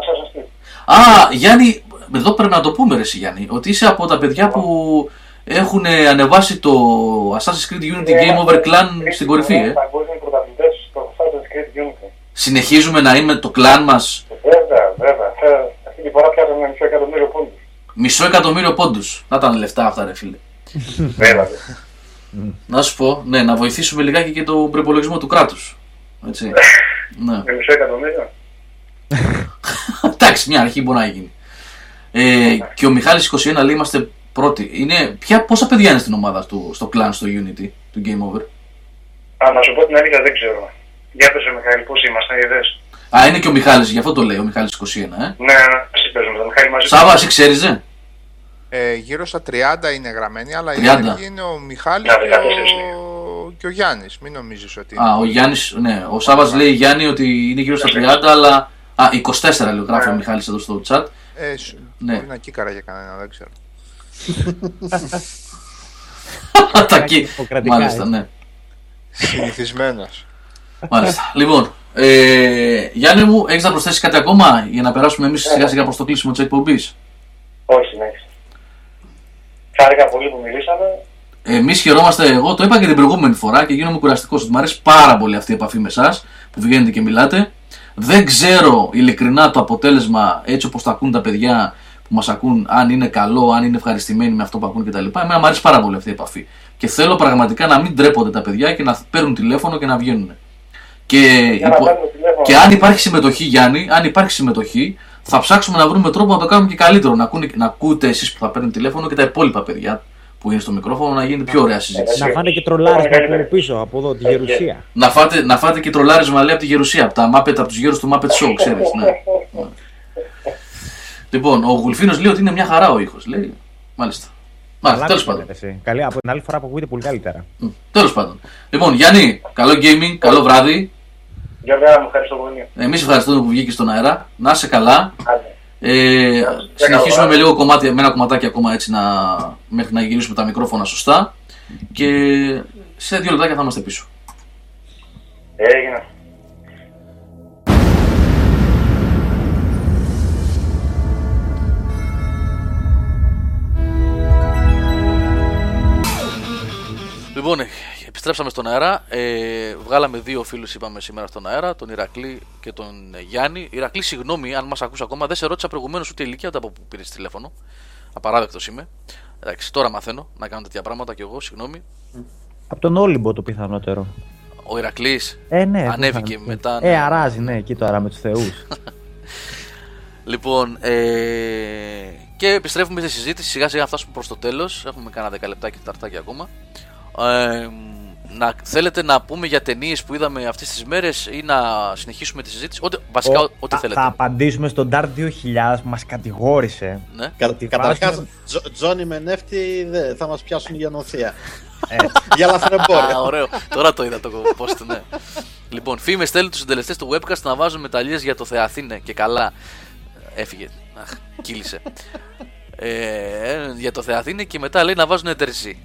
Assassin's Creed. Α, Γιάννη, εδώ πρέπει να το πούμε ρε εσύ, Γιάννη, ότι είσαι από τα παιδιά που έχουν ανεβάσει το Assassin's Creed Unity Ναι, Game Over Clan στην κορυφή, ε. Παγκόσμιοι πρωταθλητές στο Assassin's Creed Unity. Συνεχίζουμε να είμαι το clan μας Βέβαια, βέβαια. Ε, Αυτή τη φορά πιάσαμε μισό εκατομμύριο πόντους. μισό εκατομμύριο πόντους. Να ήταν λεφτά αυτά ρε φίλε. Βέβαια. Να σου πω, ναι, να βοηθήσουμε λιγάκι και τον προπολογισμό του κράτους. Έτσι. ναι. Με μισό εκατομμύριο. Εντάξει, μια αρχή μπορεί να γίνει. Ε, και ο Μιχάλης 21 λέει είμαστε πρώτοι. Είναι, ποια, πόσα παιδιά είναι στην ομάδα του, στο clan, στο Unity, του Game Over; Α, να σου πω την αλήθεια, δεν ξέρω. Για πες, ρε Μιχάλη, πώς είμαστε, είδες; Α, είναι και ο Μιχάλης, γι' αυτό το λέει ο Μιχάλης 21, ε. Ναι, ναι, εσύ παίζουμε, τον Μιχάλη μαζί. Σάβα, εσύ ξέρεις, ε; Ε, γύρω στα 30 είναι γραμμένοι, αλλά η 30. ενεργή είναι ο Μιχάλης Ναι, και, 14 ο... και ο Γιάννης. Μην νομίζεις ότι Α, ο Γιάννης, ναι, ο Σάβας λέει Γιάννη ότι είναι γύρω στα 30, αλλά... Α, 24 λέει, γράφει ο Ναι. Μιχάλης εδώ στο chat. Ε, σ- Ναι. Μπορεί να κύκαρα για κανένα, δεν ξέρω. Τα εκεί. Υποκρατικά, Μάλιστα, έτσι. ναι. Συνηθισμένος. Μάλιστα. Λοιπόν, ε, Γιάννη μου, έχεις να προσθέσεις κάτι ακόμα για να περάσουμε εμείς σιγά σιγά προς το κλείσιμο της εκπομπής; Όχι, συνέχισε. Χάρηκα πολύ που μιλήσαμε. Εμείς χαιρόμαστε, εγώ το είπα και την προηγούμενη φορά και γίνομαι κουραστικός ότι μου αρέσει πάρα πολύ αυτή η επαφή με εσάς που βγαίνετε και μιλάτε. Δεν ξέρω ειλικρινά το αποτέλεσμα έτσι όπως το ακούν τα παιδιά που μας ακούν, αν είναι καλό, αν είναι ευχαριστημένοι με αυτό που ακούν κτλ. Εμένα μου αρέσει πάρα πολύ αυτή η επαφή. Και θέλω πραγματικά να μην τρέπονται τα παιδιά και να παίρνουν τηλέφωνο και να βγαίνουν. Και, Για να υπο- παίρνουμε τηλέφωνο. και αν υπάρχει συμμετοχή, Γιάννη, αν υπάρχει συμμετοχή, θα ψάξουμε να βρούμε τρόπο να το κάνουμε και καλύτερο. Να, ακούνε, να ακούτε εσείς που θα παίρνουν τηλέφωνο και τα υπόλοιπα παιδιά που είναι στο μικρόφωνο να γίνεται πιο ωραία συζήτηση. Να φάνε και τρολάρισμα από πίσω, από εδώ, τη γερουσία. Να φάτε, να φάτε και τρολάρισμα λέει από τη Γερουσία, από, τα Muppet, από τους γέρους του Muppet Show, ξέρεις, ναι. λοιπόν, ο Γουλφίνος λέει ότι είναι μια χαρά ο ήχος, λέει. Μάλιστα. Μάλιστα, Καλά τέλος το πάντων. λέτε εσύ. Καλή, από την άλλη φορά που ακούγεται πολύ καλύτερα. Μ, Τέλος πάντων. Λοιπόν, Γιάννη, καλό gaming, καλό βράδυ. Γιώργο, μου ευχαριστώ πολύ. Εμείς ευχαριστούμε που βγήκες στον αέρα. Να είσαι καλά. Άντε. Ε, συνεχίσουμε με λίγο κομμάτι, με ένα κομματάκι ακόμα έτσι να, μέχρι να γυρίσουμε τα μικρόφωνα σωστά. Και σε δύο λεπτάκια θα είμαστε πίσω. Έγινε. Λοιπόν, ε, επιστρέψαμε στον αέρα. Ε, βγάλαμε δύο φίλους, είπαμε σήμερα στον αέρα, τον Ηρακλή και τον ε, Γιάννη. Ηρακλή, συγγνώμη αν μας ακούς ακόμα, δεν σε ρώτησα προηγουμένως ούτε ηλικία ούτε από που πήρες τηλέφωνο. Απαράδεκτος είμαι. Εντάξει, τώρα μαθαίνω να κάνω τέτοια πράγματα κι εγώ, συγγνώμη. Από τον Όλυμπο το πιθανότερο. Ο Ηρακλής Ε, ναι. ανέβηκε πιθανό. μετά. Ε, αράζει, ναι, εκεί τώρα με τους θεούς. Λοιπόν, ε, και επιστρέφουμε στη συζήτηση. Σιγά σιγά φτάσουμε προς το τέλος. Έχουμε κάνα 10 λεπτά και ταρτάκι ακόμα. Ε, να, θέλετε να πούμε για ταινίες που είδαμε αυτές τις μέρες ή να συνεχίσουμε τη συζήτηση; Ό,τι, βασικά, Ο- ό,τι θα- θέλετε. Θα απαντήσουμε στον Dart 2000 που μας κατηγόρησε. Ναι. Κα, Τη Καταρχάς, βάζουμε- Τζόνι με νεύτη δεν θα μας πιάσουν για νοθεία. Ε, για Α, λαθρεμπόρια. ωραίο. Τώρα το είδα το post, ναι. λοιπόν, φήμε στέλνει τους συντελεστές του webcast να βάζουν μεταλλίε για το Θεαθήνε και καλά. Έφυγε. Αχ, κύλησε. Ε, για το Θεαθήνε και μετά λέει να βάζουν τερσί.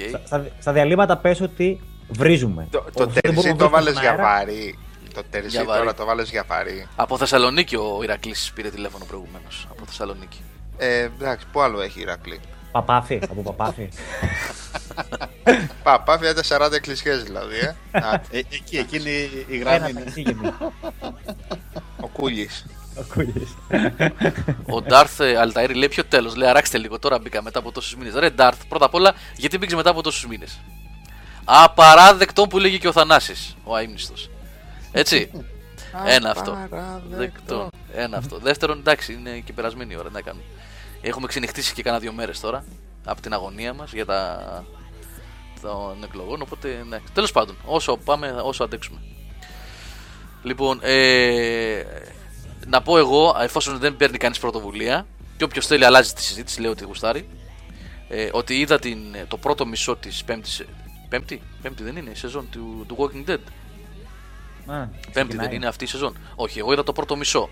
Οκ. στα- στα, στα διαλύματα πες ότι βρίζουμε. Το, Όπως το δεν τερζί μπορούμε να το βρούμε βάλες στον για αέρα, βαρύ. Το τερζί Για βαρύ. τώρα το βάλες για βαρύ. Από Θεσσαλονίκη ο Ηρακλής πήρε τηλέφωνο προηγουμένως. Από Θεσσαλονίκη. Ε, εντάξει, πού άλλο έχει η Ηρακλή; Παπάφι, από παπάφι. Πα, πάει 40 εκκλησιές δηλαδή. Ε. Α, Ε, εκεί, εκείνη η γραμμή Ένα είναι. ταξί γεννή. ο Κούλης. Ο Κούλης. Ο Ντάρθ Αλταήρη λέει ποιο τέλος. Λέει αράξτε λίγο τώρα μπήκα μετά από τόσους μήνες. Ρε Ντάρθ, πρώτα απ' όλα γιατί μπήκες μετά από τόσους μήνες; Απαράδεκτο που λέγει και ο Θανάσης, ο αείμνηστος. Έτσι. Ένα αυτό. Δεκτό. Ένα αυτό. Δεύτερον, εντάξει, είναι και περασμένη η ώρα. Να κάνουμε. Έχουμε ξενυχτήσει και κάνα δύο μέρες τώρα από την αγωνία μας για τα των εκλογών. Οπότε, ναι. Τέλος πάντων, όσο πάμε, όσο αντέξουμε. Λοιπόν, ε, να πω εγώ, εφόσον δεν παίρνει κανείς πρωτοβουλία, και όποιος θέλει αλλάζει τη συζήτηση, λέω ότι γουστάρει, ε, ότι είδα την, το πρώτο μισό της πέμπτης. Πέμπτη, πέμπτη δεν είναι η σεζόν του, του Walking Dead. Α, Πέμπτη ξεκινάει. δεν είναι αυτή η σεζόν. Όχι, εγώ είδα το πρώτο μισό.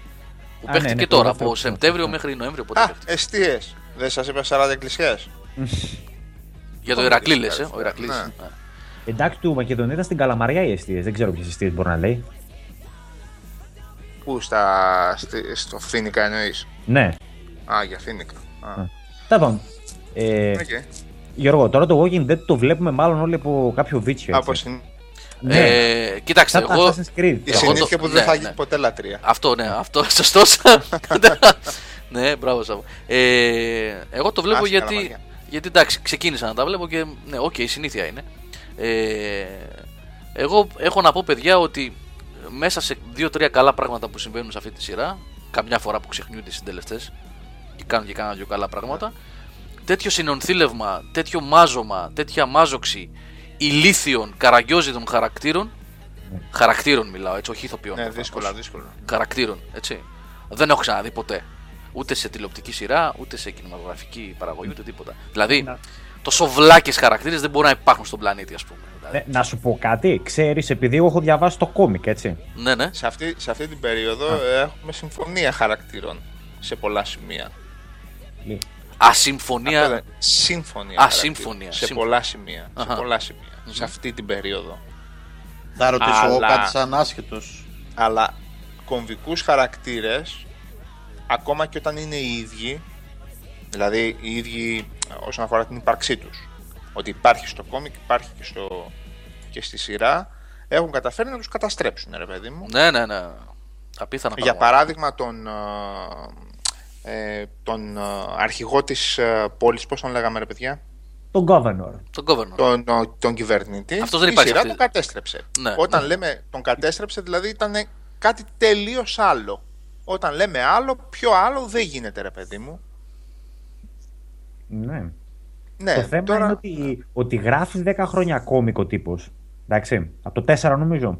Που Α, παίχτηκε ναι, ναι, τώρα, το από δεύτερο Σεπτέμβριο αυτό. μέχρι Νοέμβριο. Πότε Α, παίχτηκε. εστίε. Δεν σας είπα 40 εκκλησιές. Για το το Ηρακλή λε, παίχτηκε, ε, ο Ηρακλής. ναι. Α. Εντάξει, του Μακεδονία ήταν στην Καλαμαριά οι αιστείες. Δεν ξέρω ποιες αιστείες μπορεί να λέει. Πού στα, στη- στο Φίνικα εννοείς; Ναι. Α, για Φίνικα. Α, Τέλο πάντων. Ε, οκ. Γιώργο, τώρα το Walking Dead το βλέπουμε μάλλον όλοι από κάποιο βίτσιο. Από έτσι. συν... Ναι. Ε, κοιτάξτε, Σαν τα εγώ. Assassin's Creed. Η Εγώ συνήθεια το- που δεν ναι, θα ναι. γίνει ποτέ λατρεία. Αυτό, ναι, αυτό, σωστός. ναι, μπράβο Σάββο. Ε, εγώ το βλέπω Άσε γιατί, καλαμαριά. γιατί εντάξει, ξεκίνησα να τα βλέπω και ναι, οκ, η συνήθεια είναι. Ε, εγώ έχω να πω παιδιά ότι μέσα σε δύο-τρία καλά πράγματα που συμβαίνουν σε αυτή τη σειρά, καμιά φορά που ξεχνιούνται οι συντελεστές και κάνουν και κάνα δυο καλά πράγματα, τέτοιο συνονθύλευμα, τέτοιο μάζωμα, τέτοια μάζοξη ηλίθιων, καραγκιοζίστικων χαρακτήρων, χαρακτήρων μιλάω έτσι, όχι ηθοποιών. Ναι, προφανώς δύσκολα, δύσκολα. χαρακτήρων, έτσι. Δεν έχω ξαναδεί ποτέ. Ούτε σε τηλεοπτική σειρά, ούτε σε κινηματογραφική παραγωγή, ούτε τίποτα. Δηλαδή, Να- τόσο βλάκες χαρακτήρες δεν μπορούν να υπάρχουν στον πλανήτη, ας πούμε. Δηλαδή, Ναι, να σου πω κάτι, ξέρεις, επειδή εγώ έχω διαβάσει το κόμικ, έτσι. ναι, ναι. Σε αυτή, σε αυτή την περίοδο ε, έχουμε συμφωνία χαρακτήρων σε πολλά σημεία. Αυτό Ασυμφωνία. δεν- Σύμφωνια. Α, χαρακτήρων. σύμφωνια, Σε σύμφωνια. πολλά σημεία. Σε Αχα. πολλά σημεία. Σε αυτή την περίοδο. Θα ρωτήσω εγώ Αλλά- κάτι σαν άσχετος. Αλλά κομβικούς χαρακτήρες, ακόμα και όταν είναι οι ίδιοι, Δηλαδή οι ίδιοι όσον αφορά την ύπαρξή τους. Ότι υπάρχει στο κόμικ, υπάρχει και, στο, και στη σειρά. Έχουν καταφέρει να τους καταστρέψουν, ρε παιδί μου. Ναι, ναι, ναι. Απίθανα Για πράγματα. παράδειγμα τον, ε, ε, τον ε, αρχηγό της ε, πόλης, πώς τον λέγαμε ρε παιδιά, Τον Governor. Τον governor. τον, ο- τον κυβερνήτη, Αυτός δεν η υπάρχει σειρά αυτή. τον κατέστρεψε. Ναι. Όταν λέμε τον κατέστρεψε, δηλαδή ήταν κάτι τελείως άλλο. Όταν λέμε άλλο, πιο άλλο δεν γίνεται ρε παιδί μου. Ναι. Ναι, το θέμα τώρα... είναι ότι, ότι γράφεις 10 χρόνια κόμικο τύπος. Εντάξει. Από το 4 νομίζω.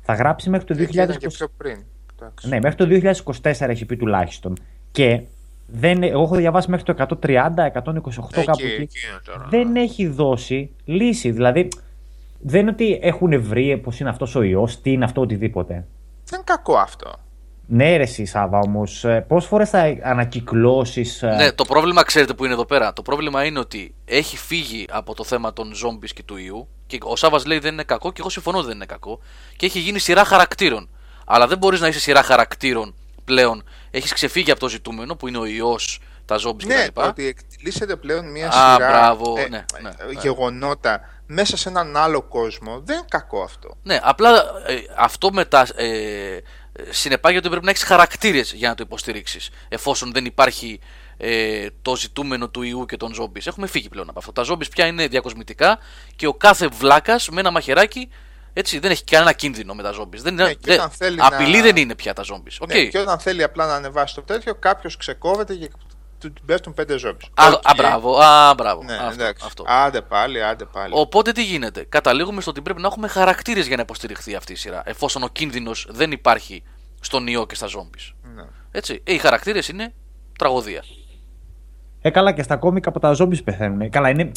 Θα γράψει μέχρι το 2020. Ήταν και πιο πριν. Εντάξει. Ναι, μέχρι το 2024 έχει πει τουλάχιστον. Και δεν, εγώ έχω διαβάσει μέχρι το 130, 128 Εκεί, κάπου εκεί. εκεί είναι τώρα. Δεν έχει δώσει λύση. Δηλαδή, δεν είναι ότι έχουν βρει πώ είναι αυτός ο ιός, τι είναι αυτό, οτιδήποτε. Δεν είναι κακό αυτό. Ναι, ρε, εσύ, Σάβα, όμως, πόσες φορές θα ανακυκλώσεις. Ναι, το πρόβλημα ξέρετε που είναι εδώ πέρα. Το πρόβλημα είναι ότι έχει φύγει από το θέμα των zombies και του ιού. Και ο Σάβας λέει δεν είναι κακό και εγώ συμφωνώ ότι δεν είναι κακό. Και έχει γίνει σειρά χαρακτήρων. Αλλά δεν μπορείς να είσαι σειρά χαρακτήρων πλέον. Έχεις ξεφύγει από το ζητούμενο που είναι ο ιός, τα zombies Ναι, κτλ. ότι εκτελήσεται πλέον μια Α, σειρά μπράβο, ε, ναι, ναι, ε, ναι. γεγονότα μέσα σε έναν άλλο κόσμο. Δεν είναι κακό αυτό. Ναι, απλά ε, αυτό μετά ε, ε, συνεπάγεται ότι πρέπει να έχεις χαρακτήρες για να το υποστηρίξεις. Εφόσον δεν υπάρχει ε, το ζητούμενο του ιού και των zombies. Έχουμε φύγει πλέον από αυτό. Τα zombies πια είναι διακοσμητικά και ο κάθε βλάκας με ένα μαχαιράκι έτσι, δεν έχει κανένα κίνδυνο με τα zombies. Δεν, Ναι, και δεν- όταν θέλει απειλή να- δεν είναι πια τα zombies. OK. Ναι, και όταν θέλει απλά να ανεβάσει το τέτοιο, κάποιος ξεκόβεται και του πέφτουν πέντε ζόμπι. Α, α, μπράβο, α, μπράβο. Ναι, αυτό, εντάξει. αυτό. Άντε πάλι, άντε πάλι. Οπότε τι γίνεται; Καταλήγουμε στο ότι πρέπει να έχουμε χαρακτήρες για να υποστηριχθεί αυτή η σειρά. Εφόσον ο κίνδυνος δεν υπάρχει στον ιό και στα zombies. Ναι. Έτσι. Ε, οι χαρακτήρες είναι τραγωδία. Ε, καλά, και στα κόμικα από τα zombies πεθαίνουν. Ε, Καλά, είναι.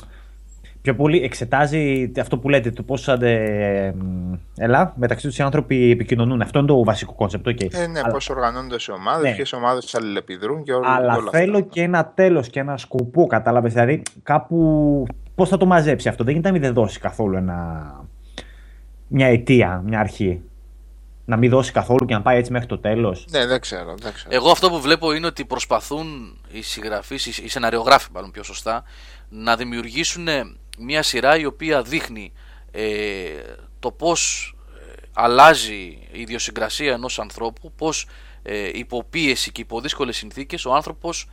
Πιο πολύ εξετάζει αυτό που λέτε, το πώς Ελά, μεταξύ τους οι άνθρωποι επικοινωνούν. Αυτό είναι το βασικό concept. Okay. Ε, ναι, αλλά, πώς οργανώνονται σε ομάδες, Ναι. ποιες ομάδες αλληλεπιδρούν και όλα, αλλά όλα θέλω αυτά. και ένα τέλος και ένα σκοπό, κατάλαβες. Δηλαδή, κάπου. Πώς θα το μαζέψει αυτό. Δεν γίνεται να μην δεν δώσει καθόλου ένα. Μια αιτία, μια αρχή. Να μην δώσει καθόλου και να πάει έτσι μέχρι το τέλος. Ναι, δεν ξέρω. Δεν ξέρω. Εγώ αυτό που βλέπω είναι ότι προσπαθούν οι συγγραφείς, οι οι σεναριογράφοι μάλλον πιο σωστά, να δημιουργήσουν μια σειρά η οποία δείχνει ε, το πώς ε, αλλάζει η ιδιοσυγκρασία ενός ανθρώπου, πώς ε, υπό πίεση και υπό δύσκολες συνθήκες ο άνθρωπος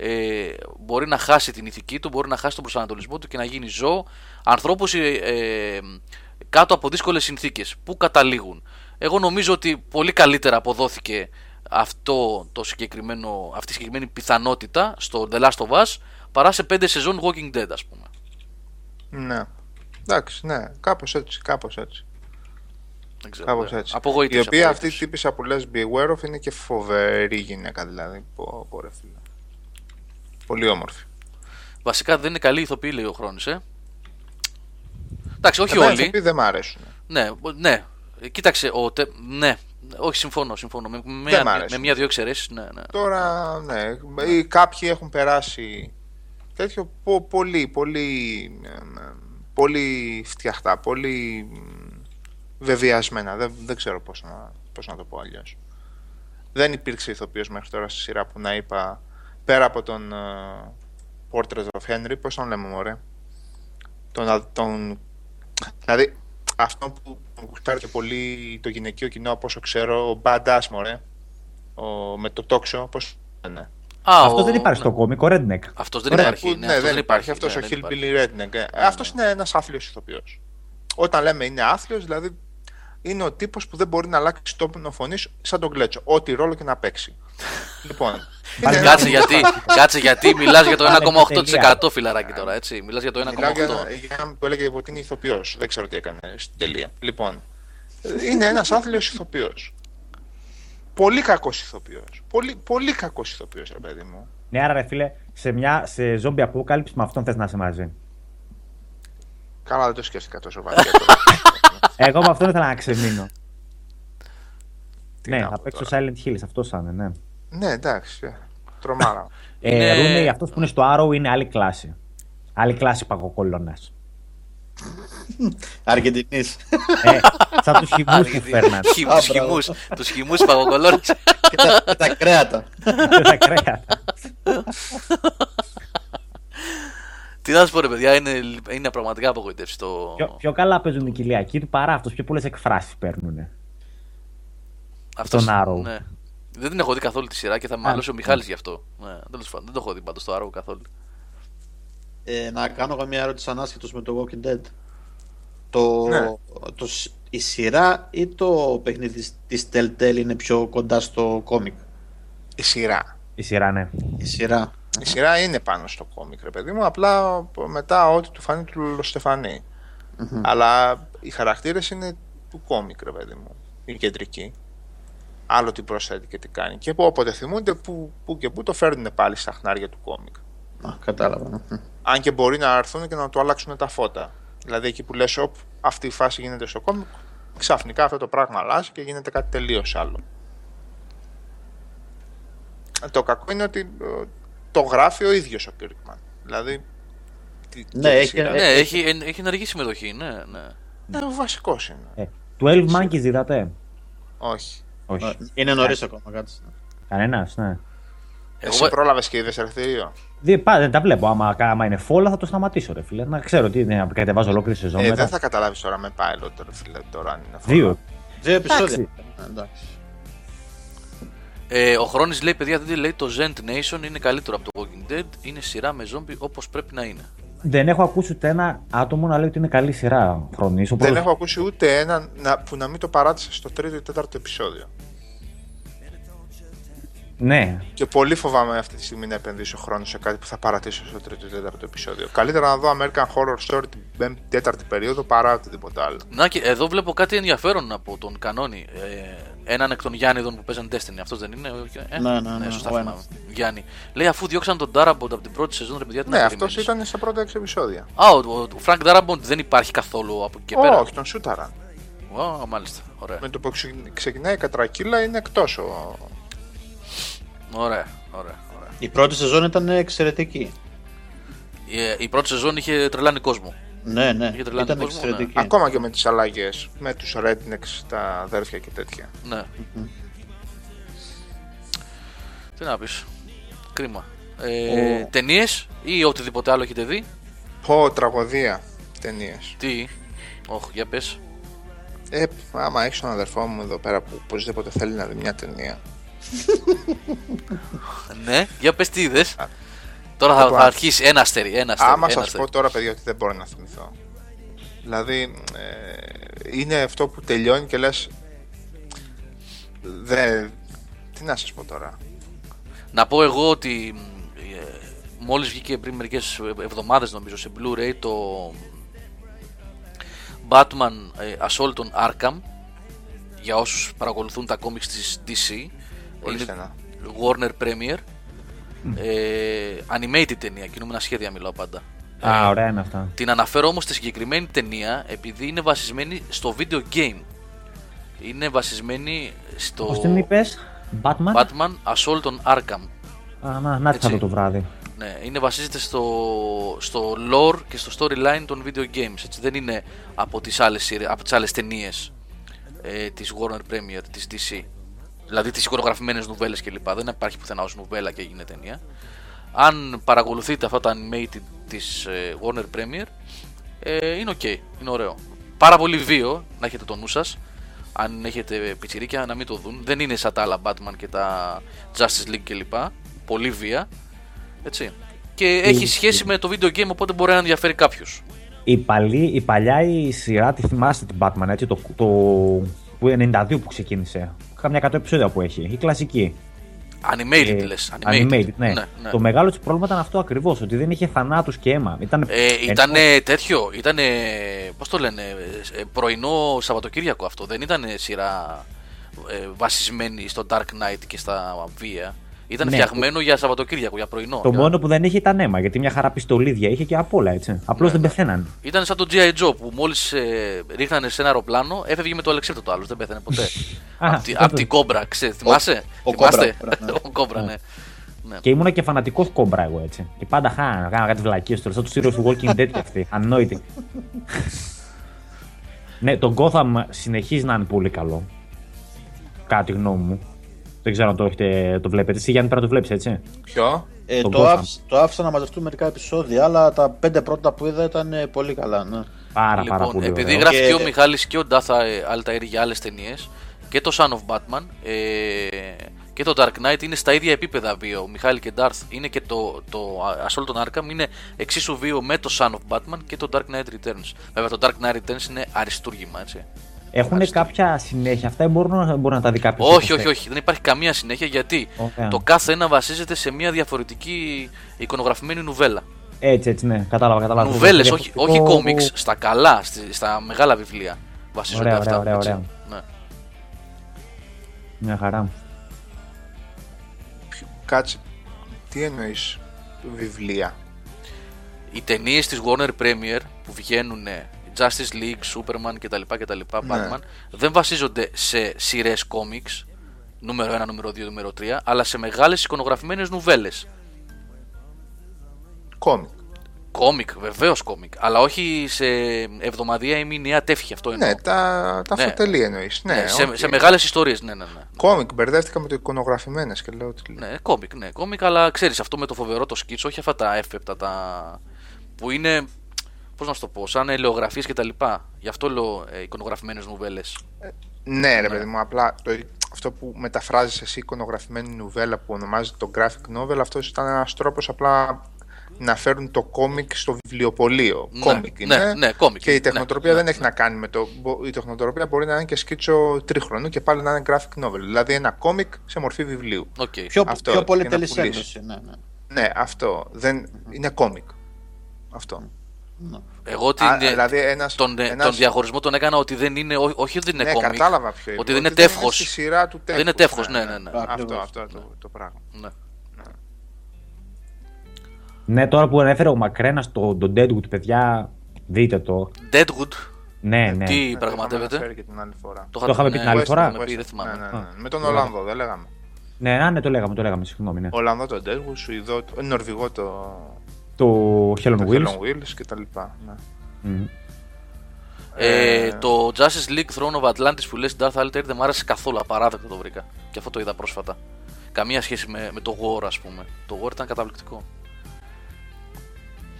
ε, μπορεί να χάσει την ηθική του, μπορεί να χάσει τον προσανατολισμό του και να γίνει ζώο ανθρώπους ε, ε, κάτω από δύσκολες συνθήκες. Πού καταλήγουν. Εγώ νομίζω ότι πολύ καλύτερα αποδόθηκε αυτό το συγκεκριμένο, αυτή η συγκεκριμένη πιθανότητα στο The Last of Us παρά σε 5 σεζόν Walking Dead ας πούμε. Ναι. Εντάξει, ναι, κάπως έτσι, κάπως έτσι. Δεν ξέρω, Κάπως ε, έτσι. Απογοήτευσε, η οποία αυτή απογοήτευσε. η τύπησα που λες Beware of είναι και φοβερή γυναίκα δηλαδή. Πω, πω, ρε φίλε. Πολύ όμορφη. Βασικά δεν είναι καλή ηθοποιή λέει ο Χρόνης ε. Εντάξει, όχι Εμένα οι όλοι. ηθοποιοί δεν μ' αρέσουν. Ναι, ο- ναι. Ε, Κοίταξε, ο, τε- ναι. Όχι, συμφωνώ, συμφωνώ. Με, με, μ' μια- αρέσει. με μια-δύο εξαιρέσεις, ναι, ναι. Τώρα, ναι, ή κάποιοι έχουν περάσει τέτοιο πο- πολύ, πολύ, ε, ε, πολύ φτιαχτά, πολύ μ, βεβαιασμένα. Δεν, δεν ξέρω πώς να, πώς να το πω αλλιώς. Δεν υπήρξε ηθοποιός μέχρι τώρα στη σειρά που να είπα, πέρα από τον ε, Portrait of Henry, πώς τον λέμε μωρέ; Τον, α- τον, δηλαδή, αυτό που γουστάρει και πολύ το γυναικείο κοινό, από όσο ξέρω, ο Badass μωρέ. Ο, με το τόξο, πώς λένε; Α, Αυτός ο- δεν υπάρχει ναι. στο κόμικο, Redneck. Αυτός δεν Ωραία, υπάρχει. που- ναι, ναι, αυτός δεν υπάρχει. Αυτός ναι, ο δεν υπάρχει. Hillbilly Redneck. Ε, αυτός είναι ένας άθλιος ηθοποιός. Όταν λέμε είναι άθλιος, δηλαδή είναι ο τύπος που δεν μπορεί να αλλάξει τόνο φωνής σαν τον Κλέτσο. Ό,τι ρόλο και να παίξει. λοιπόν. είναι ένα- Κάτσε γιατί, κάτσε γιατί μιλάς για το Πάλι 1,8% φιλαράκι τώρα, έτσι. Μιλάς για το Μιλάω για, 1,8%. για να το έλεγε ότι είναι ηθοποιός. Δεν ξέρω τι έκανε στην τελεία. Λοιπόν, είναι ένας άθλιος ηθοποιός. Πολύ κακός ηθοποιός. Πολύ, πολύ κακός ηθοποιός, ρε παιδί μου. Ναι, άρα ρε φίλε, σε, μια, σε zombie apocalypse με αυτόν θες να είσαι μαζί. Καλά, δεν το σκέφτηκα τόσο βαθιά. τώρα. Εγώ με αυτόν ήθελα να ξεμείνω. Τι ναι, να θα πω παίξω τώρα. Silent Hill, αυτό θα είναι, ναι. ναι, εντάξει. ε, Τρομάρα. Ε, Είναι- Ρούνεϊ, αυτός που είναι στο Arrow είναι άλλη κλάση. Άλλη κλάση παγοκολώνας. Αργεντινής. ε, σαν τους χυμούς που φέρναν. Χυμ- Τους χυμούς, τους χυμούς παγοκολώνες. και τα, και τα κρέατα. τα κρέατα. Τι να σου πω, ρε παιδιά, είναι, είναι πραγματικά απογοητεύση το. Πιο, πιο καλά παίζουν οι κοιλιακοί του παρά αυτό. Πιο πολλές εκφράσεις παίρνουν. Αυτός- τον Arrow. Ναι. Δεν την έχω δει καθόλου τη σειρά και θα με Α, μαλώσει ο ναι. Μιχάλης γι' αυτό. Ναι, τέλος πάντων, δεν το έχω δει πάντως το Arrow καθόλου. Ε, να κάνω εγώ μια ερώτηση ανάσχετος με το Walking Dead. Το, Ναι. το, σ- η σειρά ή το παιχνίδι της, της Telltale είναι πιο κοντά στο κόμικ; Η σειρά. Η σειρά, ναι. Η σειρά. Η σειρά είναι πάνω στο κόμικ, ρε παιδί μου. Απλά μετά ό,τι του φανεί του Στεφανή. Μμμ. Αλλά οι χαρακτήρες είναι του κόμικ, ρε παιδί μου. Η κεντρική. Άλλο τι προσθέτει και τι κάνει. Και που όποτε θυμούνται, που, που και που το φέρνουν πάλι στα χνάρια του κόμικ. Α, κατάλαβα. Ναι. Μμ. Αν και μπορεί να έρθουν και να του αλλάξουν τα φώτα. Δηλαδή εκεί που λες, οπ, αυτή η φάση γίνεται στο κόμικ, ξαφνικά αυτό το πράγμα αλλάζει και γίνεται κάτι τελείως άλλο. Ε, Το κακό είναι ότι ε, το γράφει ο ίδιος ο Κίρκμαν. Δηλαδή. τη- Ναι, και τη έχει- σειρά. ναι, έχει, εν- έχει ενεργή συμμετοχή, ναι, ναι. Ναι, ο βασικός είναι. Ε, 12 Monkeys είδατε; Όχι. Όχι. Είναι νωρίς ακόμα, κάτσε. Κανένας, ναι. Εσύ Εγώ- πρόλαβες και είδες ελευθερίο. Δεν, πά, δεν τα βλέπω. Άμα, άμα είναι φόλα θα το σταματήσω, ρε φίλε. Να ξέρω τι είναι, να κατεβάζω ολόκληρη σεζόν. Ε, μετά. δεν θα καταλάβεις τώρα με pilot, ρε φίλε, τώρα αν είναι Δύο. Δύο επεισόδια. Εντάξει. Ε, εντάξει. Ε, ο Χρόνης λέει, παιδιά, δεν λέει το Zent Nation είναι καλύτερο από το Walking Dead. Είναι σειρά με ζόμπι όπως πρέπει να είναι. Δεν έχω ακούσει ούτε ένα άτομο να λέει ότι είναι καλή σειρά χρονή. Δεν έχω ακούσει ούτε ένα να, που να μην το παράτησε στο τρίτο ή τέταρτο επεισόδιο. Ναι. Και πολύ φοβάμαι αυτή τη στιγμή να επενδύσω χρόνο σε κάτι που θα παρατήσω στο τρίτο ή τέταρτο επεισόδιο. Καλύτερα να δω American Horror Story την πέμπτη, τέταρτη περίοδο παρά οτιδήποτε άλλο. Να και εδώ βλέπω κάτι ενδιαφέρον από τον Κανόνι. Ε, έναν εκ των Γιάννηδων που παίζαν Destiny. Αυτός δεν είναι. Ε, Ναι, ναι, ναι, σωστά ο θυμάμαι. Γιάννη. Λέει αφού διώξαν τον Darabont από την πρώτη σεζόν, ρε παιδιά, τι Ναι, να αυτός περιμένεις. ήταν στα πρώτα έξι επεισόδια. Α, ο, ο, ο Frank Darabont δεν υπάρχει καθόλου από εκεί και πέρα. Όχι, τον σούταραν. Α, μάλιστα. Ωραία. Με το που ξεκι- ξεκινάει η κατρακύλα είναι εκτός ο. Ωραία, ωραία, ωραία. Η πρώτη σεζόν ήταν εξαιρετική. Η, ε, η πρώτη σεζόν είχε τρελάνει κόσμο. Ναι, ναι, Είχε τρελάνει ήταν κόσμο, εξαιρετική. Ακόμα και με τις αλλαγές. Με τους rednecks, τα αδέρφια και τέτοια. Ναι. Τι να πεις. Κρίμα. Ε, Ο- Ταινίες ή οτιδήποτε άλλο έχετε δει; Πω, τραγωδία ταινίες. Τι; Όχι, για πες. Ε, άμα έχεις τον αδερφό μου εδώ πέρα που οπωσδήποτε θέλει να δει μια ταινία. Ναι, για πες τι είδες. Τώρα θα, Λοιπόν, θα αρχίσει ένα αστέρι. Ένα αστέρι, Άμα ένα σας αστέρι. πω τώρα, παιδιά, ότι δεν μπορώ να θυμηθώ. Δηλαδή, ε, είναι αυτό που τελειώνει και λες. Δε... Τι να σας πω τώρα. Να πω εγώ ότι ε, μόλις βγήκε πριν μερικές εβδομάδες νομίζω σε Blu-ray το Batman ε, Assault on Arkham για όσους παρακολουθούν τα comics της DC Πολύ είναι στενά. Warner Premier ε, animated ταινία, κινούμενα σχέδια μιλάω πάντα Α, ωραία είναι αυτά. την αναφέρω όμως στη συγκεκριμένη ταινία επειδή είναι βασισμένη στο video game είναι βασισμένη στο Πώ την είπες, Batman. Batman Assault on Arkham Α, να, να τις θα Έτσι. δω το βράδυ. Ναι, είναι βασίζεται στο, στο lore και στο storyline των video games. Έτσι. Δεν είναι από τις άλλες, σειρέ- από τις άλλες ταινίες ε, της Warner Premier, της DC. Δηλαδή τις εικονογραφημένες νουβέλες κλπ. Δεν υπάρχει πουθενά ως νουβέλα και έγινε ταινία. Αν παρακολουθείτε αυτά τα animated της ε, Warner Premier, ε, είναι ok, είναι ωραίο. Πάρα πολύ βίο, να έχετε το νου σας. Αν έχετε πιτσιρίκια να μην το δουν. Δεν είναι σαν τα άλλα Batman και τα Justice League κλπ. Πολύ βία. Έτσι. Και έχει σχέση με το video game, οπότε μπορεί να ενδιαφέρει κάποιου. Η, παλή, η παλιά η σειρά, τη θυμάστε την Batman, έτσι, το, το, που 92 που ξεκίνησε. Κάμια 100 επεισόδια που έχει. Η κλασική. Animated Ε, λες. animated, ναι. ναι, ναι. Το μεγάλο της πρόβλημα ήταν αυτό ακριβώς, ότι δεν είχε θανάτους και αίμα. Ήταν, Ε, ήταν τέτοιο, ήταν πώς το λένε, ε, πρωινό Σαββατοκύριακο αυτό, δεν ήταν σειρά ε, βασισμένη στο Dark Knight και στα βία. Ήταν Ναι, φτιαγμένο για Σαββατοκύριακο, για πρωινό. Το Για- μόνο που δεν είχε ήταν αίμα, γιατί μια χαρά πιστολίδια είχε και απ' όλα έτσι. Απλώς Ναι, δεν ναι. πεθαίναν. Ήταν σαν το G.I. Joe που μόλις ε, ρίχνανε σε ένα αεροπλάνο, έφευγε με το αλεξίπτωτο άλλο, δεν πέθανε ποτέ. Α, από, τη- αυτό απ' το- την κόμπρα, ξέρεις, θυμάσαι; ο θυμάστε; Κόμπρα, ναι. ο κόμπρα, ναι. ναι. Και ήμουνα και φανατικός κόμπρα εγώ έτσι. Και πάντα χάνα, κάνα κάτι βλακίες τώρα. Σαν τους ήρωες του Walking Dead και αυτοί. Ανόητοι. ναι, το Gotham συνεχίζει να είναι πολύ καλό. Κάτι γνώμη μου. Δεν ξέρω αν το, έχετε, το βλέπετε. Εσύ Γιάννη πρέπει να το βλέπεις έτσι; Ποιο; Ε, Τον το, Gotham. άφησα, το άφησα να μαζευτούν μερικά επεισόδια, αλλά τα πέντε πρώτα που είδα ήταν ε, πολύ καλά. Ναι. Πάρα, πάρα λοιπόν, πολύ επειδή ωραίο. γράφει Και- και ο Μιχάλης και ο Ντάθα ε, Αλταήρη για άλλες ταινίες και το Son of Batman ε, και το Dark Knight είναι στα ίδια επίπεδα βίο. Ο Μιχάλη και Darth είναι και το, το Assault on Arkham είναι εξίσου βίο με το Son of Batman και το Dark Knight Returns. Βέβαια το Dark Knight Returns είναι αριστούργημα, έτσι. Έχουν Ευχαριστώ. κάποια συνέχεια; Αυτά ή μπορούν να, μπορεί να τα δει κάποιος. Όχι, όχι, όχι. Δεν υπάρχει καμία συνέχεια γιατί Ωραία. το κάθε ένα βασίζεται σε μια διαφορετική εικονογραφημένη νουβέλα. Έτσι, έτσι, ναι. Κατάλαβα, κατάλαβα. Νουβέλες, όχι, Διαφορετικό- όχι κόμιξ, στα καλά, στη- στα μεγάλα βιβλία βασίζονται Ωραία, αυτά. ωραία, έτσι. ωραία. Ναι. Μια χαρά. Κάτσε. Τι εννοείς βιβλία; οι ταινίες της Warner Premier που βγαίνουν ε, Justice League, Superman κτλ. κτλ Ναι. Batman, δεν βασίζονται σε σειρές κόμιξ, νούμερο 1, νούμερο 2, νούμερο 3, αλλά σε μεγάλες εικονογραφημένες νουβέλες. Κόμικ. Κόμικ, βεβαίως κόμικ, αλλά όχι σε εβδομαδιαία ή μηνιαία τεύχη αυτό εννοώ. Ναι, τα, τα Ναι. πολυτελή εννοείς. Ναι, Ναι, σε, οκ. σε μεγάλες ιστορίες, ναι, ναι, ναι. Κόμικ, μπερδεύτηκα με το εικονογραφημένες και λέω ότι Ναι, κόμικ, ναι, κόμικ, αλλά ξέρεις αυτό με το φοβερό το σκίτσο, όχι αυτά τα εύπεπτα τα. που είναι. Πώς να σου το πω, σαν ελαιογραφίες κτλ. Γι' αυτό λέω ε, εικονογραφημένες νουβέλες. Ναι, ρε παιδί μου, απλά το, αυτό που μεταφράζεις εσύ εικονογραφημένη νουβέλα που ονομάζεται το graphic novel, αυτός ήταν ένας τρόπος απλά να φέρουν το κόμικ στο βιβλιοπωλείο. Ναι, κόμικ ναι, είναι. ναι, κόμικ και η είναι, ναι, τεχνοτροπία ναι, δεν ναι. έχει να κάνει με το. μπο- Η τεχνοτροπία μπορεί να είναι και σκίτσο τρίχρονου και πάλι να είναι graphic novel. Δηλαδή ένα κόμικ σε μορφή βιβλίου. Οκ. Πιο, Αυτό, πιο για πολυτελή να πουλήσεις. έκδοση. Ναι, ναι. Ναι, αυτό. Δεν... Είναι κόμικ. Αυτό. Εγώ την, Α, δηλαδή ένας- τον, ε, ένας- τον διαχωρισμό τον έκανα ότι δεν είναι, ό- όχι ότι δεν είναι ναι, κόμικ, κατάλαβα ποιο ότι είναι. δεν είναι τεύχος. στη σειρά του Δεν είναι τεύχος, ναι, ναι, ναι. Αυτό, Ακριβώς. αυτό το, το πράγμα. Ναι. Ναι, τώρα που ανέφερε ο Μακρένα το, το Deadwood, παιδιά, δείτε το. Deadwood, Ναι, ναι. τι Ναι, το είχαμε πραγματεύεται. αναφέρει και την άλλη φορά. Το, Το είχαμε πει την άλλη Western, φορά. είχαμε πει, Western. δεν θυμάμαι. Ναι, ναι, ναι. Α. Με τον Ολλανδό, δεν λέγαμε. Ναι, α, ναι, το λέγαμε, το λέγαμε, συγγνώμη. Ναι. Ολλανδό το Deadwood, Σουηδό, το- Νορβηγό το, Το Helen το Wheels. Helen Wheels και τα λοιπά. Ναι. Μμ. Ε, Ε, το Justice League Throne of Atlantis που λες Darth Altair δεν μου άρεσε καθόλου, απαράδεκτο το βρήκα. Και αυτό το είδα πρόσφατα. Καμία σχέση με, με το War, ας πούμε. Το War ήταν καταπληκτικό.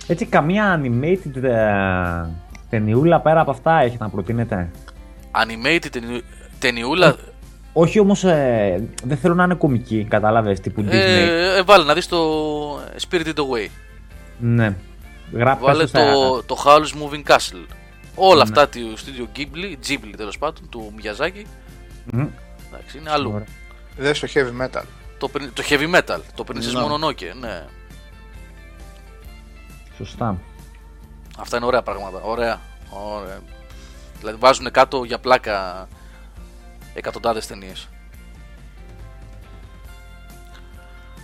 Έτσι, καμία animated ε, ταινιούλα πέρα από αυτά έχετε να προτείνετε; Animated ταινι- ταινιούλα; Όχι όμως, ε, δεν θέλω να είναι κομική, κατάλαβες τύπου Disney. Ε, ε, βάλε να δεις το Spirited Away. Ναι. Γράφει Βάλε πες στα- το, το Howl's Moving Castle. Όλα Ναι. αυτά του Studio Ghibli, Ghibli τέλος πάντων, του Miyazaki. Μμ. Εντάξει, είναι αλλού. Ωραία. Δες το heavy metal. Το, πρι- το heavy metal, το Princess Ναι. Mononoke, ναι. Σωστά. Αυτά είναι ωραία πράγματα. Ωραία. ωραία. Δηλαδή βάζουν κάτω για πλάκα εκατοντάδες ταινίες.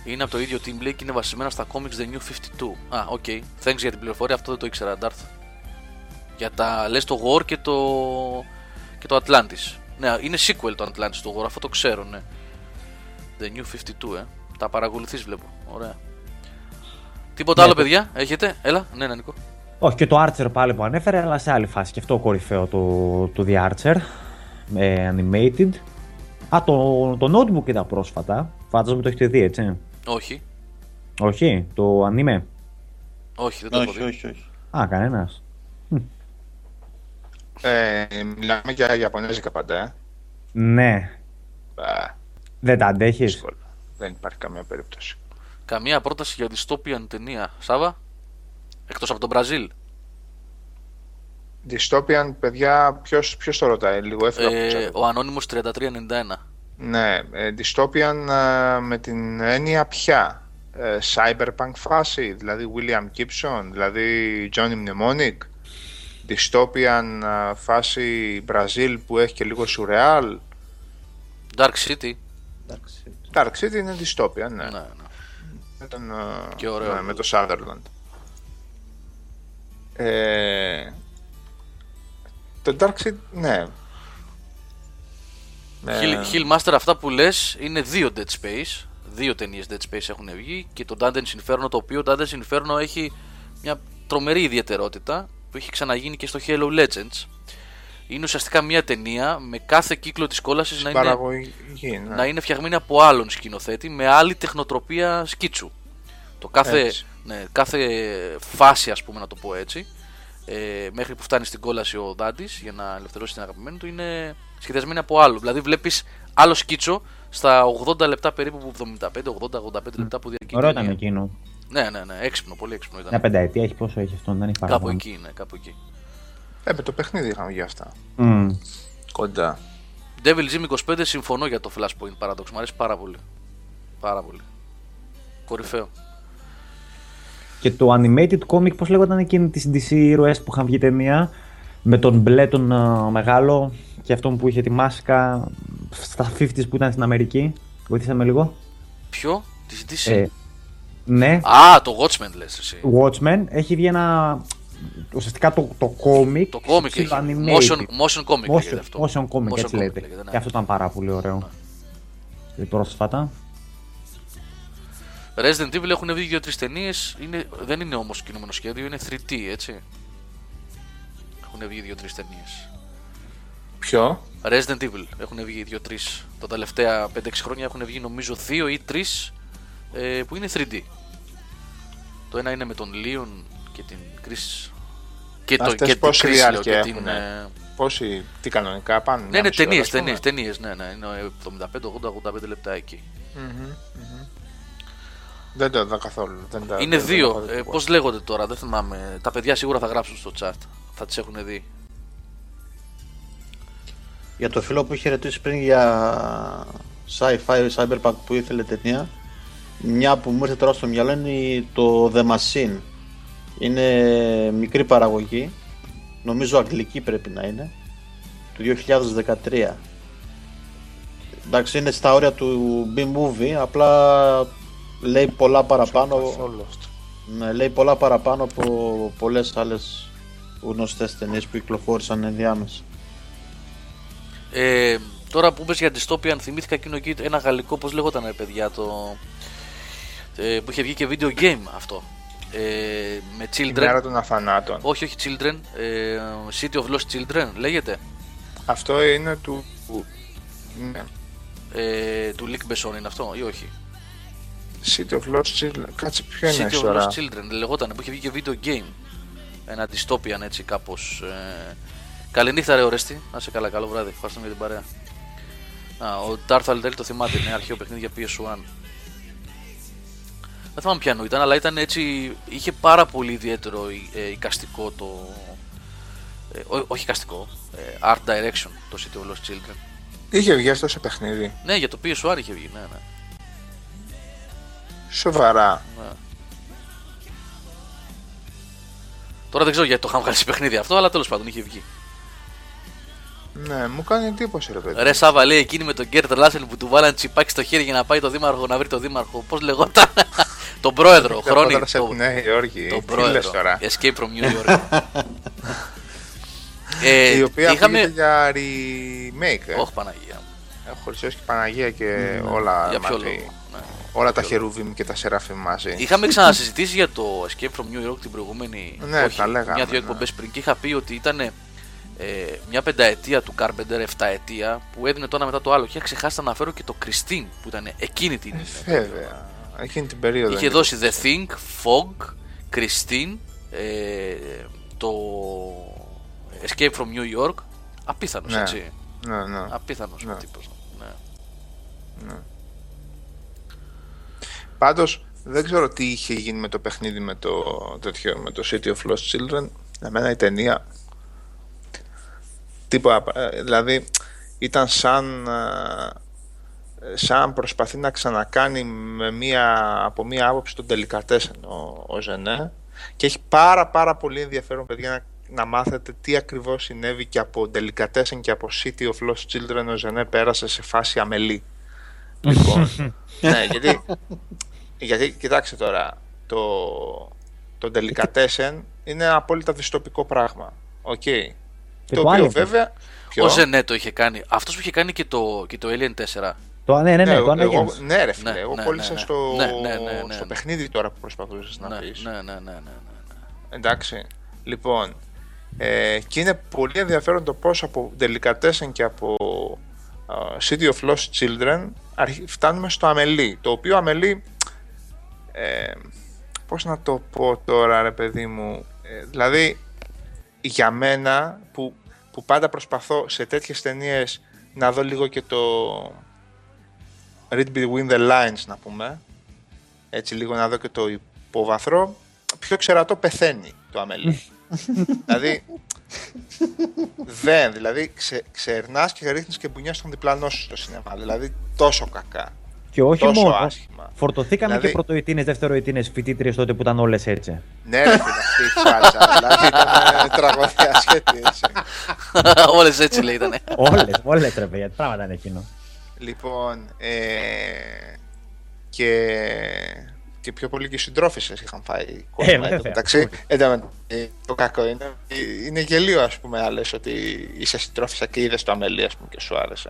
Είναι από το ίδιο Team Blake και είναι βασισμένα στα comics The New 52. Α, OK. Okay. Thanks για την πληροφορία, αυτό δεν το ήξερα, Darth. Για τα λες το War και το, και το Atlantis. Ναι, είναι sequel το Atlantis το War, αυτό το ξέρω, ναι. The New 52, ε. Τα παρακολουθείς βλέπω. Ωραία. Τίποτα Ναι, άλλο, το- παιδιά, έχετε; Έλα, ναι, ναι, Νικό. Όχι, και το Archer πάλι που ανέφερε, αλλά σε άλλη φάση. Και αυτό κορυφαίο το, το The Archer. Ε, animated. Α, το, το notebook είδα πρόσφατα. Φαντάζομαι το έχετε δει, έτσι. Όχι, Όχι, το anime. όχι, δεν το έχω Όχι, δει. όχι, όχι. Α, κανένας. Ε, μιλάμε για Ιαπωνέζικα πάντα, ε. Ναι. Μπα, Δεν τα αντέχεις; δύσκολο. Δεν υπάρχει καμία περίπτωση. Καμία πρόταση για dystopian ταινία. Σάβα, εκτός από τον Μπραζίλ. Dystopian, παιδιά, ποιος, ποιος το ρωτάει, λίγο έφυγα από το Ε, chat. ο Ανώνυμος 3391. Ναι, ε, dystopian ε, με την έννοια πια. Ε, cyberpunk φάση, δηλαδή William Gibson, δηλαδή Johnny Mnemonic. Dystopian ε, φάση Brazil που έχει και λίγο surreal. Dark City. Εντάξει. Dark City είναι dystopian, ναι. Ναι, ναι. Με, τον, ε, Και ωραίο. ναι, με το Sutherland. Ε, το Dark City, ναι. Ε, Hill, Hillmaster αυτά που λες είναι δύο Dead Space. Δύο ταινίες Dead Space έχουν βγει και το Dante's Inferno το οποίο Dante's Inferno έχει μια τρομερή ιδιαιτερότητα που έχει ξαναγίνει και στο Halo Legends. Είναι ουσιαστικά μια ταινία με κάθε κύκλο της κόλασης να είναι, παραγωγή, ναι. να είναι φτιαγμένη από άλλον σκηνοθέτη με άλλη τεχνοτροπία σκίτσου. Το κάθε, Έτσι. ναι, κάθε φάση, ας πούμε, να το πω έτσι, ε, μέχρι που φτάνει στην κόλαση ο Δάντη για να ελευθερώσει την αγαπημένη του, είναι σχεδιασμένη από άλλο. Δηλαδή, βλέπεις άλλο σκίτσο στα 80 λεπτά περίπου, που 75-80-85 λεπτά που διαρκεί. η Ωραίο ταινία. ήταν εκείνο. Ναι, ναι, ναι, έξυπνο, πολύ έξυπνο ήταν. Μια πενταετία έχει πόσο έχει αυτό, δεν έχει Κάπου παραπάνω. εκεί είναι, κάπου εκεί. Ε, με το παιχνίδι είχαμε για αυτά. Μμ. Κοντά. Devil Jim 25 συμφωνώ για το Flashpoint Paradox. Μου αρέσει πάρα πολύ. Πάρα πολύ. Κορυφαίο. Και το animated comic, πώς λέγονταν εκείνη τις DC ήρωες που είχαν βγει ταινία, με τον μπλε τον α, μεγάλο; Και αυτόν που είχε τη μάσκα στα 50s που ήταν στην Αμερική. Βοηθήσαμε λίγο. Ποιο; Της DC. Ε, ναι, Α, το Watchmen λες εσύ. Watchmen έχει βγει ένα. Ουσιαστικά το, το comic. Το κόμικ έχει. ψηλο animated. Motion, motion comic λέγεται Motion, αυτό. motion comic, Motion έτσι comic λέγεται. λέγεται, ναι. Και αυτό ήταν πάρα πολύ ωραίο. Και πρόσφατα. Resident Evil έχουν βγει δύο-τρεις ταινίες. Δεν είναι όμως κινούμενο σχέδιο, είναι 3D, έτσι. Έχουν βγει δύο-τρεις ταινίες. Ποιο; Resident Evil έχουν βγει δύο-τρει. Τα τελευταία 5-6 χρόνια έχουν βγει νομίζω δύο ή τρεις ε, που είναι 3D. Το ένα είναι με τον Leon και την Chris. Και, το, Αυτές και την πόση Chris, λέω, διάρκεια και την, έχουνε; ε, Πόσοι, τι κανονικά πάνε. Ναι, μια ναι, μισή ώρα, ταινίες, ας πούμε; ταινίες, ταινίες, ναι, ναι. Είναι 75-80-85 λεπτά εκεί. Μμμ, μμμ. Δεν το είδα καθόλου. Δεν τα, Είναι δεν- δύο. δεν τα Ε, είδα Πώς λέγονται τώρα, δεν θυμάμαι. Τα παιδιά σίγουρα θα γράψουν στο chat. Θα τις έχουν δει. Για το φίλο που είχε ρωτήσει πριν για sci-fi cyberpunk που ήθελε ταινία, μια που μου ήρθε τώρα στο μυαλό είναι το The Machine. Είναι μικρή παραγωγή, νομίζω αγγλική πρέπει να είναι, του 2013. Εντάξει, είναι στα όρια του B-movie, απλά λέει πολλά παραπάνω, καθόλου αυτό. ναι, λέει πολλά παραπάνω από πολλές άλλες γνωστές ταινίες που κυκλοφόρησαν ενδιάμεσα. Ε, τώρα που είπες για Dystopian, θυμήθηκα εκείνο εκεί ένα γαλλικό, πώς λέγονταν ρε παιδιά, το, ε, που είχε βγει και video game αυτό. Ε, με Η μέρα children. των αθανάτων. Όχι, όχι children. Ε, City of Lost Children λέγεται. Αυτό είναι του. Ναι. Ε, του Lick Besson είναι αυτό ή όχι. City of Lost Children. Κάτσε, ποιο είναι City of τώρα; Lost Children λεγόταν που είχε βγει και video game. Ένα dystopian έτσι κάπως. Ε... Καληνύχτα ρε Ορέστη. Να σε καλά, καλό βράδυ. Ευχαριστούμε για την παρέα. Α, ο Darth Aldel το θυμάται, είναι αρχαίο παιχνίδι για PS1. Δεν θυμάμαι ποιανού ήταν, αλλά ήταν έτσι. είχε πάρα πολύ ιδιαίτερο ε, εικαστικό το. Ε, ό- όχι εικαστικό. Ε, art direction το City of Lost Children. Είχε βγει αυτό σε παιχνίδι. Ναι, για το PS1 είχε βγει, ναι, ναι. Σοβαρά. Ναι. Τώρα δεν ξέρω γιατί το είχαν βγάλει σε παιχνίδι αυτό, αλλά τέλος πάντων είχε βγει. Ναι, μου κάνει εντύπωση ρε παιδί. Ρε Σάβα λέει εκείνη με τον Γκέρτ Λάσελ που του βάλαν τσιπάκι στο χέρι για να πάει το δήμαρχο να βρει το δήμαρχο. Πώς λεγόταν; τον πρόεδρο, Ήταν χρόνι. πρώτα σε Το, Νέα Υόρκη. τον Τι λες πρόεδρο. τώρα; Escape from New York. ε, Η οποία είχαμε. πήγε για remake. Ε. Όχι Παναγία. μου. Έχω χρυσώσει και Παναγία και όλα Για ποιο μαζί. λόγο; Ναι. Όλα τα χερουβίμ και τα σεράφιμ μαζί. Είχαμε ξανασυζητήσει για το Escape from New York την προηγούμενη. Ναι, όχι, τα λέγαμε, Μια-δύο ναι. εκπομπές πριν και είχα πει ότι ήταν ε, μια πενταετία του Carpenter, εφταετία που έδινε το ένα μετά το άλλο. Και είχα ξεχάσει να αναφέρω και το Christine που ήταν εκείνη την. Βέβαια. Εκείνη την περίοδο. Είχε είναι. δώσει The Thing, Fog, Christine, ε, το Escape from New York. Απίθανος, Ναι. έτσι. Ναι, ναι. Απίθανος Ναι. ο τύπος. Ναι. Πάντως δεν ξέρω τι είχε γίνει με το παιχνίδι με το, τέτοιο, με το City of Lost Children. Εμένα η ταινία τίποτα, ε, δηλαδή ήταν σαν ε, σαν προσπαθεί να ξανακάνει με μία, από μία άποψη τον τελικατέσεν ο, ο Ζενέ και έχει πάρα πάρα πολύ ενδιαφέρον παιδιά να, να μάθετε τι ακριβώς συνέβη και από τελικατέσεν και από City of Lost Children ο Ζενέ πέρασε σε φάση αμελή λοιπόν, ναι, γιατί, γιατί κοιτάξτε τώρα, το, το Delicatessen είναι ένα απόλυτα δυστοπικό πράγμα. Οκ. Και Το το οποίο άλλο. βέβαια. Ποιο; Ο Jeunet το είχε κάνει. Αυτός που είχε κάνει και το, και το Alien 4. Το, ναι, ναι, ναι, Ναι, το εγώ, αναγέννηση. ναι, ρε φίλε, Ναι, εγώ ναι, κόλλησα ναι, ναι. στο, Ναι, ναι, ναι, ναι, στο ναι. παιχνίδι τώρα που προσπαθούσες να Ναι, πεις. ναι, ναι, ναι, ναι, ναι. Εντάξει. Λοιπόν, ε, και είναι πολύ ενδιαφέρον το πώς από Delicatessen και από α, City of Lost Children αρχι- φτάνουμε στο Amélie. Το οποίο Amélie ε, πώς να το πω τώρα ρε παιδί μου, ε, δηλαδή για μένα που, που πάντα προσπαθώ σε τέτοιες ταινίες να δω λίγο και το read between the lines να πούμε, έτσι λίγο να δω και το υποβαθρό, πιο ξερατό πεθαίνει το αμέλι. δηλαδή, δεν, δηλαδή ξε, ξερνάς και ρίχνεις και μπουνιάς στον διπλανό σου στο σινεμά, δηλαδή τόσο κακά. Και όχι τόσο μόνο. άσχημα. Φορτωθήκαμε Δηλαδή- και πρωτοετίνες, δευτεροετίνες φοιτήτριες τότε που ήταν όλες έτσι. Ναι, ρε φίλε, αυτή η φάτσα. δηλαδή ήταν τραγωδία σχέτη, έτσι. Όλες έτσι λέει ήταν. όλες, όλες ρε παιδιά, τι πράγματα είναι εκείνο. Λοιπόν, ε, και, και πιο πολύ και οι συντρόφισσες είχαν φάει κόσμο. Ε, εν τω βέβαια. μεταξύ. Εν τω μεταξύ, το κακό είναι, είναι γελίο ας πούμε να λες ότι είσαι συντρόφισσα και είδες το αμελή ας πούμε και σου άρεσε.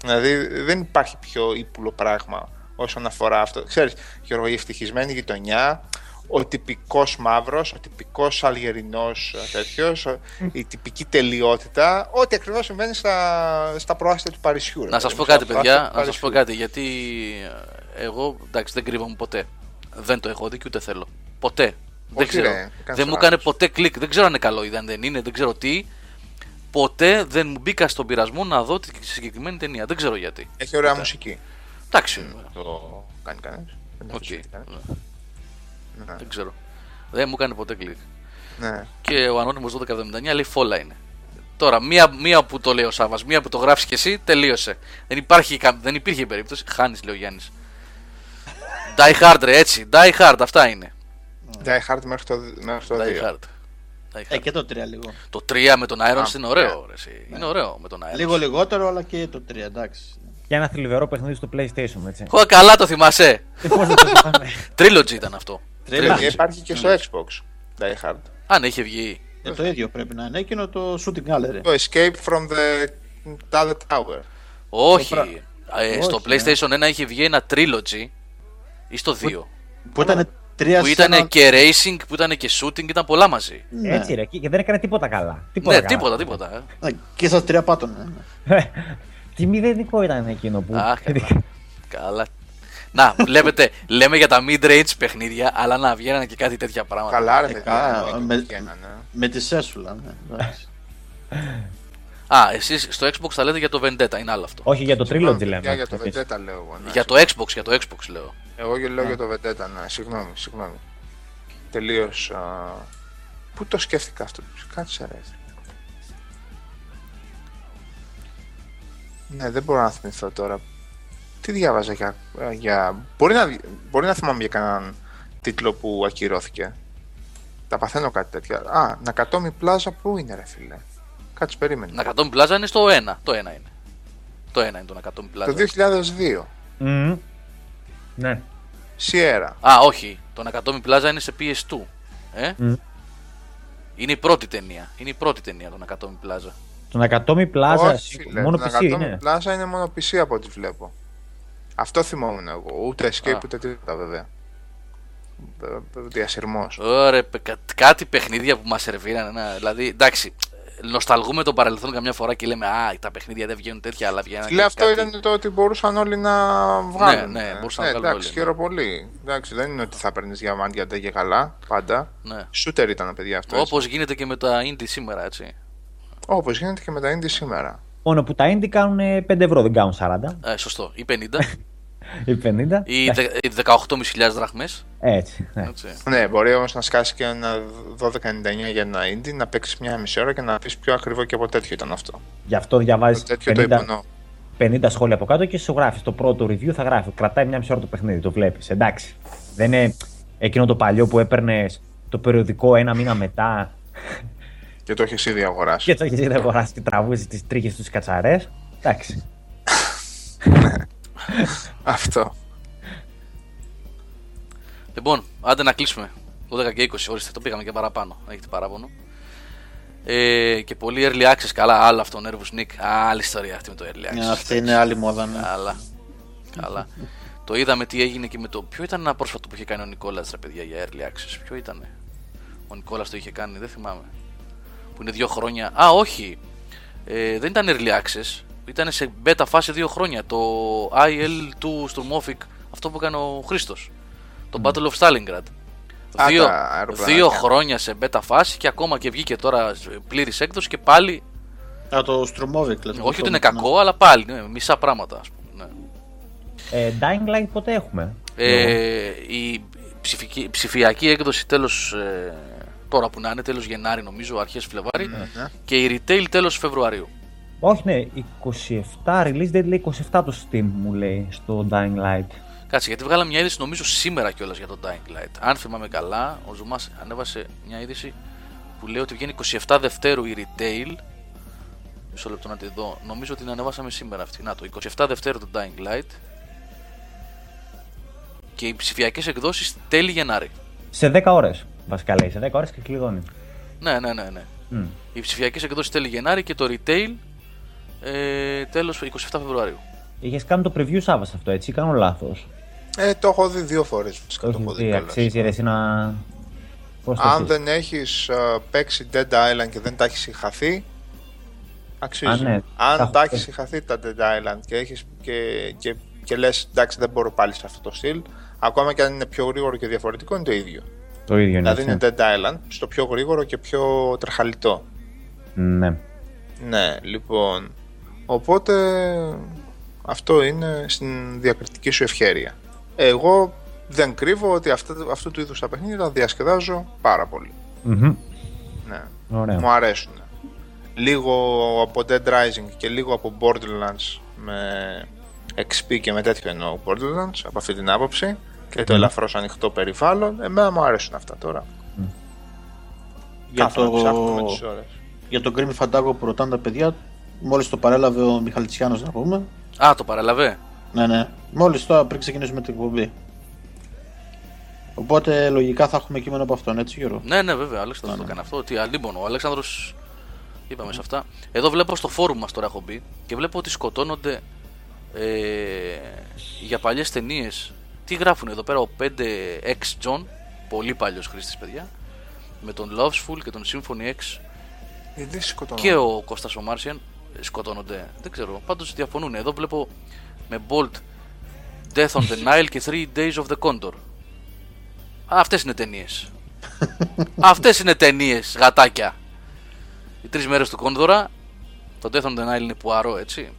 Δηλαδή δεν υπάρχει πιο ύπουλο πράγμα όσον αφορά αυτό. Ξέρεις, Γιώργο, η ευτυχισμένη γειτονιά, ο τυπικός μαύρος, ο τυπικός αλγερινός ε, τέτοιος, ο- η τυπική τελειότητα, ό,τι ακριβώς συμβαίνει στα, στα προάστια του Παρισιού. ρε Να σας παιδί πω μου, στα κάτι, προάστια παιδιά. του Να σας πω Παρισιού. κάτι. Γιατί ε, εγώ εντάξει δεν κρύβομαι ποτέ. Δεν το έχω δει και ούτε θέλω. Ποτέ. δεν Όχι, ξέρω. ρε, κάνεις δεν μου λάθος. έκανε ποτέ κλικ. Δεν ξέρω αν είναι καλό ή αν δεν είναι. Δεν ξέρω τι. Ποτέ δεν μου μπήκα στον πειρασμό να δω τη συγκεκριμένη ταινία. Δεν ξέρω γιατί. Έχει ωραία μουσική. Εντάξει. Το κάνει κανένας; Δεν το Οκ. αφισβητεί κανένας. Ναι. Δεν ξέρω. Δεν μου έκανε ποτέ κλικ. Ναι. Και ο ανώνυμος 1279 λέει φόλα είναι. Τώρα, μία, μία που το λέει ο Σάββας, μία που το γράφεις και εσύ, τελείωσε. Δεν, υπάρχει, κα- δεν υπήρχε περίπτωση. Χάνεις, λέει ο Γιάννης. Die hard, ρε, έτσι. Die hard, αυτά είναι. Die Hard μέχρι το, μέχρι το 2. Die hard. Die Ε, hard. και το 3 λίγο. Το 3 με τον Irons Α, είναι ωραίο. ναι. Ρε, εσύ. Είναι ωραίο με τον Irons. Λίγο λιγότερο, αλλά και το 3, εντάξει. Για ένα θλιβερό παιχνίδι στο PlayStation, έτσι. Χω, καλά το θυμάσαι. Τι πώς δεν το θυμάμαι. Trilogy ήταν αυτό. Trilogy. Ε, Υπάρχει και στο Xbox. Die Hard. Αν είχε βγει. Ε, το ίδιο πρέπει να είναι. Εκείνο το shooting gallery. Το Escape from the Other Tower. Όχι. πρα- Ε, στο Όχι, PlayStation 1 είχε βγει ένα Trilogy ή στο 2. Που ήταν τρία Που σε ήταν ένα- και racing, που ήταν και shooting, ήταν πολλά μαζί. Ναι. Έτσι ρε, και και δεν έκανε τίποτα καλά. Τίποτα Ναι, καλά. τίποτα, τίποτα. ε. Ναι, Και στα τρία πάτων. ε. Τι μηδενικό ήταν εκείνο που. Α, καλά. καλά. Να, βλέπετε, λέμε για τα mid-range παιχνίδια, αλλά να βγαίνανε και κάτι τέτοια πράγματα. Καλά, ρε Ε, παιδιά. καλά, εννοείται με- ότι βγαίνανε. Με τη σέσουλα. ναι, εντάξει. Α, εσείς στο Xbox θα λέτε για το Vendetta, είναι άλλο αυτό. Όχι για το Συγγνώμη, Trilogy παιδιά, λέμε. Για το Επίσης. Vendetta λέω εγώ. ναι. Για το Xbox, για το Xbox λέω. Εγώ λέω για το Vendetta, ναι. Συγγνώμη, συγγνώμη. Τελείως. Πού το σκέφτηκα αυτό. Κάτσε ρε. Ναι, δεν μπορώ να θυμηθώ τώρα. Τι διάβαζα για... για... Μπορεί, να, μπορεί να θυμάμαι για κανέναν τίτλο που ακυρώθηκε. Τα παθαίνω κάτι τέτοια. Α, Νακατόμι Πλάζα πού είναι ρε φίλε; Κάτσε περίμενε. Nakatomi Plaza είναι στο 1. Το 1 είναι. Το 1 είναι το Nakatomi Το Plaza. 2002. Μμμ. Ναι. Sierra. Α, όχι. Το Nakatomi Plaza είναι σε PS2. Ε; Μμ. Είναι η πρώτη ταινία. Είναι η πρώτη ταινία το Nakatomi Plaza. Το Nakatomi Plaza Όχι, φίλε. μόνο το PC Nakatomi είναι. Plaza είναι μόνο PC από ό,τι βλέπω. Αυτό θυμόμουν εγώ. Ούτε escape Α. ούτε τίποτα βέβαια. Διασυρμός. Ωραία, παι- κα- κάτι παιχνίδια που μας σερβίρανε. να- δηλαδή, εντάξει, νοσταλγούμε τον παρελθόν καμιά φορά και λέμε Α, τα παιχνίδια δεν βγαίνουν τέτοια, αλλά βγαίνουν. Λέει αυτό ήταν το ότι μπορούσαν όλοι να βγάλουν. ναι, ε. μπορούσαν να βγάλουν εντάξει, όλοι, χαίρομαι πολύ. Εντάξει, δεν είναι ότι θα παίρνεις διαμάντια ντε και καλά πάντα. Ναι. Σούτερ ήταν, παιδιά αυτό. Όπως γίνεται και με τα indie σήμερα, έτσι. Όπως γίνεται και με τα indie σήμερα. Μόνο που τα indie κάνουν 5 ευρώ, δεν κάνουν 40 Ε, σωστό. Ή 50 ή 50. ή δε- ή 18.500 δραχμές. Έτσι. ναι. Έτσι. Ναι, μπορεί όμως να σκάσει και ένα 12,99 για ένα indie, να παίξεις μια μισή ώρα και να πεις πιο ακριβό και από τέτοιο ήταν αυτό. Γι' αυτό διαβάζεις Το τέτοιο το 50, υπονό. 50 σχόλια από κάτω και σου γράφεις. Το πρώτο review θα γράφει. Κρατάει μια μισή ώρα το παιχνίδι, το βλέπεις. Εντάξει. Δεν είναι εκείνο το παλιό που έπαιρνες το περιοδικό ένα μήνα μετά Και το έχεις ήδη αγοράσει. και το έχεις ήδη αγοράσει και τραβούζεις τις τρίχες τους κατσαρές. Εντάξει. Αυτό. Λοιπόν, άντε να κλείσουμε. 12 και 20, ορίστε, το πήγαμε και παραπάνω. Έχετε παράπονο. Ε, και πολύ early access, καλά, άλλο αυτό, Nervous Nick. Άλλη ιστορία αυτή με το early access. Ναι, Αυτή είναι άλλη μόδα. ναι. Καλά. Καλά. το είδαμε τι έγινε και με το. Ποιο ήταν ένα πρόσφατο που είχε κάνει ο Νικόλας, ρε παιδιά, για early access; Ποιο ήταν. Ο Νικόλας το είχε κάνει, δεν θυμάμαι. Που είναι δύο χρόνια. Α, όχι. Ε, δεν ήταν early access. Ήταν σε beta φάση δύο χρόνια. Το IL του Sturmofic, αυτό που έκανε ο Χρήστος. Το Battle of Stalingrad. Α, δύο, τα αεροπλανάκια. δύο χρόνια σε beta φάση και ακόμα και βγήκε τώρα πλήρης έκδοση και πάλι. Α, το Στρομόβικ λέτε. όχι ότι είναι κακό, αλλά πάλι ναι, μισά πράγματα. Ας πούμε, ναι. Ε, Dying Light πότε έχουμε; Ε, η ψηφική- ψηφιακή έκδοση τέλος ε, τώρα που να είναι τέλος Γενάρη νομίζω αρχές Φλεβάρι ναι. και η retail τέλος Φεβρουαρίου Όχι, ναι, 27 release date λέει 27 το Steam μου λέει στο Dying Light. Κάτσε γιατί βγάλαμε μια είδηση νομίζω σήμερα κιόλας για το Dying Light. Αν θυμάμαι καλά ο Ζουμάς ανέβασε μια είδηση που λέει ότι βγαίνει 27 Δευτέρου η retail. Μισό λεπτό να τη δω. Νομίζω ότι την ανέβασαμε σήμερα αυτή. Να το 27 Δευτέρου το Dying Light. Και οι ψηφιακές εκδόσεις τέλη Γενάρη. Σε 10 ώρες βασικά λέει, σε 10 ώρες και κλειδώνει. ναι ναι ναι ναι. Μμ. Οι ψηφιακές εκδόσεις τέλη Γενάρη και το retail ε, τέλος 27 Φεβρουαρίου. Είχες κάνει το preview Σάββας αυτό έτσι, ή κάνω λάθος. Ε, το έχω δει δύο φορές. βασικά, Το το έχω έχει δει δει, κιόλας. αξίζει ρε εσύ να... Πώς το Αν δεις; δεν έχεις ε, παίξει Dead Island και δεν τα έχεις συγχαθεί, αξίζει. Α, ναι. Αν Τα- τα έχεις συγχαθεί τα Dead Island και, έχεις, και, και, και λες εντάξει δεν μπορώ πάλι σε αυτό το στυλ, ακόμα και αν είναι πιο γρήγορο και διαφορετικό είναι το ίδιο. Το ίδιο είναι. δηλαδή έτσι. είναι Dead Island στο πιο γρήγορο και πιο τρεχαλιτό. Ναι. Ναι, λοιπόν. Οπότε αυτό είναι στην διακριτική σου ευχέρεια. Εγώ δεν κρύβω ότι αυτά, αυτού του είδους τα παιχνίδια τα διασκεδάζω πάρα πολύ. Μμμ. Ναι. Ωραία. Μου αρέσουν. Λίγο από Dead Rising και λίγο από Borderlands με XP και με τέτοιο εννοώ Borderlands από αυτή την άποψη και το Μμμ. ελαφρώς ανοιχτό περιβάλλον. Εμένα μου αρέσουν αυτά τώρα. Για Κάθομαι να ψάχνω με το, τις ώρες. για το Grim Fandango που ρωτάνε τα παιδιά, μόλις το παρέλαβε ο Μιχαλητσιάνος να πούμε. Α, το παραλαβέ. Ναι, ναι. Μόλις τώρα πριν ξεκινήσουμε την εκπομπή. Οπότε λογικά θα έχουμε κείμενο από αυτόν, έτσι Γιώργο; Ναι, ναι, βέβαια, ο Αλέξανδρος Ναι, το ναι. έκανε αυτό. Ότι αλίμονο. Ο Αλέξανδρος είπαμε σε αυτά. Εδώ βλέπω στο φόρουμ μας τώρα έχω μπει και βλέπω ότι σκοτώνονται ε, για παλιές ταινίες. Τι γράφουν εδώ πέρα ο 5X John, πολύ παλιός χρήστης, παιδιά. Με τον Lovesful και τον Symphony X Γιατί σκοτώνω. και ο Κώστας ο Μάρσιαν ε, σκοτώνονται. Δεν ξέρω. Πάντως διαφωνούν. Εδώ βλέπω με Bolt Death on the Nile και Three Days of the Condor. Α, αυτές είναι ταινίες. αυτές είναι ταινίες, γατάκια. Οι τρεις μέρες του Κόνδωρα. Το Death on the Nile είναι πουαρό, έτσι.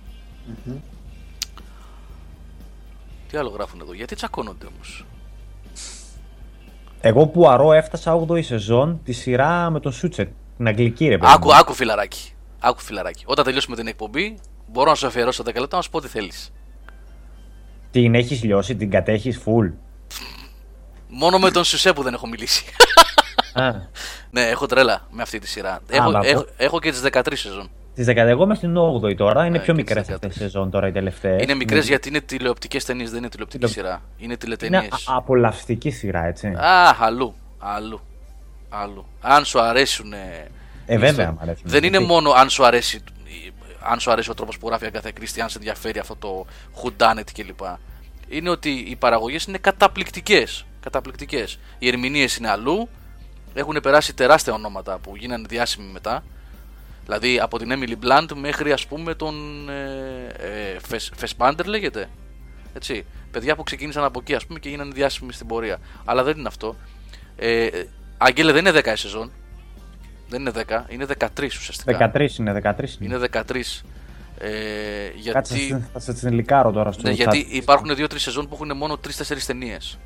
Τι άλλο γράφουν εδώ, γιατί τσακώνονται όμως; Εγώ που αρώ έφτασα 8η σεζόν τη σειρά με τον Σούτσεκ. Την αγγλική ρε παιδί. Άκου, μου. άκου φιλαράκι. Άκου φιλαράκι. Όταν τελειώσουμε την εκπομπή, μπορώ να σου αφιερώσω 10 λεπτά να σου πω ό,τι θέλεις. Την έχεις λιώσει, την κατέχεις full. Μόνο με τον Σουσέ που δεν έχω μιλήσει. Α, ναι, έχω τρέλα με αυτή τη σειρά. έχω, μα έχω, πω- έχω και τις 13 σεζόν. τις 10 εγώ είμαι στην 8η τώρα. Είναι Ναι, πιο και μικρές τις αυτές 13. οι σεζόν τώρα οι τελευταίες. είναι μικρές γιατί είναι τηλεοπτικές ταινίες, δεν είναι τηλεοπτική Τηλε- σειρά. Είναι Είναι τηλετενίες. α- απολαυστική σειρά, έτσι. Α, αλλού. Αλλού. Αλλού. Αν σου αρέσουν. Ε, βέβαια, μου αρέσουν. Δεν είναι Γιατί- μόνο αν σου αρέσει, αν σου αρέσει ο τρόπος που γράφει η Αγκάθα Κρίστη, αν σε ενδιαφέρει αυτό το whodunit κλπ. Είναι ότι οι παραγωγές είναι καταπληκτικές. Καταπληκτικές. Οι ερμηνείες είναι αλλού. Έχουν περάσει τεράστια ονόματα που γίνανε διάσημοι μετά. Δηλαδή από την Emily Blunt μέχρι ας πούμε τον ε, ε, Fes- Fassbender λέγεται. Έτσι. Παιδιά που ξεκίνησαν από εκεί ας πούμε και γίνανε διάσημοι στην πορεία. Αλλά δεν είναι αυτό. Ε, ε, Αγγέλε δεν είναι 10 η σεζόν. Δεν είναι 10, είναι 13 ουσιαστικά. 13 είναι, 13 είναι. Είναι 13. Ε, Κάτσε, γιατί θα σε την λικάρω τώρα στο ναι, chat. γιατί υπάρχουν 2-3 σεζόν που έχουν μόνο 3-4 ταινίες.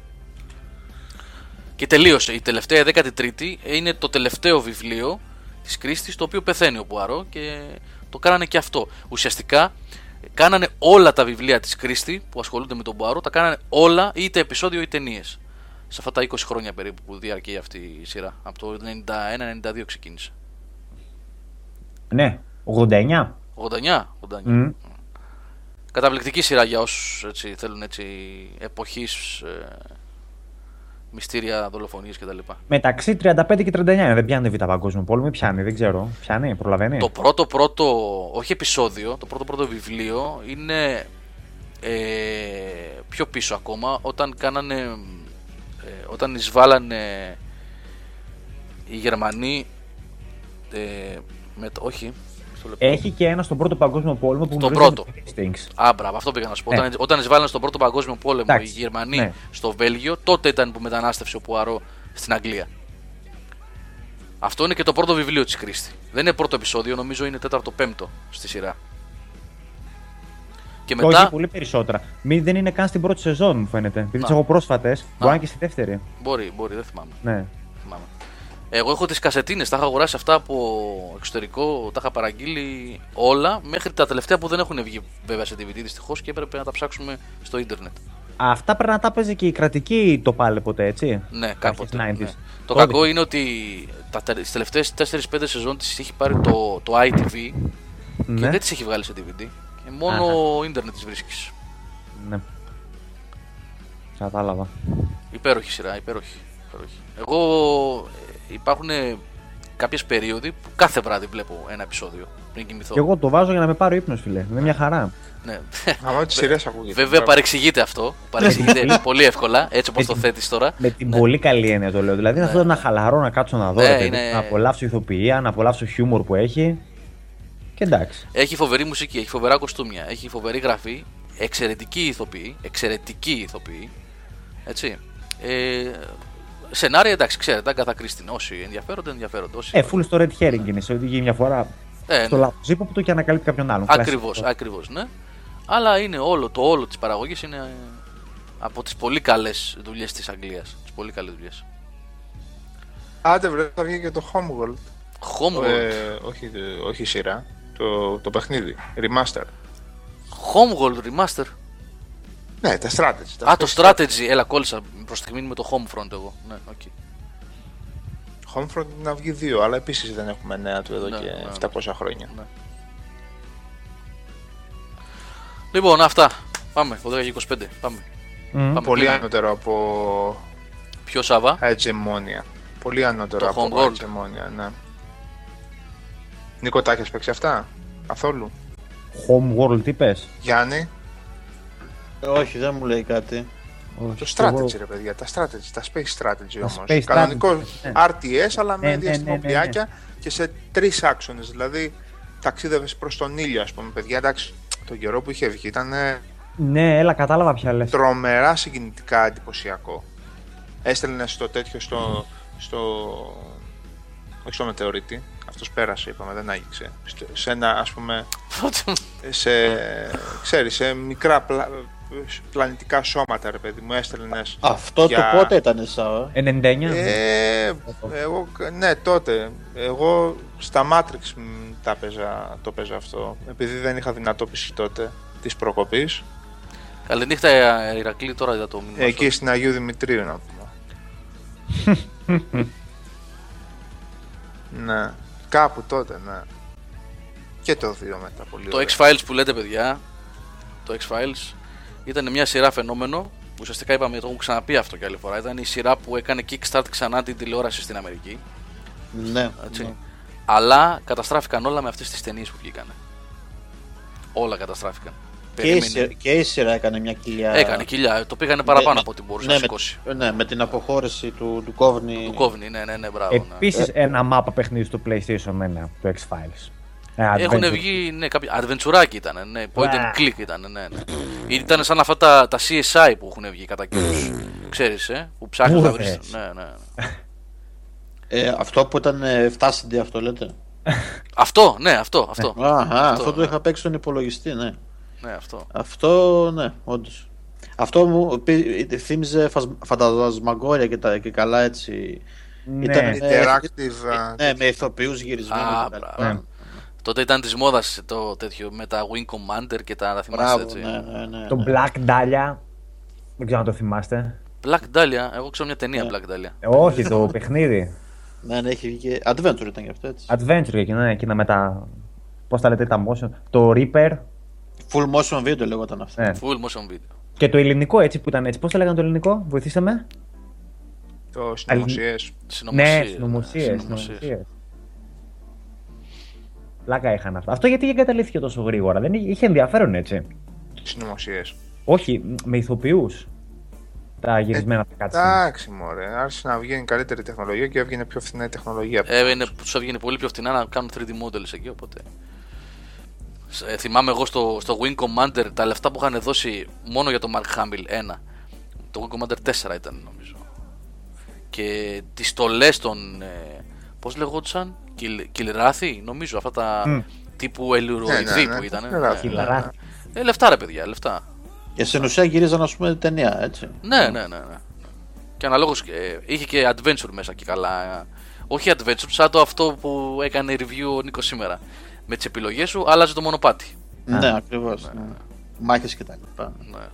Και τελείωσε. Η τελευταία 13η είναι το τελευταίο βιβλίο της Κρίστης, το οποίο πεθαίνει ο Πουαρό και το κάνανε και αυτό. Ουσιαστικά κάνανε όλα τα βιβλία της Κρίστη που ασχολούνται με τον Πουαρό, τα κάνανε όλα είτε επεισόδιο είτε ταινίες. Σε αυτά τα 20 χρόνια περίπου που διαρκεί αυτή η σειρά. Από το 91-92 ξεκίνησε. Ναι, 89. 89, 89. Μμ. Καταπληκτική σειρά για όσους έτσι, θέλουν έτσι, εποχής ε, μυστήρια, δολοφονίες κτλ. Μεταξύ 35 και 39 είναι. Δεν πιάνει β' παγκόσμιο πόλεμο ή πιάνει, δεν ξέρω. Πιάνει, προλαβαίνει. Το πρώτο πρώτο, όχι επεισόδιο, το πρώτο πρώτο βιβλίο είναι ε, πιο πίσω ακόμα όταν κάνανε, ε, όταν εισβάλλανε οι Γερμανοί ε, με, το- όχι, στο λεπτό. Έχει και ένα στον πρώτο παγκόσμιο πόλεμο που Στον γνωρίζει πρώτο. τον Hastings. Α, μπράβο, αυτό πήγα να σου πω. Ναι. Όταν, όταν εισβάλλανε στον πρώτο παγκόσμιο πόλεμο Εντάξει, οι Γερμανοί ναι. στο Βέλγιο, τότε ήταν που μετανάστευσε ο Πουαρό στην Αγγλία. Αυτό είναι και το πρώτο βιβλίο της Κρίστη. Δεν είναι πρώτο επεισόδιο, νομίζω είναι τέταρτο-πέμπτο στη σειρά. Και Και μετά. Όχι πολύ περισσότερα. Μη, δεν είναι καν στην πρώτη σεζόν, μου φαίνεται. Επειδή τις έχω πρόσφατες, μπορεί να είναι και στη δεύτερη. Μπορεί, μπορεί, δεν θυμάμαι. Ναι. θυμάμαι. Εγώ έχω τις κασετίνες, τα είχα αγοράσει αυτά από εξωτερικό, τα είχα παραγγείλει όλα μέχρι τα τελευταία που δεν έχουν βγει βέβαια σε DVD δυστυχώς και έπρεπε να τα ψάξουμε στο ίντερνετ. Αυτά πρέπει να τα παίζει και η κρατική το πάλι ποτέ, έτσι; Ναι, κάποτε. Αρχές 90s. Ναι. Το Τότε. κακό είναι ότι τα, τε- τις τελευταίες 4-5 σεζόν της έχει πάρει το, το ITV και Ναι. δεν τις έχει βγάλει σε DVD. Και μόνο Αχα. ίντερνετ τις βρίσκεις. ναι. Κατάλαβα. Υπέροχη σειρά, υπέροχη. υπέροχη. Εγώ ε, υπάρχουν κάποιες περίοδοι που κάθε βράδυ βλέπω ένα επεισόδιο πριν κοιμηθώ. Και εγώ το βάζω για να με πάρει ο ύπνος, φιλέ. Είναι μια χαρά. Ναι. Άμα τις σειρές ακούγεται. Βέβαια παρεξηγείται αυτό. Παρεξηγείται πολύ εύκολα, έτσι όπως το θέτεις τώρα. Με την πολύ καλή έννοια το λέω. Δηλαδή, αυτό να χαλαρώ, να κάτσω να δω, Ναι, ρε παιδί, είναι- να απολαύσω ηθοποιία, να απολαύσω χιούμορ που έχει. Και εντάξει. Έχει φοβερή μουσική, έχει φοβερά κοστούμια, έχει φοβερή γραφή, εξαιρετική ηθοποιή, εξαιρετική ηθοποιή. Έτσι. Ε, σενάρια εντάξει, ξέρετε, Αγκάθα Κρίστιν. Όσοι ενδιαφέρονται, ενδιαφέρονται. Όσοι... Ε, full στο red herring είναι. Σε οδηγεί μια φορά Ε, στο ναι. λάθος ύποπτο και ανακαλύπτει κάποιον άλλον. Ακριβώς, Κλασικό. ακριβώς, ναι. Αλλά είναι όλο, το όλο της παραγωγής είναι ε, από τις πολύ καλές δουλειές της Αγγλίας. Τις πολύ καλές δουλειές. Άντε βρε, θα βγει και το Homeworld. Homeworld. Ε, όχι, ε, όχι η σειρά. Το, το παιχνίδι. Remaster. Homeworld Remaster; Ναι, τα strategy. τα Α, το space strategy. Έλα, κόλλησα προς τη στιγμή με το Homefront εγώ. Ναι, οκ. Homefront να βγει δύο, αλλά επίσης δεν έχουμε νέα του εδώ Ναι, και ναι, 700 χρόνια. Λοιπόν, αυτά. Πάμε. 12 και 25. Πάμε. Μμ. Πάμε. Πολύ κλείνουμε. ανώτερο από Ποιο Σάβα; Hegemmonia. Πολύ ανώτερο Το από Homeworld. Hegemmonia, ναι. Νίκο, τα έχεις παίξει αυτά, καθόλου; Homeworld, τι πες; Γιάννη, Ε, Όχι, δεν μου λέει κάτι. Όχι, το εγώ- strategy ρε παιδιά, τα strategy, τα space strategy όμως. space Κανονικό strategy, ναι. RTS, αλλά Ναι, με ναι, διαστημοπλιάκια και σε τρεις άξονες, δηλαδή ταξίδευες προς τον ήλιο, ας πούμε, παιδιά, εντάξει, τον καιρό που είχε βγει ήταν Ναι, έλα, κατάλαβα ποια λες. τρομερά συγκινητικά εντυπωσιακό. Έστελνες στο τέτοιο στο. στο όχι στο μετεωρίτη. Αυτός πέρασε, είπαμε, δεν άγγιξε. Στο- Σε ένα, ας πούμε, σε, ξέρεις, σε μικρά πλα, πλανητικά σώματα, ρε παιδί μου, έστελνες. Αυτό Για- το πότε ήταν εσά, ε; 99. Ε, εγώ, ναι, τότε. Εγώ στα Matrix μ, τα παίζα, το παίζα αυτό. Επειδή δεν είχα δυνατόπιση τότε της προκοπής. Καληνύχτα, ε, Ηρακλή, τώρα είδα το μήνυμα. Εκεί αυτό. στην Αγίου Δημητρίου να πούμε. ναι. Κάπου τότε, ναι. Και το 2 μετά πολύ Το ωραία. X-Files που λέτε, παιδιά, το X-Files ήταν μια σειρά φαινόμενο. Ουσιαστικά είπαμε, το έχω ξαναπεί αυτό κι άλλη φορά. Ήταν η σειρά που έκανε kickstart ξανά την τηλεόραση στην Αμερική. Ναι. Έτσι. ναι. Αλλά καταστράφηκαν όλα με αυτές τις ταινίες που βγήκαν. Όλα καταστράφηκαν. Και η, Περίμενε. σειρά, και η σειρά έκανε μια κοιλιά. Έκανε κοιλιά, το πήγανε παραπάνω Ναι, από ό,τι μπορούσε ναι, να με- σηκώσει. Ναι, με την αποχώρηση του, του Κόβνη. Του κόβνη, ναι, ναι, ναι, μπράβο. ναι. Επίσης ένα μάπα παιχνίδι στο PlayStation 1, το X-Files. Ε, Έχουν adventure. βγει, ναι, κάποια. Adventureάκι ήταν, ναι. Point and Α. click ήταν, ναι, ναι. Ήταν σαν αυτά τα, τα CSI που έχουν βγει κατά καιρούς. Ξέρεις, ε, που ψάχνεις να βρεις. Ούρδες. Ναι, ναι. ναι. Ε, αυτό που ήταν ε, 7 CD αυτό λέτε; Αυτό, ναι, αυτό, αυτό. Α, α, αυτό, το ναι. είχα παίξει στον υπολογιστή, ναι. Ναι, αυτό. Αυτό, ναι, όντως. Αυτό μου πει- θύμιζε φασ- φαντασμαγκόρια και, τα, και καλά έτσι. Ναι. Ήταν, ε, Interactive. α, Ναι, με ηθοποιούς γυρισμένους. Α, και τα μπράβο. λοιπά. Τότε ήταν της μόδας το τέτοιο με τα Wing Commander και τα. Τα θυμάστε Μπράβο, έτσι. ναι, ναι, ναι. Το Black Dahlia. Δεν ξέρω αν το θυμάστε. Black Dahlia, εγώ ξέρω μια ταινία Ναι. Black Dahlia. Ε, όχι, το παιχνίδι. Ναι, ναι, έχει βγει και. Adventure ήταν και αυτό έτσι. Adventure εκείνα, ναι, εκείνα με τα. Πώς τα λέτε, τα motion. Το Reaper Full motion video λέγονταν αυτό. ναι. Full motion video. και το ελληνικό έτσι που ήταν έτσι. Πώς το λέγανε το ελληνικό, βοηθήστε με. Το συνωμοσίες. Συνωμοσίες, Ναι, συνωμοσίες. συνωμοσίες. Πλάκα είχαν αυτά. Αυτό γιατί εγκαταλείφθηκε τόσο γρήγορα. Δεν είχε είχε ενδιαφέρον έτσι. Συνωμοσίες. Όχι, με ηθοποιούς. Τα γυρισμένα τα κάτσε. Εντάξει, μωρέ. Άρχισε να βγαίνει καλύτερη τεχνολογία και έβγαινε πιο φθηνά η τεχνολογία. Ε, είναι, τους έβγαινε πολύ πιο φτηνά να κάνουν 3D models εκεί, οπότε. Ε, θυμάμαι εγώ στο, στο Wing Commander τα λεφτά που είχαν δώσει μόνο για το Mark Hamill 1. Το Wing Commander 4 ήταν νομίζω. και τις στολές των, ε, πώς λεγόντουσαν, Κιλ, Κιλράθη, νομίζω, αυτά τα Μμ. τύπου ελουροειδή Ναι, ναι, ναι, που ήταν. Κιλράθη, ναι, ναι, ναι. Ε, λεφτά ρε παιδιά, λεφτά. Και στην ουσία γυρίζαν ας πούμε ταινία, έτσι. Ναι, ναι, ναι. ναι. Και αναλόγως ε, είχε και adventure μέσα και καλά. ε. Όχι adventure, σαν το αυτό που έκανε review ο Νίκος σήμερα. Με τις επιλογές σου άλλαζε το μονοπάτι. Ναι, ακριβώς. Ναι. Μάχες και τα λοιπά. Ναι.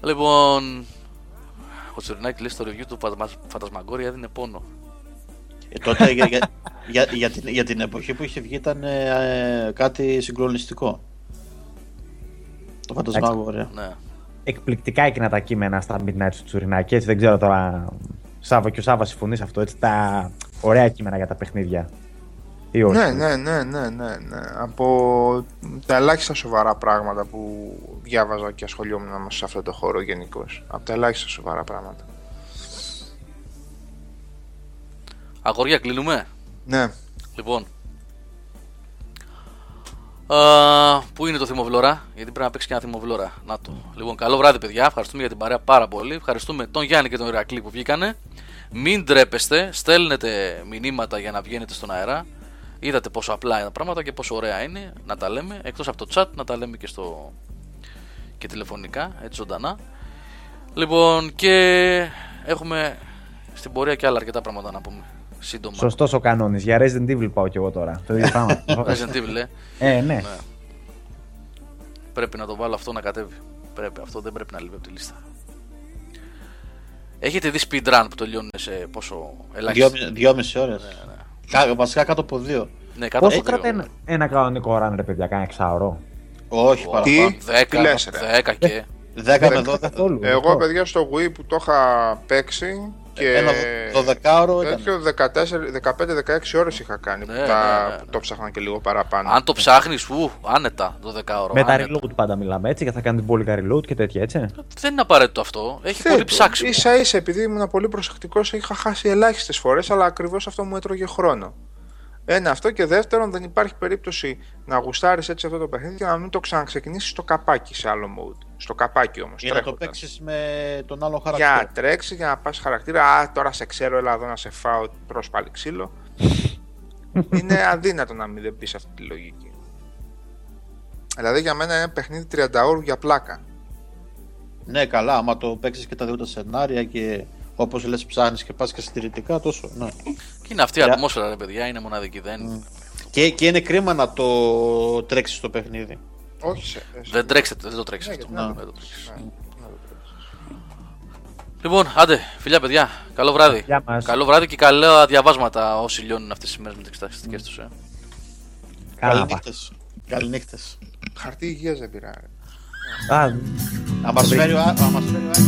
Λοιπόν, ο Τσουρινάκη λέει στο review του Φαντασμα- Φαντασμαγκόρια έδινε πόνο. Ε, τότε για, για, για, για, την, για την εποχή που είχε βγει ήταν ε, κάτι συγκλονιστικό. Το φαντασμάγο, Ναι. Εκπληκτικά εκείνα τα κείμενα στα Midnight του Τσουρινάκη. Έτσι δεν ξέρω τώρα. Σάβα και ο Σάβα συμφωνείς σε αυτό. Έτσι τα ωραία κείμενα για τα παιχνίδια. Ή όχι; Ναι, ναι, ναι, ναι, ναι, ναι. Από τα ελάχιστα σοβαρά πράγματα που διάβαζα και ασχολιόμουν μέσα σε αυτό το χώρο γενικώς. Από τα ελάχιστα σοβαρά πράγματα. Αγόρια, κλείνουμε; Ναι. Λοιπόν. Α, πού είναι το θυμοβλόρα, γιατί πρέπει να παίξει και ένα θυμοβλόρα. Να το. Λοιπόν, καλό βράδυ, παιδιά. Ευχαριστούμε για την παρέα πάρα πολύ. Ευχαριστούμε τον Γιάννη και τον Ηρακλή που βγήκανε. Μην ντρέπεστε, στέλνετε μηνύματα για να βγαίνετε στον αέρα. Είδατε πόσο απλά είναι τα πράγματα και πόσο ωραία είναι να τα λέμε. Εκτός από το chat, να τα λέμε και, στο... και τηλεφωνικά, έτσι ζωντανά. Λοιπόν, και έχουμε στην πορεία και άλλα αρκετά πράγματα να πούμε. Σύντομα. Σωστός ο κανόνης. Για Resident Evil πάω κι εγώ τώρα. Το ίδιο πράγμα. Resident Evil, ε. ε, ναι. Ναι. Πρέπει να το βάλω αυτό να κατέβει. Πρέπει, αυτό δεν πρέπει να λείπει από τη λίστα. Έχετε δει speedrun που τελειώνουν σε πόσο ελάχιστα. Δυο, δυόμιση ώρες. Κα, βασικά κάτω από δύο. Ναι, κάτω Πόσο από δύο. κρατάει ένα, ένα κανονικό run, ρε παιδιά, κάνα εξάωρο; Όχι Ω, παραπάνω. Τι; Δέκα, λες, ρε; δέκα και. 10 με 12. Καθόλου. Εγώ, παιδιά, στο Wii που το είχα παίξει και. Ένα 12ωρο ήταν. τέτοιο 15-16 ώρες είχα κάνει. Ναι, που, τα- ναι, ναι, ναι. που το ψάχνα και λίγο παραπάνω. Αν το ψάχνεις, ου, άνετα το 10 ώρο. Με τα άνετα. reload πάντα μιλάμε έτσι και θα κάνετε μπόλικα reload και τέτοια έτσι. Δεν είναι απαραίτητο αυτό. Έχει Δεν- πολύ ψάξιμο. Ίσα ίσα επειδή ήμουν πολύ προσεκτικός, είχα χάσει ελάχιστες φορές, αλλά ακριβώς αυτό μου έτρωγε χρόνο. Ένα αυτό και δεύτερον, δεν υπάρχει περίπτωση να γουστάρεις έτσι αυτό το παιχνίδι και να μην το ξαναξεκινήσεις στο καπάκι σε άλλο mode. Στο καπάκι όμως. Για να το παίξεις με τον άλλο χαρακτήρα. Για να τρέξει, για να πας χαρακτήρα. Α, τώρα σε ξέρω, έλα εδώ να σε φάω πρόσπαλη ξύλο. είναι αδύνατο να μην δεν πεις αυτή τη λογική. Δηλαδή για μένα είναι ένα παιχνίδι 30 ώρου για πλάκα. Ναι, καλά, άμα το παίξεις και τα δύο τα σενάρια και όπως λες ψάχνεις και πας και συντηρητικά, τόσο. Ναι. Και είναι αυτή η Για- ατμόσφαιρα, ρε παιδιά, είναι μοναδική. Δεν, Και, και είναι κρίμα να το τρέξεις το παιχνίδι. Όχι σε. δεν τρέξετε, δεν το τρέξει Ναι, αυτό. γιατί να Δεν το το τρέξεις. Ναι. Λοιπόν, άντε, φιλιά παιδιά, καλό βράδυ. Γεια μας. Καλό βράδυ και καλά διαβάσματα όσοι λιώνουν αυτές τις μέρες με τις εξεταστικέ τους. Ε. Κάνα πα. Καληνύχτες. Καληνύχτες. Χαρτί υγείας δεν πειράζει. Α, Να μας φέρει ο Ά- να μας φέρει ο Άκης.